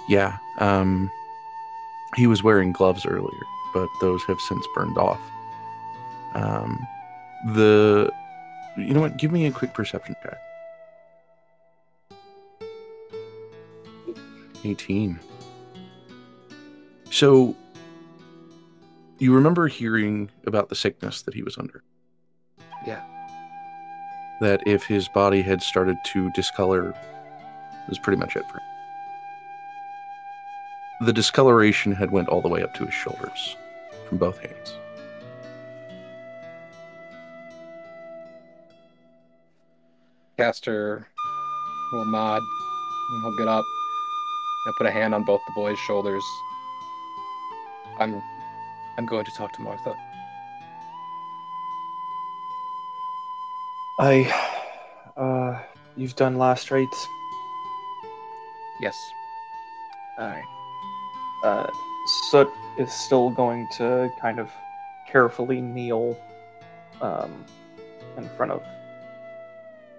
Yeah. Um, he was wearing gloves earlier, but those have since burned off. Um, the, you know what? Give me a quick perception check. Eighteen. So, you remember hearing about the sickness that he was under? Yeah. That if his body had started to discolor, was pretty much it for him the discoloration had went all the way up to his shoulders from both hands Caster will nod and he'll get up. He'll put a hand on both the boys' shoulders. I'm I'm going to talk to Martha. I, uh, you've done last rites. Yes. Alright. Uh, Soot is still going to kind of carefully kneel um, in front of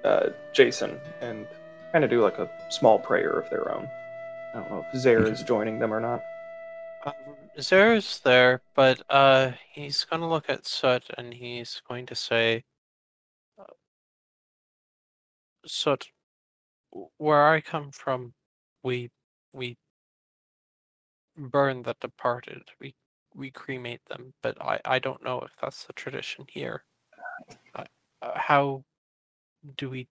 uh, Jason and kind of do like a small prayer of their own. I don't know if Zaire is joining them or not. Um, Zaire's there, but uh, he's gonna look at Soot and he's going to say, "Soot, w- where I come from, we we burn the departed. We we cremate them, but I I don't know if that's the tradition here. Uh, uh, how do we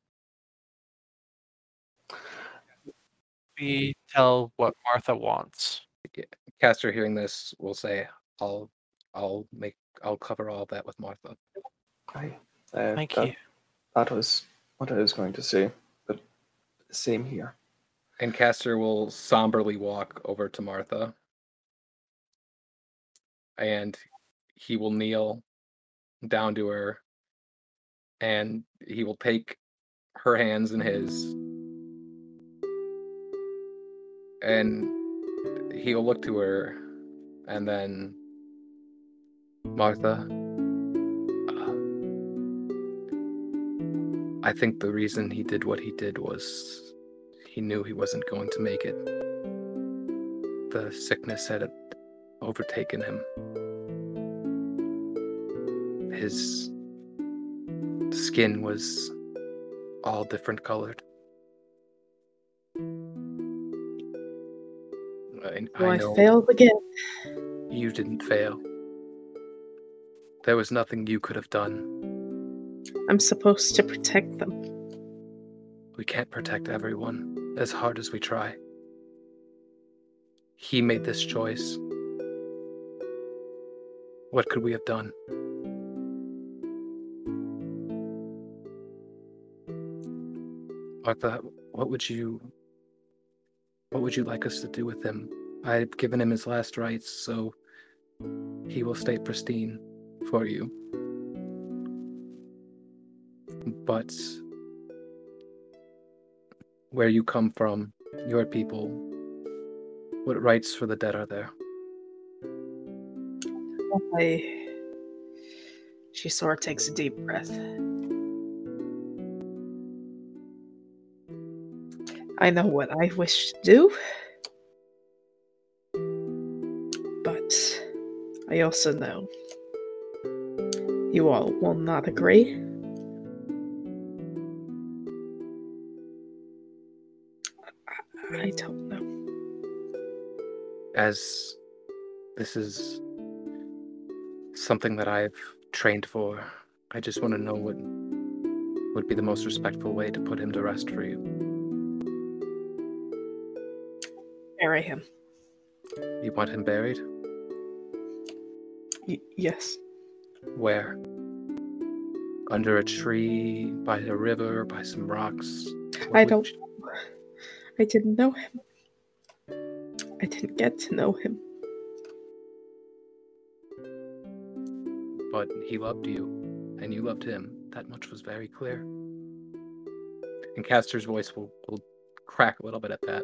we tell what Martha wants? Caster, hearing this, will say, "I'll, I'll make, I'll cover all that with Martha." I, uh, Thank that, you. That was what I was going to say, but same here. And Caster will somberly walk over to Martha, and he will kneel down to her, and he will take her hands in his, and he'll look to her, and then Martha. I think the reason he did what he did was he knew he wasn't going to make it. The sickness had overtaken him. His skin was all different colored. I, Do I I, failed again? you didn't fail. There was nothing you could have done. I'm supposed to protect them. We can't protect everyone, as hard as we try. He made this choice. What could we have done? Martha, what would you what would you like us to do with him? I've given him his last rites, so he will stay pristine for you. But where you come from, your people, what rites for the dead are there? I... She sort of takes a deep breath. I know what I wish to do. But I also know you all will not agree. I- don't know. As this is something that I've trained for, I just want to know what would be the most respectful way to put him to rest for you. Bury him. You want him buried? Y- yes. Where? Under a tree, by a river, by some rocks? What I don't you-. I didn't know him. I didn't get to know him. But he loved you, and you loved him. That much was very clear. And Caster's voice will, will crack a little bit at that.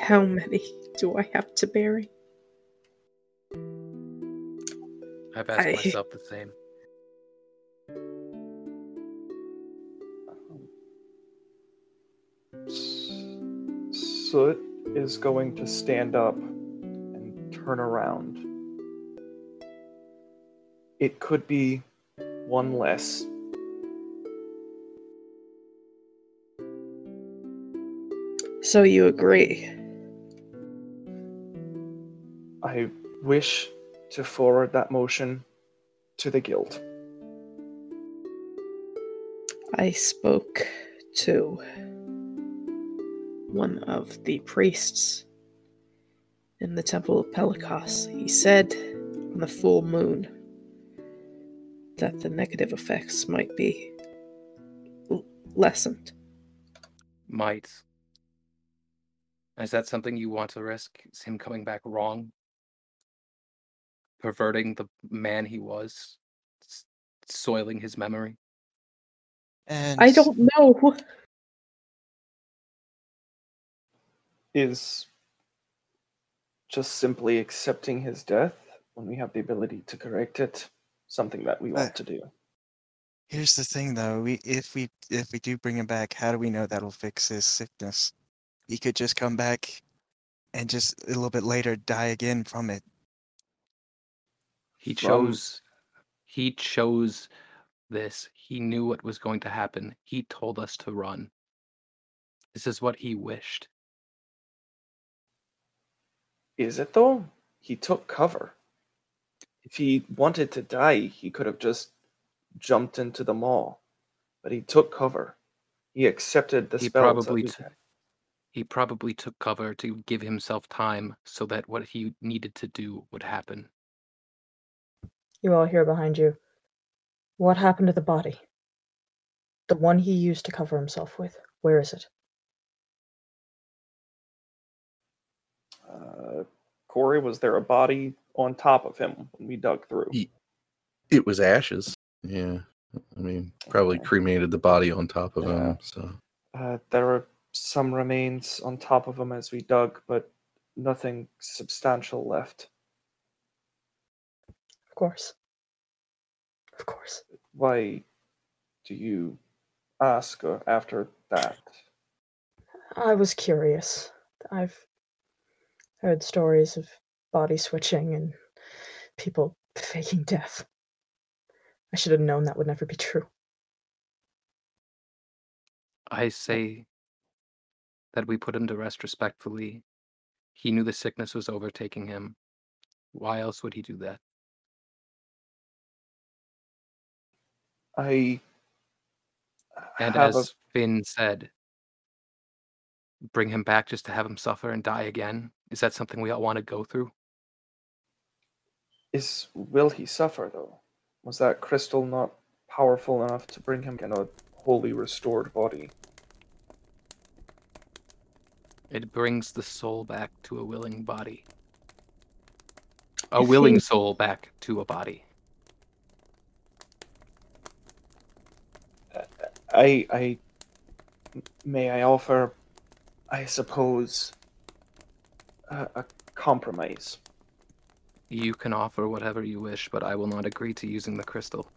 How many do I have to bury? I've asked I- myself the same. Soot is going to stand up and turn around. It could be one less. So you agree? I wish to forward that motion to the guild. I spoke to one of the priests in the Temple of Pelikos. He said on the full moon that the negative effects might be l- lessened. Might. Is that something you want to risk? Is him coming back wrong? Perverting the man he was? S- Soiling his memory? And I don't know. Is just simply accepting his death when we have the ability to correct it something that we want Uh, to do. Here's the thing, though. We if we if we do bring him back, how do we know that'll fix his sickness? He could just come back and just a little bit later die again from it. He From- chose he chose this. He knew what was going to happen. He told us to run. This is what he wished. Is it though? He took cover. If he wanted to die, he could have just jumped into the mall, But he took cover. He accepted the He spells. probably that we t- had. He probably took cover to give himself time so that what he needed to do would happen. You all hear behind you. What happened to the body? The one he used to cover himself with. Where is it? Uh, Corey, was there a body on top of him when we dug through? Ye- It was ashes. Yeah. I mean, probably Okay. cremated the body on top of Yeah. him. So Uh, there were some remains on top of him as we dug, but nothing substantial left. Of course. Of course. Why do you ask uh, after that? I was curious. I've heard stories of body switching and people faking death. I should have known that would never be true. I say that we put him to rest respectfully. He knew the sickness was overtaking him. Why else would he do that? I And as a, Finn said, bring him back just to have him suffer and die again? Is that something we all want to go through? is will he suffer though? Was that crystal not powerful enough to bring him in a wholly restored body? It brings the soul back to a willing body. A willing soul back to a body. I I may I offer, I suppose, a, a compromise. You can offer whatever you wish, but I will not agree to using the crystal.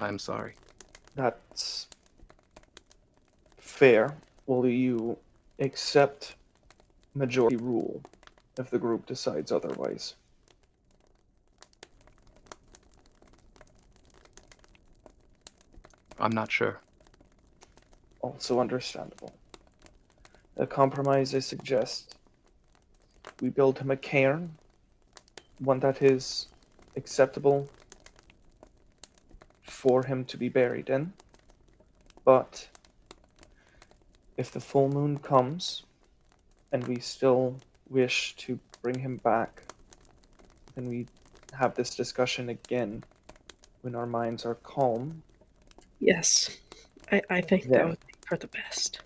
I'm sorry. That's fair. Will you accept majority rule if the group decides otherwise? I'm not sure. Also understandable. A compromise I suggest we build him a cairn, one that is acceptable for him to be buried in. But if the full moon comes and we still wish to bring him back, then we have this discussion again when our minds are calm. Yes, I, I think Yeah. that would be for the best.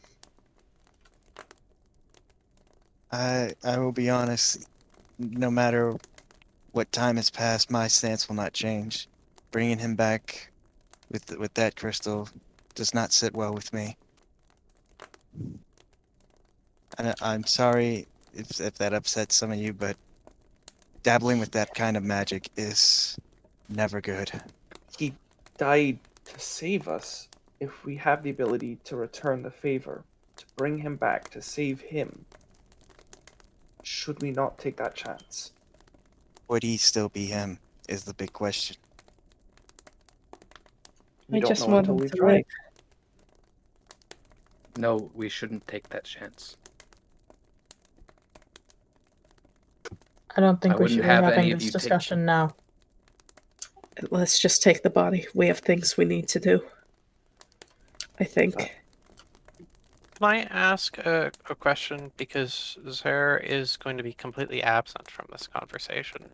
I I will be honest. No matter what time has passed, my stance will not change. Bringing him back with with that crystal does not sit well with me. And I- I'm sorry if if that upsets some of you, but dabbling with that kind of magic is never good. he died to save us. If we have the ability to return the favor, to bring him back, to save him, should we not take that chance? Would he still be him? Is the big question. We I don't just know want until him we've to tried. live. No, we shouldn't take that chance. I don't think I we wouldn't should be have any having of this you take- discussion now. Let's just take the body. We have things we need to do. I think. Can I ask a, a question? Because Zaire is going to be completely absent from this conversation,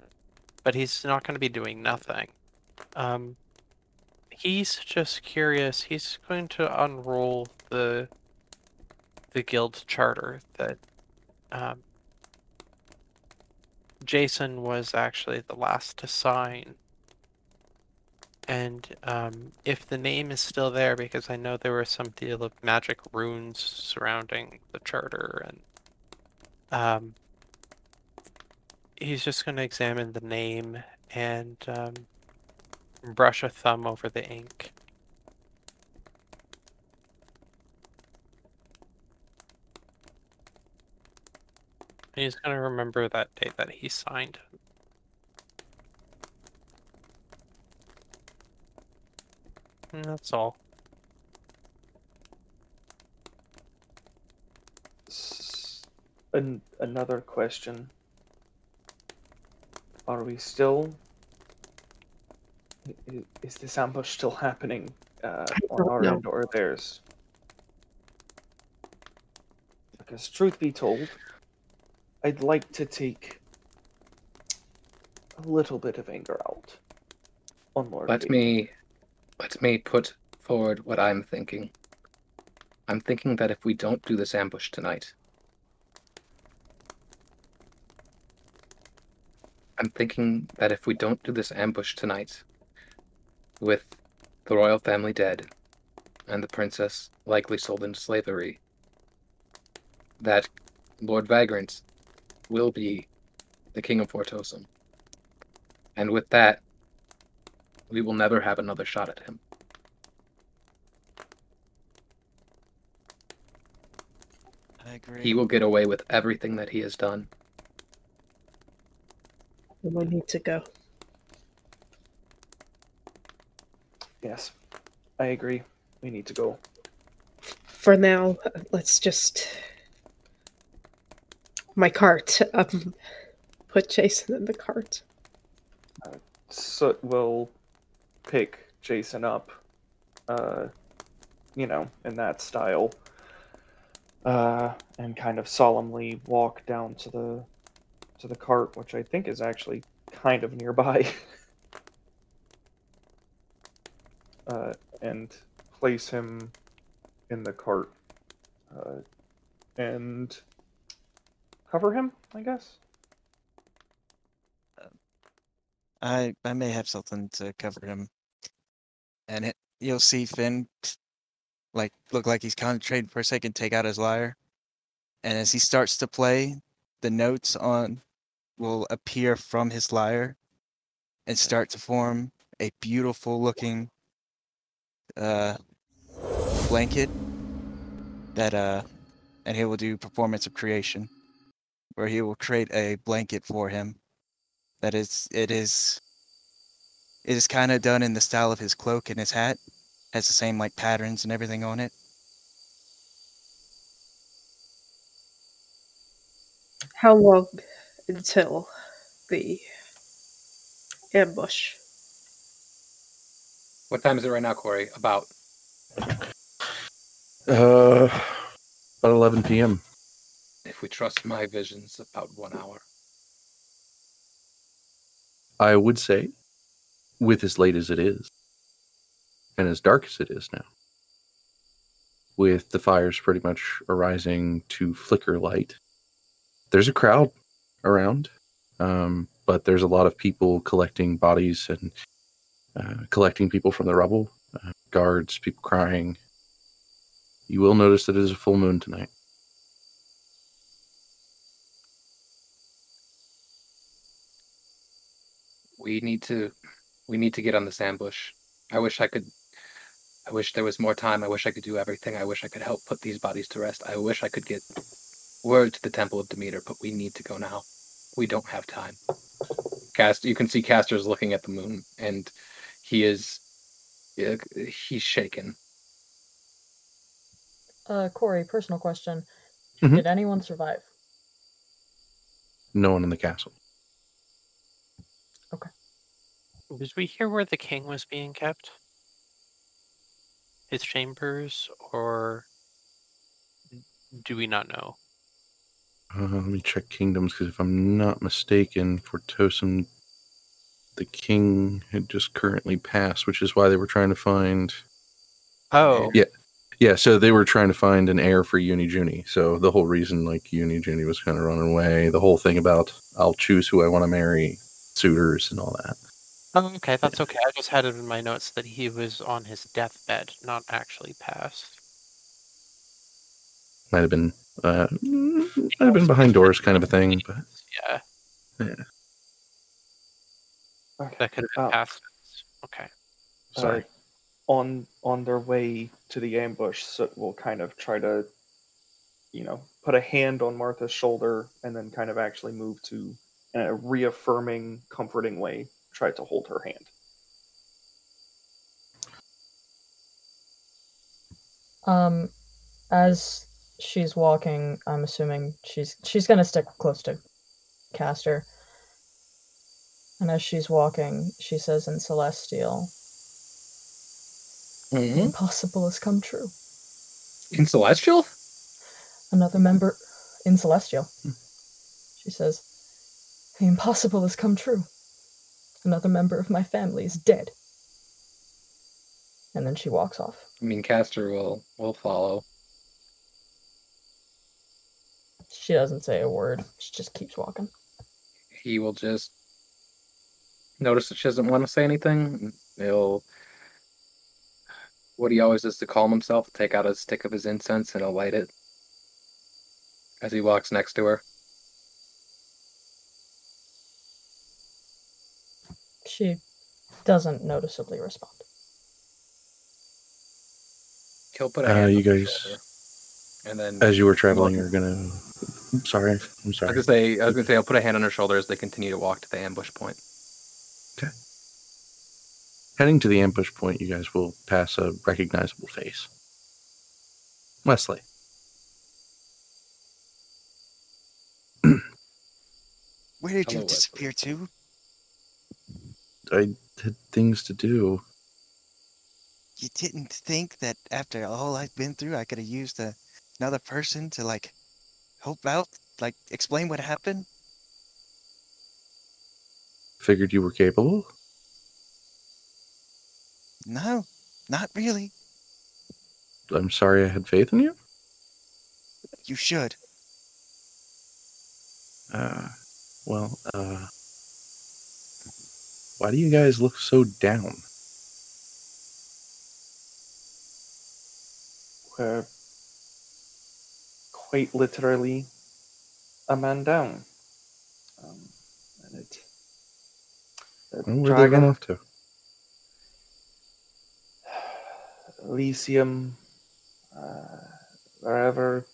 but he's not going to be doing nothing. Um, he's just curious. He's going to unroll the the guild charter that um, Jason was actually the last to sign. And um, if the name is still there, because I know there was some deal of magic runes surrounding the charter, and um, he's just going to examine the name and um, brush a thumb over the ink. He's going to remember that day that he signed. it. And that's all. An- another question. Are we still? i- i- Is this ambush still happening uh, on our know. end or theirs? Because truth be told, I'd like to take a little bit of anger out on Lord. Let Vader. me let me put forward what I'm thinking. I'm thinking that if we don't do this ambush tonight, I'm thinking that if we don't do this ambush tonight, with the royal family dead and the princess likely sold into slavery, that Lord Vagrant will be the king of Fortosum. And with that, we will never have another shot at him. I agree. He will get away with everything that he has done. We need to go. Yes, I agree. We need to go. For now, uh, let's just. My cart. Um, put Jason in the cart. Soot will pick Jason up, uh, you know, in that style, uh, and kind of solemnly walk down to the to the cart, which I think is actually kind of nearby, uh, and place him in the cart, uh, and cover him, I guess. I I may have something to cover him, and it you'll see Finn like look like he's concentrating for a second, take out his lyre, and as he starts to play, the notes on will appear from his lyre and start to form a beautiful looking uh blanket that uh and he will do performance of creation where he will create a blanket for him that is it is it is kind of done in the style of his cloak and his hat has the same like patterns and everything on it How long until the ambush? What time is it right now, Corey? About. Uh, about 11 p.m. If we trust my visions, about one hour. I would say, with as late as it is, and as dark as it is now, with the fires pretty much arising to flicker light, there's a crowd around, um, but there's a lot of people collecting bodies and uh, collecting people from the rubble, uh, guards, people crying. You will notice that it is a full moon tonight. We need to. We need to get on this ambush. I wish I could. I wish there was more time. I wish I could do everything. I wish I could help put these bodies to rest. I wish I could get word to the Temple of Demeter, but we need to go now. We don't have time. Cast, you can see Caster's looking at the moon, and he is, he's shaken. Uh, Corey, personal question. Mhm. Did anyone survive? No one in the castle. Did we hear where the king was being kept? His chambers, or do we not know? Uh, let me check kingdoms because if I'm not mistaken, for Tosin, the king had just currently passed, which is why they were trying to find. Oh, Yeah. Yeah, so they were trying to find an heir for Uni Juni. So the whole reason, like Uni Juni was kind of running away, the whole thing about I'll choose who I want to marry, suitors, and all that. Oh, okay, that's okay. I just had it in my notes that he was on his deathbed, not actually passed. Might have been, uh, might have been behind doors, kind of a thing. But Yeah, Okay. that could have been passed. Okay. sorry. Uh, on on their way to the ambush, Soot will kind of try to, you know, put a hand on Martha's shoulder and then kind of actually move to, in a reaffirming, comforting way, try to hold her hand. Um, as she's walking, I'm assuming she's she's gonna stick close to Caster. And as she's walking, she says in Celestial, Mm-hmm. "Impossible has come true." In Celestial? Another member in Celestial. She says, "The impossible has come true. Another member of my family is dead." And then she walks off. I mean, Caster will will follow. She doesn't say a word. She just keeps walking. He will just notice that she doesn't want to say anything. He'll what he always does to calm himself, take out a stick of his incense and he'll light it as he walks next to her. She doesn't noticeably respond. He'll put a Uh, you guys- and then As you were traveling, you're gonna. I'm sorry. I'm I was sorry. gonna say I was gonna say I'll put a hand on her shoulder as they continue to walk to the ambush point. Okay. Heading to the ambush point, you guys will pass a recognizable face. Wesley. Where did you Hello, Wesley. disappear to? I had things to do. You didn't think that after all I've been through, I could have used a, another person to like help out, like explain what happened? Figured you were capable. No, not really. I'm sorry I had faith in you. You should. Uh, well, uh, why do you guys look so down? We're quite literally a man down. Um, and it. The Well, Where'd they dragon, off to? Elysium, uh, wherever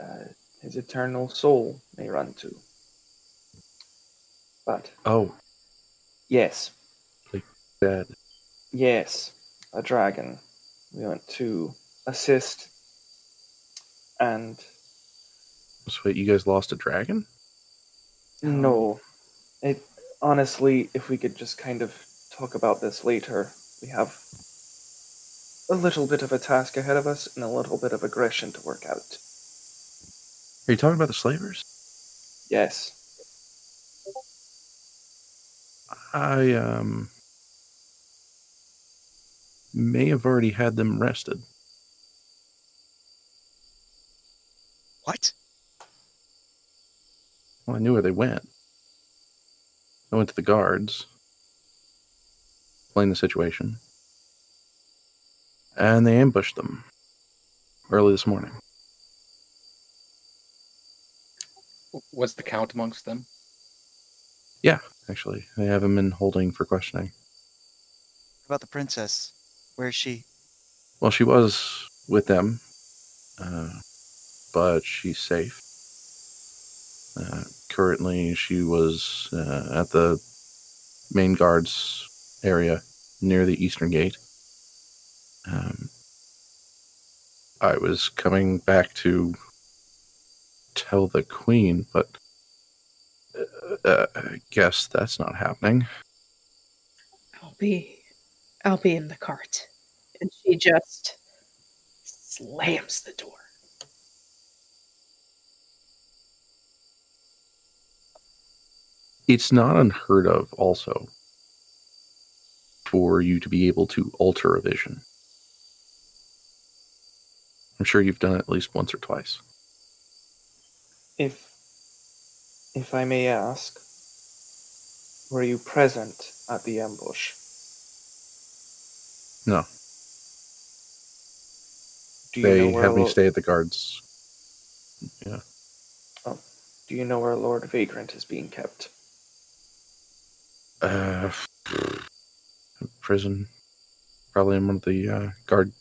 uh, his eternal soul may run to. But Oh, yes, dead. yes, a dragon. We went to assist, and So wait, you guys lost a dragon? no, it honestly, if we could just kind of talk about this later, we have a little bit of a task ahead of us and a little bit of aggression to work out. Are you talking about the slavers? Yes. I um may have already had them arrested. What? Well, I knew where they went. I went to the guards, explained the situation, and they ambushed them early this morning. Was the count amongst them? Yeah, actually, they have him in holding for questioning. What about the princess? Where is she? Well, she was with them, uh, but she's safe. Uh, currently, she was uh, at the main guards area near the eastern gate. Um, I was coming back to tell the queen, but uh, I guess that's not happening. I'll be I'll be in the cart. And she just slams the door. it's not unheard of also for you to be able to alter a vision. I'm sure you've done it at least once or twice. If if I may ask, were you present at the ambush? No, Do you they know have me stay at the guards. Yeah, Do you know where Lord Vagrant is being kept? uh, prison, probably in one of the uh, guard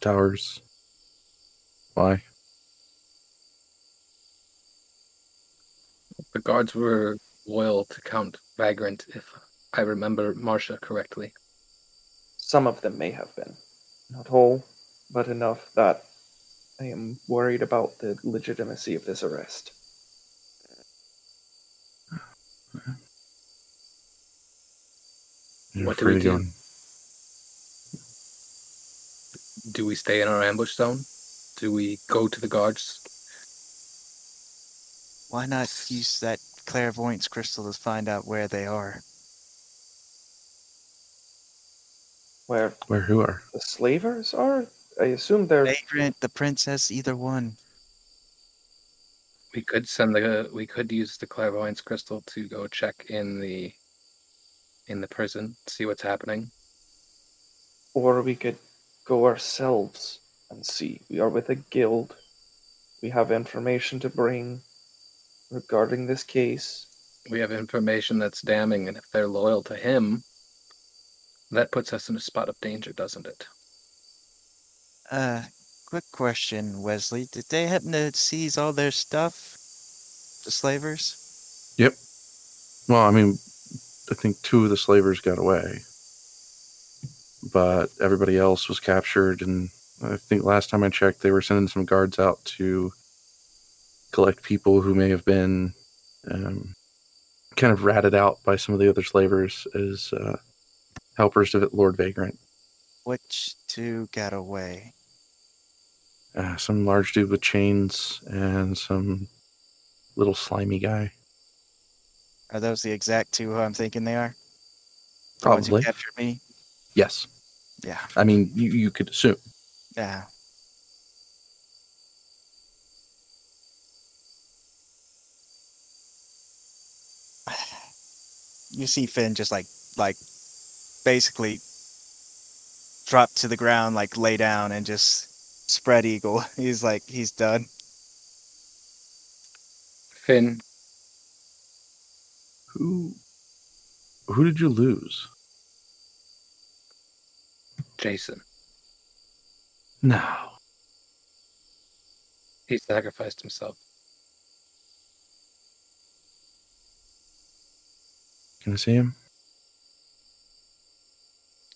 towers. Why? The guards were loyal to Count Vagrant, if I remember Marcia correctly. Some of them may have been. Not all. but enough that I am worried about the legitimacy of this arrest. You're What do we do? in. Do we stay in our ambush zone? Do we go to the guards? Why not use that clairvoyance crystal to find out where they are? Where Where who are? the slavers are? I assume they're. Vagrant, the princess, either one. We could send the we could use the clairvoyance crystal to go check in the in the prison, see what's happening. Or we could go ourselves and see. We are with a guild. We have information to bring regarding this case. We have information that's damning, and if they're loyal to him, that puts us in a spot of danger, doesn't it? Uh, quick question, Wesley. Did they happen to seize all their stuff? The slavers? Yep. Well, I mean, I think two of the slavers got away, but everybody else was captured. And I think last time I checked, they were sending some guards out to collect people who may have been um, kind of ratted out by some of the other slavers as uh, helpers to Lord Vagrant. Which two got away? Uh, some large dude with chains and some little slimy guy. Are those the exact two who I'm thinking they are? The ones who Probably. captured me? Yes. Yeah. I mean, you, you could assume. Yeah. You see Finn just like like basically drop to the ground, like lay down and just spread eagle. He's like he's done. Finn, Who who did you lose? Jason, No. he sacrificed himself. Can I see him?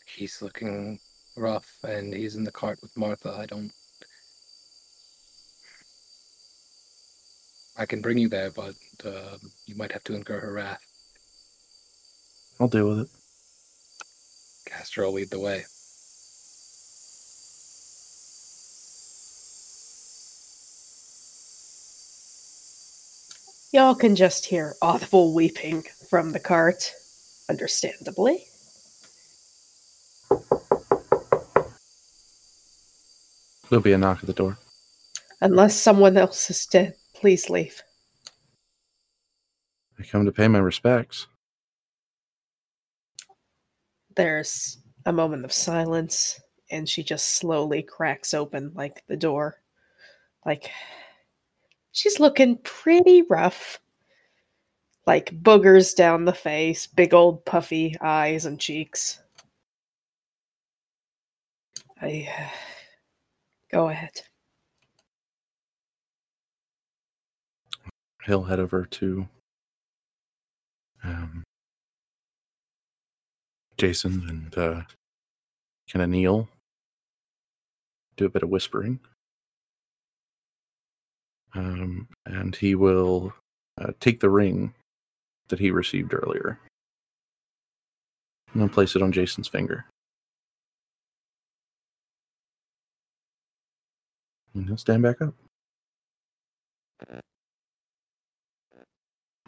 He's looking rough, and he's in the cart with Martha. I don't. I can bring you there, but uh, you might have to incur her wrath. I'll deal with it. Caster will lead the way. Y'all can just hear audible weeping from the cart, understandably. There'll be a knock at the door. Unless someone else is dead, please leave. I come to pay my respects. There's a moment of silence, and she just slowly cracks open like the door. Like she's looking pretty rough. Like boogers down the face, big old puffy eyes and cheeks. I uh, go ahead. He'll head over to um, Jason and uh, kind of kneel, do a bit of whispering. Um, and he will uh, take the ring that he received earlier and then place it on Jason's finger. And he'll stand back up.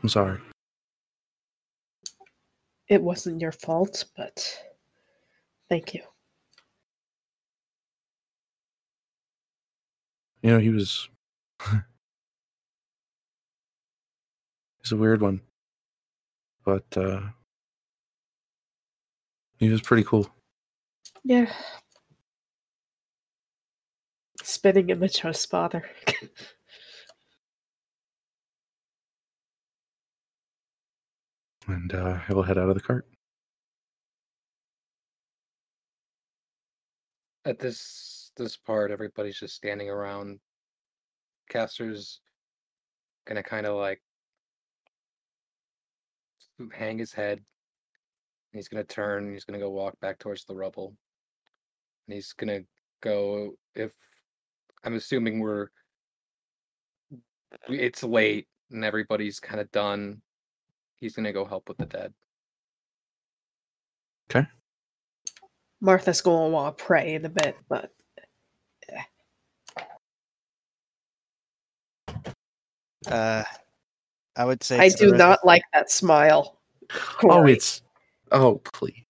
I'm sorry. It wasn't your fault, but thank you. You know, he was. he's a weird one. But, uh. He was pretty cool. Yeah. Spinning image of his father. And, uh, he'll head out of the cart. At this this part, everybody's just standing around. Caster's gonna kind of like hang his head. He's gonna turn. He's gonna go walk back towards the rubble. And he's gonna go if I'm assuming we're it's late and everybody's kind of done, he's gonna go help with the dead. Okay. Martha's going to want to pray in a bit, but Uh, I would say I do not of- like that smile. Oh, it's oh please.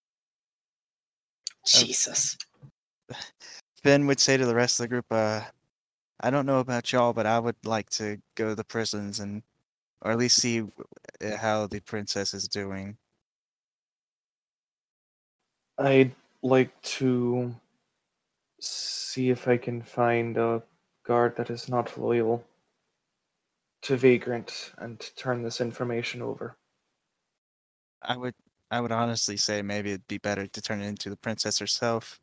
Jesus. Ben would say to the rest of the group, uh, I don't know about y'all, but I would like to go to the prisons and, or at least see uh, how the princess is doing. I'd like to see if I can find a guard that is not loyal to Vagrant and turn this information over. I would, I would honestly say maybe it'd be better to turn it into the princess herself.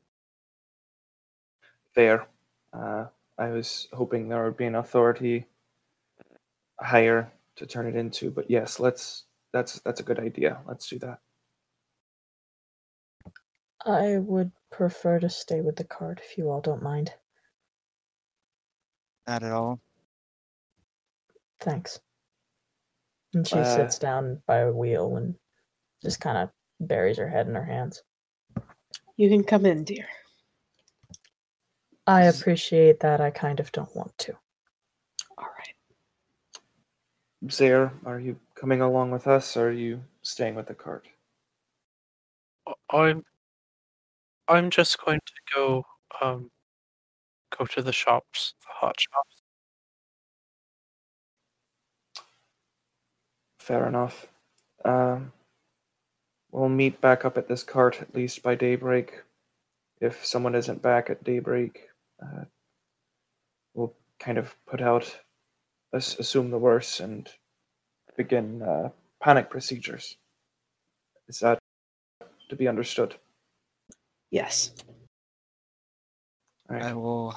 Fair. Uh, I was hoping there would be an authority higher to turn it into, but yes, let's. That's that's a good idea. Let's do that. I would prefer to stay with the card if you all don't mind. Not at all. Thanks. And she Uh, sits down by a wheel and just kind of buries her head in her hands. You can come in, dear. I appreciate that. I kind of don't want to. All right. Zaire, are you coming along with us, or are you staying with the cart? I'm I'm just going to go um go to the shops, the hot shops. Fair enough. Um, we'll meet back up at this cart at least by daybreak. If someone isn't back at daybreak, uh, we'll kind of put out, assume the worst, and begin uh, panic procedures. Is that to be understood? Yes. All right. I will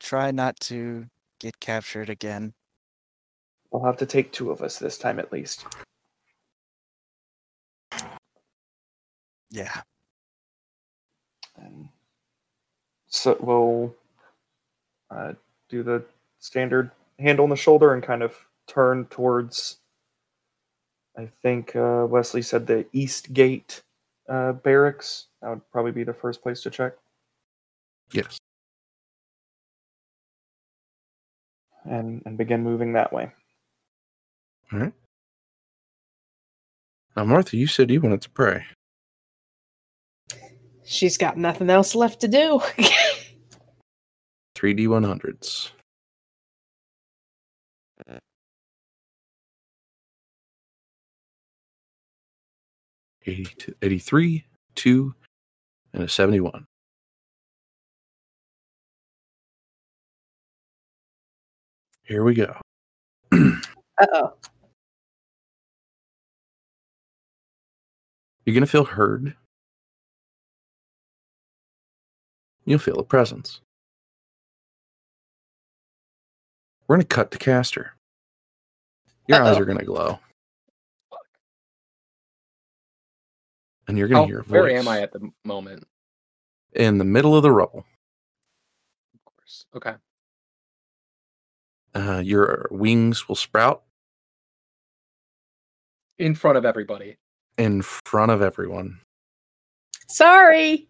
try not to get captured again. We'll have to take two of us this time at least. Yeah. And so we'll uh, do the standard hand on the shoulder and kind of turn towards. I think uh, Wesley said the East Gate uh, barracks. That would probably be the first place to check. Yes. And, and begin moving that way. All right. Now, Martha, you said you wanted to pray. She's got nothing else left to do. 3D 100s. Eighty-two- 83, 2, and a 71. Here we go. uh oh. You're going to feel heard. You'll feel a presence. We're going to cut to Caster. Your eyes Uh-oh. are going to glow. And you're going to hear a voice where am I at the moment? in the middle of the rubble. Of course. Okay. Uh, your wings will sprout In front of everybody. In front of everyone. Sorry.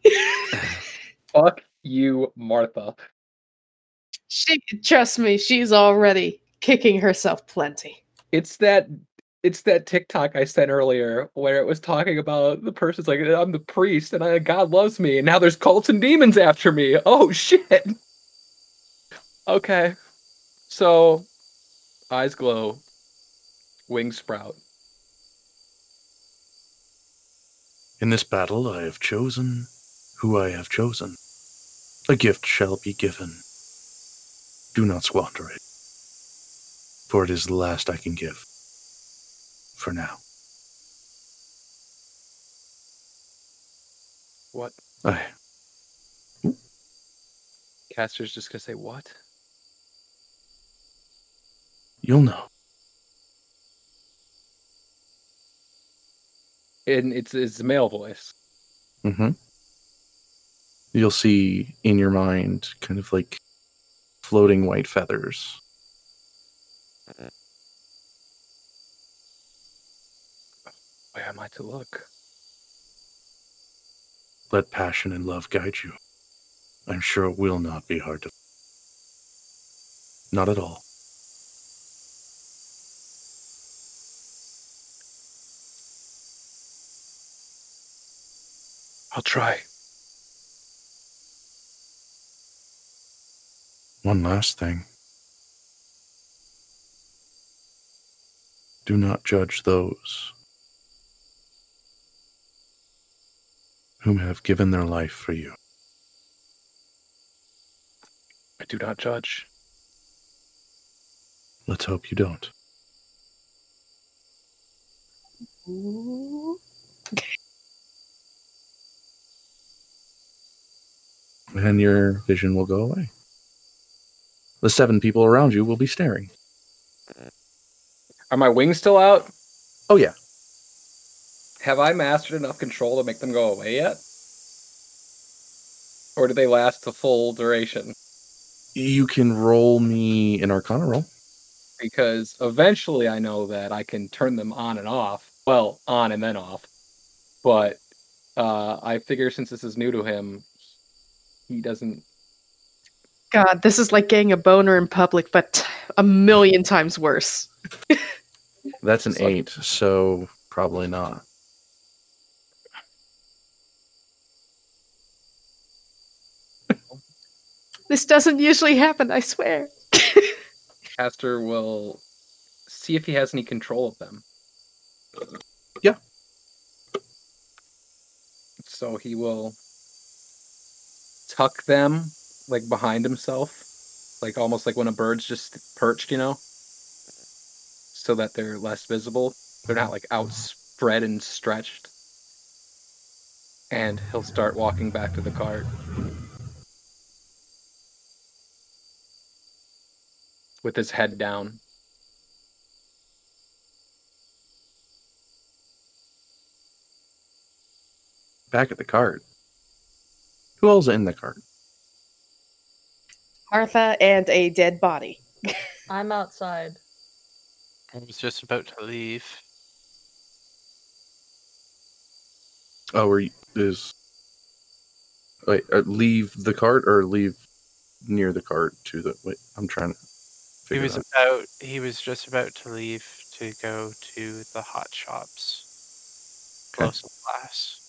Fuck you, Martha. she trust me, she's already kicking herself plenty. It's that it's that TikTok I sent earlier where it was talking about the person's like, I'm the priest and I, God loves me, and now there's cults and demons after me. Oh shit. Okay. So eyes glow, wings sprout. In this battle, I have chosen who I have chosen. A gift shall be given. Do not squander it, for it is the last I can give. For now. What? I, Caster's just gonna say what? you'll know. And it's it's a male voice. Mm-hmm. You'll see in your mind kind of like floating white feathers. Where am I to look? Let passion and love guide you. I'm sure it will not be hard to. Not at all. I'll try. One last thing. Do not judge those whom have given their life for you. I do not judge. Let's hope you don't. And your vision will go away. The seven people around you will be staring. Are my wings still out? Oh, yeah. Have I mastered enough control to make them go away yet? Or do they last the full duration? You can roll me an arcana roll. Because eventually I know that I can turn them on and off. Well, on and then off. But uh, I figure since this is new to him, he doesn't. God, this is like getting a boner in public, but a million times worse. That's an So- eight, so probably not. This doesn't usually happen, I swear. Caster will see if he has any control of them. Yeah. So he will tuck them like behind himself, like almost like when a bird's just perched, you know, so that they're less visible. They're not uh-huh. like outspread and stretched. And he'll start walking back to the cart. With his head down. Back at the cart. Who else in the cart? Martha and a dead body. I'm outside. I was just about to leave. Oh, where you- is? Wait, uh, leave the cart or leave near the cart to the. Wait, I'm trying to. He was that. about he was just about to leave to go to the hot shops. Okay. Close to class.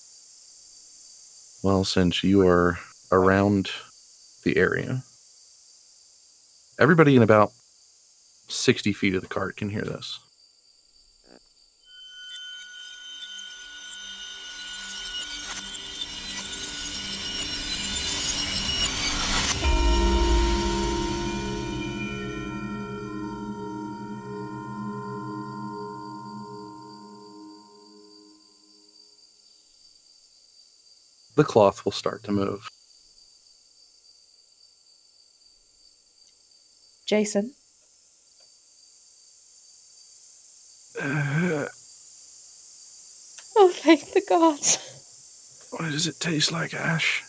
Well, since you are around the area, everybody in about 60 feet of the cart can hear this. The cloth will start to move. Jason, Uh, oh thank the gods. what does it taste like, Ash?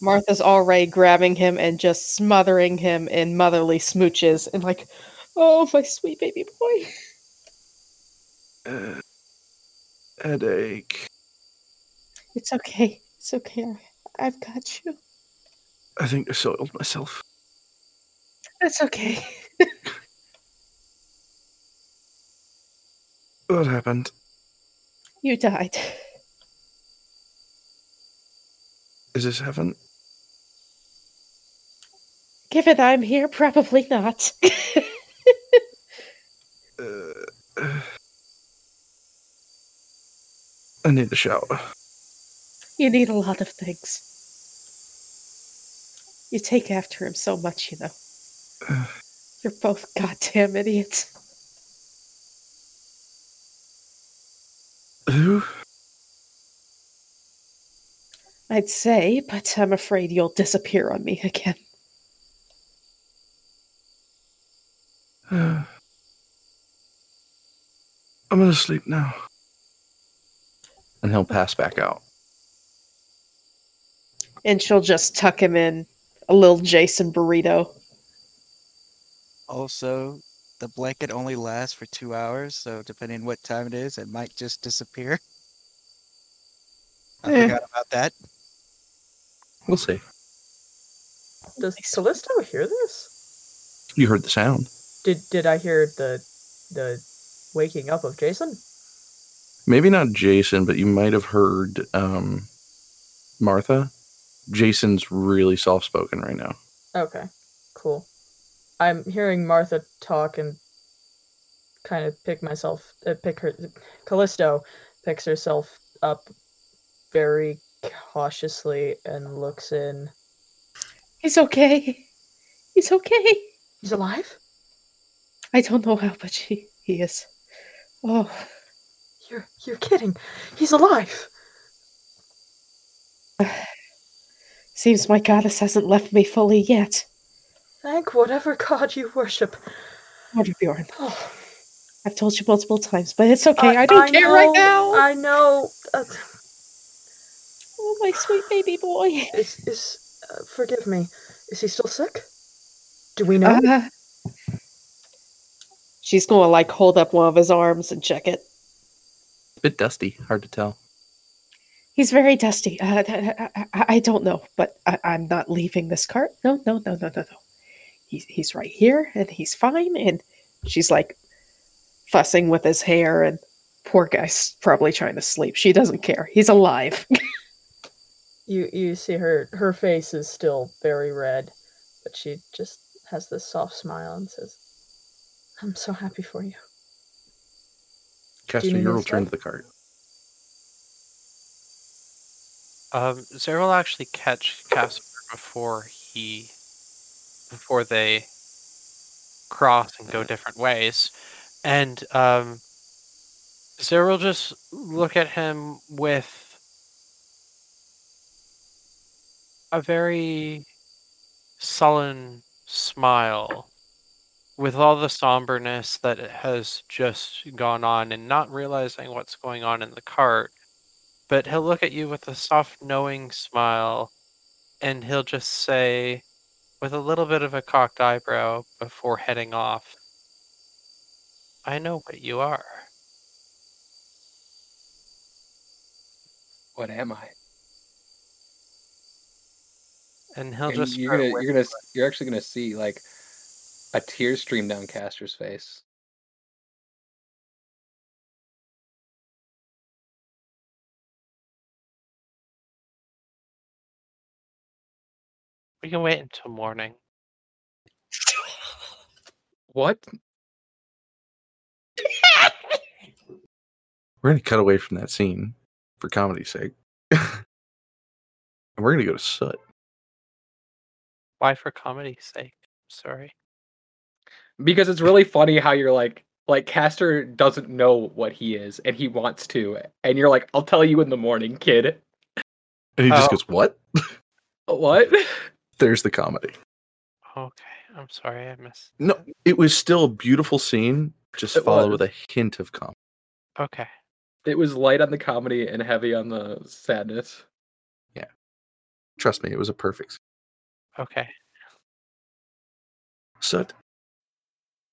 Martha's already grabbing him and just smothering him in motherly smooches and like, oh my sweet baby boy. Uh, headache. It's okay. It's okay. I've got you. I think I soiled myself. That's okay. What happened? You died. Is this heaven? Given I'm here, probably not. Uh, I need a shower. You need a lot of things. You take after him so much, you know. You're both goddamn idiots. who? I'd say, but I'm afraid you'll disappear on me again. Uh, I'm gonna sleep now. And he'll pass back out. And she'll just tuck him in a little Jason burrito. Also, the blanket only lasts for two hours, so depending on what time it is, it might just disappear. I Eh. forgot about that. We'll see. Does Callisto hear this? You heard the sound. Did did I hear the the waking up of Jason? Maybe not Jason, but you might have heard um, Martha. Jason's really soft spoken right now. Okay, cool. I'm hearing Martha talk and kind of pick myself, uh, pick her. Callisto picks herself up very cautiously and looks in. He's okay. He's okay. He's alive. I don't know how, but he, he is. Oh, You're you're kidding. He's alive. seems my goddess hasn't left me fully yet. Thank whatever god you worship. Mother Bjorn, Oh, I've told you multiple times, but it's okay. I, don't care right now. I know. Uh, Oh, my sweet baby boy. is is uh, forgive me. Is he still sick? Do we know? Uh, she's gonna like hold up one of his arms and check it. A bit dusty, hard to tell. He's very dusty. Uh, I, uh, uh, uh, I, I don't know, but I, I'm not leaving this cart. No, no, no, no, no, no. He's he's right here, and he's fine. And she's like fussing with his hair, and poor guy's probably trying to sleep. She doesn't care. He's alive. You you see her her face is still very red, but she just has this soft smile and says, "I'm so happy for you." Chester, need you're to returned to the cart. Um, will actually catch Casper before he, before they cross and go different ways, and um, Zara will just look at him with a very sullen smile, with all the somberness that has just gone on, and not realizing what's going on in the cart but he'll look at you with a soft, knowing smile, and he'll just say, with a little bit of a cocked eyebrow before heading off, I know what you are. What am I? And he'll And just you're gonna, you're gonna, you're actually gonna see like a tear stream down Caster's face. We can wait until morning. What? We're going to cut away from that scene for comedy's sake. and we're going to go to Soot. Why, for comedy's sake? Sorry. Because it's really funny how you're like, like Caster doesn't know what he is, and he wants to, and you're like, "I'll tell you in the morning, kid." And he just Oh. goes, What? What? There's the comedy. Okay, I'm sorry I missed. No, it was still a beautiful scene, just It followed was. with a hint of comedy. Okay. It was light on the comedy and heavy on the sadness. Yeah. Trust me, it was a perfect scene. Okay. So,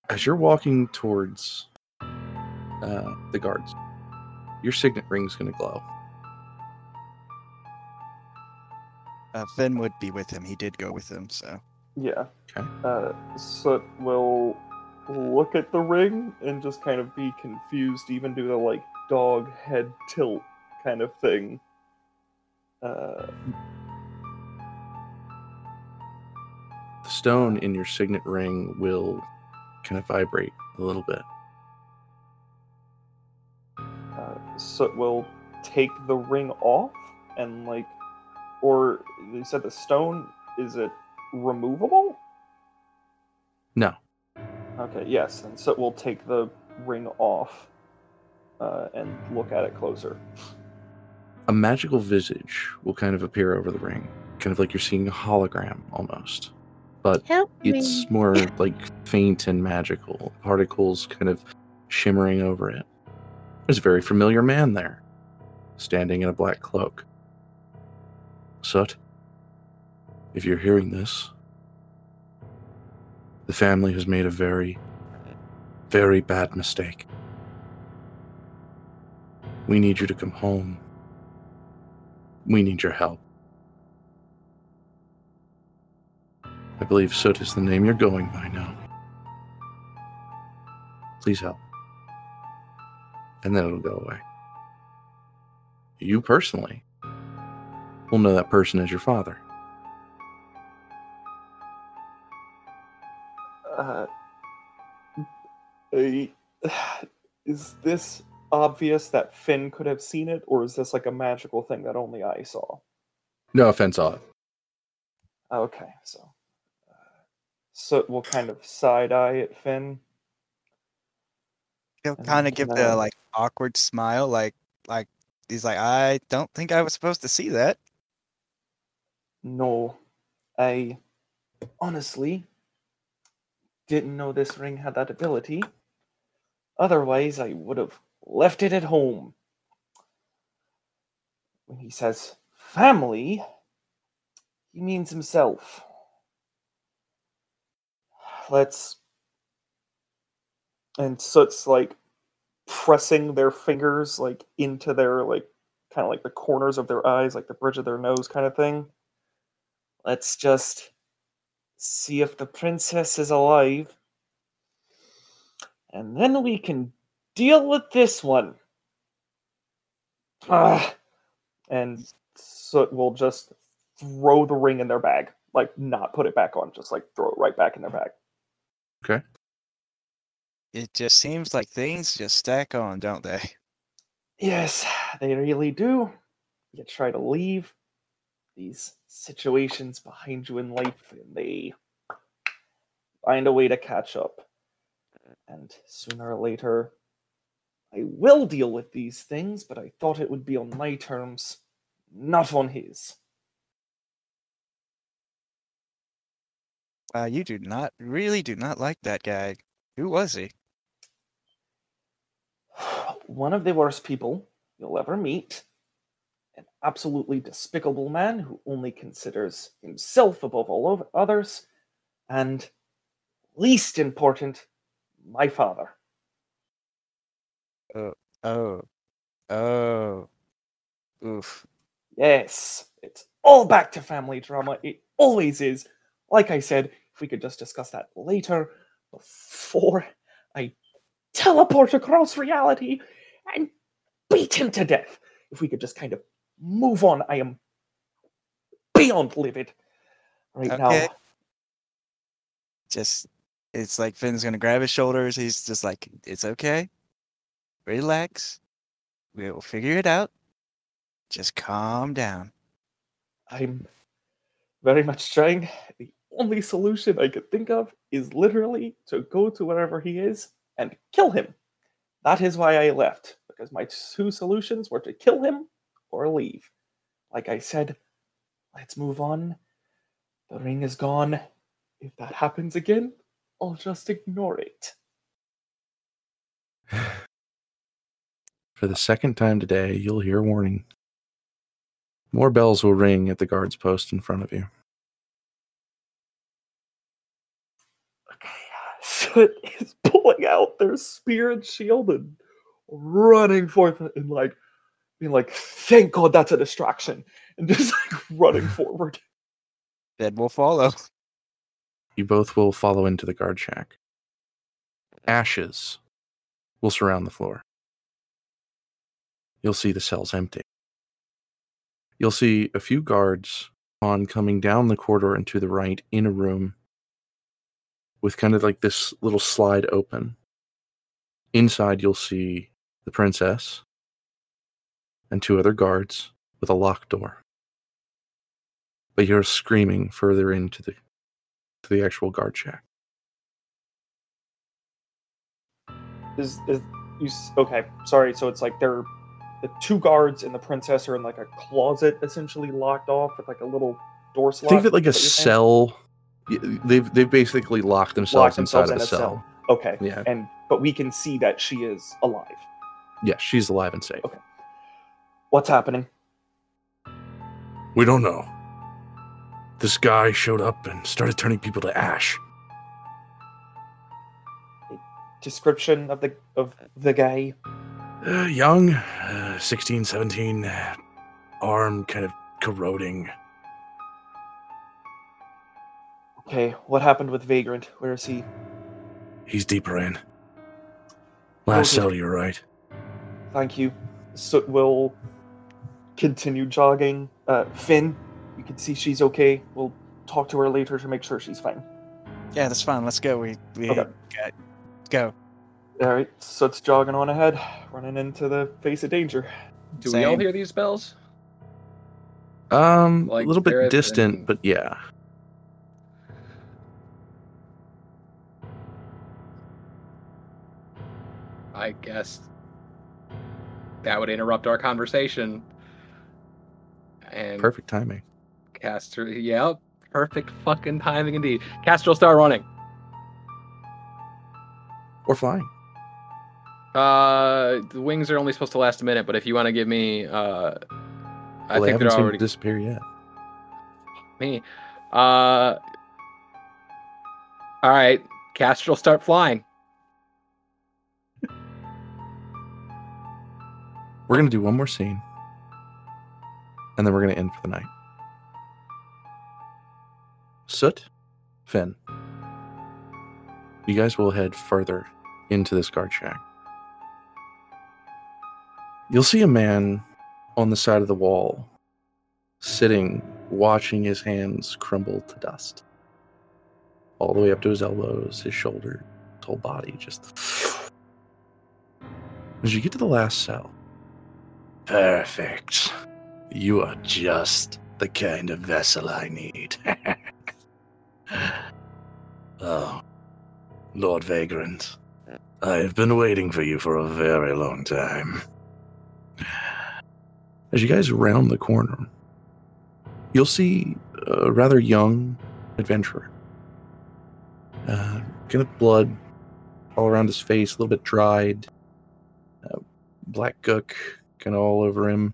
as you're walking towards uh, the guards, your signet ring's going to glow. Uh, Finn would be with him. He did go with him, so. Yeah. Okay. Uh, Soot will look at the ring and just kind of be confused, even do the like dog head tilt kind of thing. Uh, The stone in your signet ring will kind of vibrate a little bit. uh, Soot will take the ring off and like, or you said the stone is it removable? No. Okay, yes, and so we'll take the ring off uh, and look at it closer. A magical visage will kind of appear over the ring, kind of like you're seeing a hologram almost. But Help it's more like faint and magical, particles kind of shimmering over it. There's a very familiar man there, standing in a black cloak. Soot, If you're hearing this, the family has made a very, very bad mistake. We need you to come home. We need your help. I believe Soot is the name you're going by now. Please help. And then it'll go away. You personally will know that person as your father. Uh, is this obvious that Finn could have seen it, or is this like a magical thing that only I saw? No offense, Odd. Okay, so uh, so we'll kind of side eye at Finn. He'll kind of give then- the like awkward smile, like like he's like, I don't think I was supposed to see that. No, I honestly didn't know this ring had that ability. Otherwise, I would have left it at home. When he says family, he means himself. Let's. And Soot's like pressing their fingers like into their like kind of like the corners of their eyes, like the bridge of their nose kind of thing. Let's just see if the princess is alive. And then we can deal with this one. Ah. And so we'll just throw the ring in their bag. Like, not put it back on, just like throw it right back in their bag. Okay. It just seems like things just stack on, don't they? Yes, they really do. You try to leave these situations behind you in life, and they find a way to catch up. And sooner or later, I will deal with these things, but I thought it would be on my terms, not on his. Uh, you do not really do not like that guy. Who was he? One of the worst people you'll ever meet. Absolutely despicable man who only considers himself above all of others. And least important, my father. Oh, oh, oh, oof. Yes, it's all back to family drama. It always is. Like I said, if we could just discuss that later, before I teleport across reality and beat him to death. If we could just kind of move on, I am beyond livid right Okay. now. Just, it's like Finn's gonna grab his shoulders. He's just like, it's okay. Relax. We'll figure it out. Just calm down. I'm very much trying. The only solution I could think of is literally to go to wherever he is and kill him. That is why I left, because my two solutions were to kill him or leave. Like I said, let's move on. The ring is gone. If that happens again, I'll just ignore it. For the second time today, you'll hear a warning. More bells will ring at the guard's post in front of you. Okay, uh, Soot is pulling out their spear and shield and running forth and like being like, thank God that's a distraction. And just like running forward. Dead will follow. You both will follow into the guard shack. Ashes will surround the floor. You'll see the cells empty. You'll see a few guards on coming down the corridor and to the right in a room with kind of like this little slide open. Inside, you'll see the princess and two other guards with a locked door. But you're screaming further into the to the actual guard shack. Is, is you okay? Sorry. So it's like they're the two guards and the princess are in like a closet, essentially locked off with like a little door slot. Think of it like a is that what you're saying? cell. They've they've basically locked themselves Locked themselves inside of in a a cell. cell. Okay. Yeah. And but we can see that she is alive. Yeah, she's alive and safe. Okay. What's happening? We don't know. this guy showed up and started turning people to ash. Description of the of the guy. Uh, young, uh, 16, 17, uh, arm kind of corroding. Okay, what happened with Vagrant? Where is he? He's deeper in. Last Okay. cell, you're right. Thank you. So we'll continue jogging. Uh, Finn, you can see she's okay. We'll talk to her later to make sure she's fine. Yeah, that's fine. Let's go. We we Okay. got go. All right, so it's jogging on ahead, running into the face of danger. Do we all hear these bells? Um, Like a little bit distant, and- but yeah. I guess that would interrupt our conversation. And Perfect timing. Caster, yeah, perfect fucking timing indeed. Caster will start running. Or flying. Uh, the wings are only supposed to last a minute, but if you want to give me, uh, I Well, they think haven't they're already disappear yet. me. Uh, all right, Caster will start flying. We're gonna do one more scene, and then we're gonna end for the night. Soot, Finn, you guys will head further into this guard shack. You'll see a man on the side of the wall, sitting, watching his hands crumble to dust, all the way up to his elbows, his shoulder, his whole body just. As you get to the last cell, Perfect. You are just the kind of vessel I need. oh, Lord Vagrant, I have been waiting for you for a very long time. As you guys round the corner, you'll see a rather young adventurer. Uh, kind of blood all around his face, a little bit dried. Uh, black gook kind of all over him.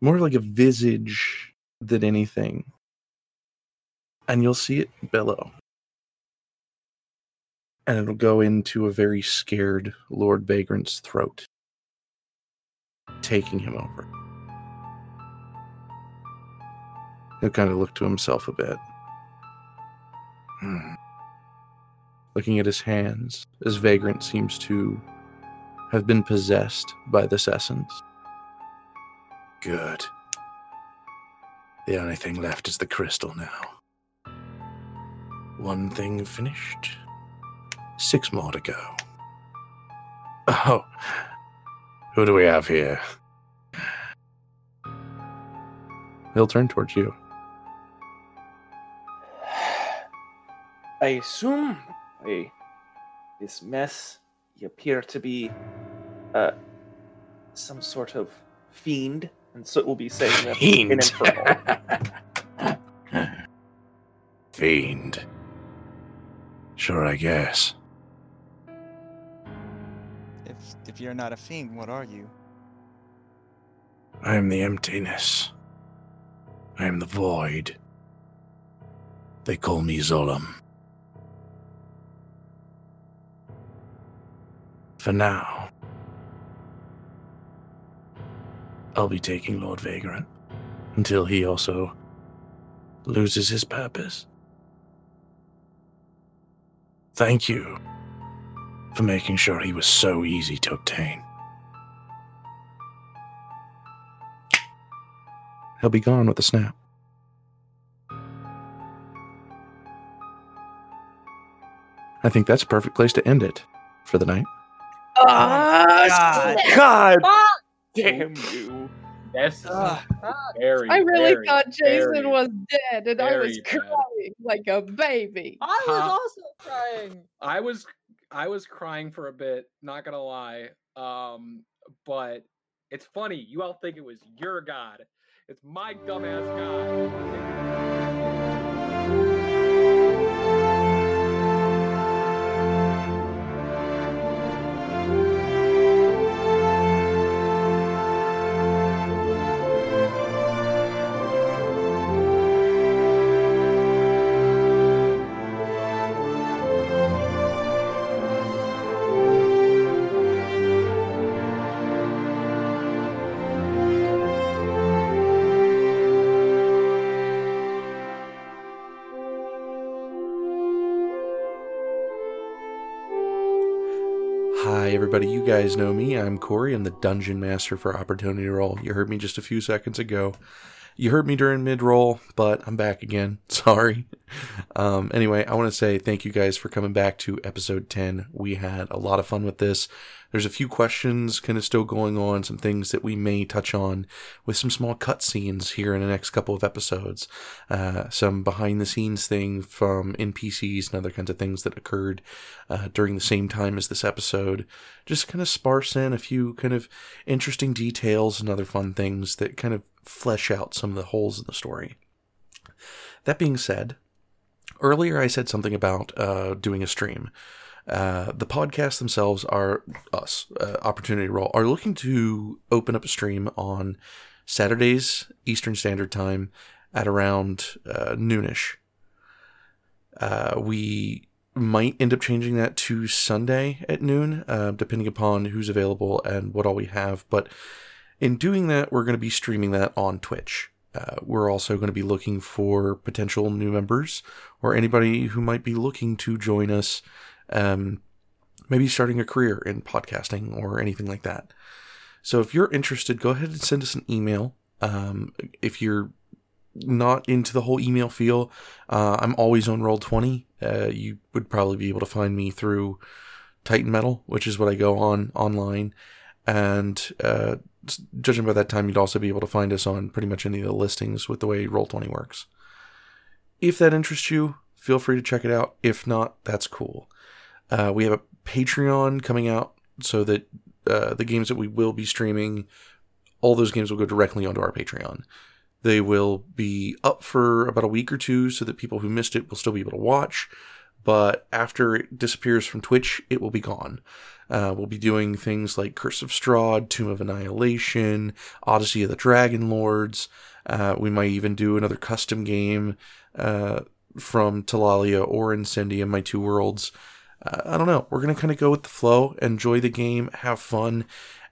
More like a visage than anything. And you'll see it bellow. And it'll go into a very scared Lord Vagrant's throat, taking him over. He'll kind of look to himself a bit. Hmm. Looking at his hands, as Vagrant seems to have been possessed by this essence. Good. The only thing left is the crystal now. One thing finished. Six more to go. Oh, who do we have here? He'll turn towards you. I assume by this mess, you appear to be uh, some sort of fiend, and so it will be saying that in Fiend. Infernal. Fiend. Sure, I guess. If if you're not a fiend, what are you? I am the emptiness. I am the void. They call me Zolom. For now, I'll be taking Lord Vagrant until he also loses his purpose. Thank you for making sure he was so easy to obtain. He'll be gone with a snap. I think that's a perfect place to end it for the night. Ah, God Ah! Damn you! That's is very. I really very, thought Jason very- was dead, and I was very bad. crying like a baby. I was Huh? also crying. I was I was crying for a bit, not gonna lie. Um, but it's funny, you all think it was your god. It's my dumbass god. Everybody. You guys know me. I'm Corey. I'm the Dungeon Master for Opportunity Roll. You heard me just a few seconds ago. You heard me during mid roll, but I'm back again. Sorry. Um, anyway, I want to say thank you guys for coming back to episode 10. We had a lot of fun with this. There's a few questions kind of still going on, some things that we may touch on with some small cutscenes here in the next couple of episodes, uh, some behind the scenes thing from NPCs and other kinds of things that occurred uh, during the same time as this episode. Just kind of sparse in a few kind of interesting details and other fun things that kind of flesh out some of the holes in the story. That being said, earlier I said something about uh, doing a stream. Uh, the podcasts themselves are us, uh, Opportunity Roll, are looking to open up a stream on Saturdays Eastern Standard Time at around uh, noonish. Uh, we might end up changing that to Sunday at noon, uh, depending upon who's available and what all we have. But in doing that, we're going to be streaming that on Twitch. Uh, we're also going to be looking for potential new members or anybody who might be looking to join us um, maybe starting a career in podcasting or anything like that. So if you're interested, go ahead and send us an email. Um, if you're not into the whole email feel, uh, I'm always on Roll20. Uh, you would probably be able to find me through Titan Metal, which is what I go on online. And uh, judging by that time, you'd also be able to find us on pretty much any of the listings with the way Roll20 works. If that interests you, feel free to check it out. If not, that's cool. Uh, we have a Patreon coming out so that uh, the games that we will be streaming, all those games will go directly onto our Patreon. They will be up for about a week or two so that people who missed it will still be able to watch. But after it disappears from Twitch, it will be gone. Uh, we'll be doing things like Curse of Strahd, Tomb of Annihilation, Odyssey of the Dragon Lords. Uh, we might even do another custom game uh, from Talalia or Incendium, my two worlds uh, I don't know. We're going to kind of go with the flow, enjoy the game, have fun,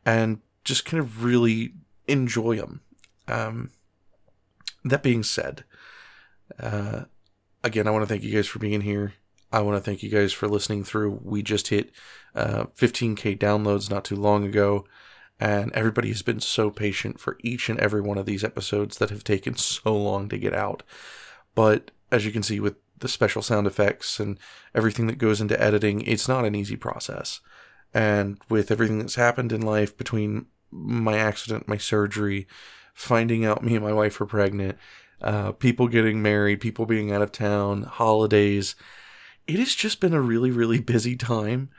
and just kind of really enjoy them. Um, that being said, uh, again, I want to thank you guys for being here. I want to thank you guys for listening through. We just hit uh, 15k downloads not too long ago, and everybody has been so patient for each and every one of these episodes that have taken so long to get out. But as you can see with the special sound effects and everything that goes into editing, it's not an easy process. And with everything that's happened in life between my accident, my surgery, finding out me and my wife are pregnant, uh, people getting married, people being out of town, holidays, it has just been a really, really busy time.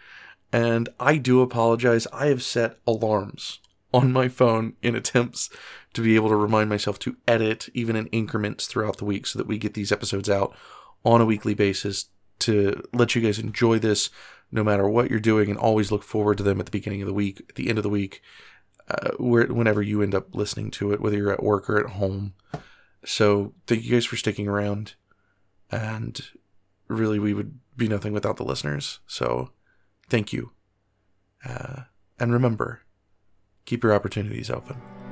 And I do apologize. I have set alarms on my phone in attempts to be able to remind myself to edit even in increments throughout the week so that we get these episodes out on a weekly basis to let you guys enjoy this no matter what you're doing and always look forward to them at the beginning of the week, at the end of the week, uh, where, whenever you end up listening to it, whether you're at work or at home. So thank you guys for sticking around. And really, we would be nothing without the listeners. So thank you. Uh, and remember, keep your opportunities open.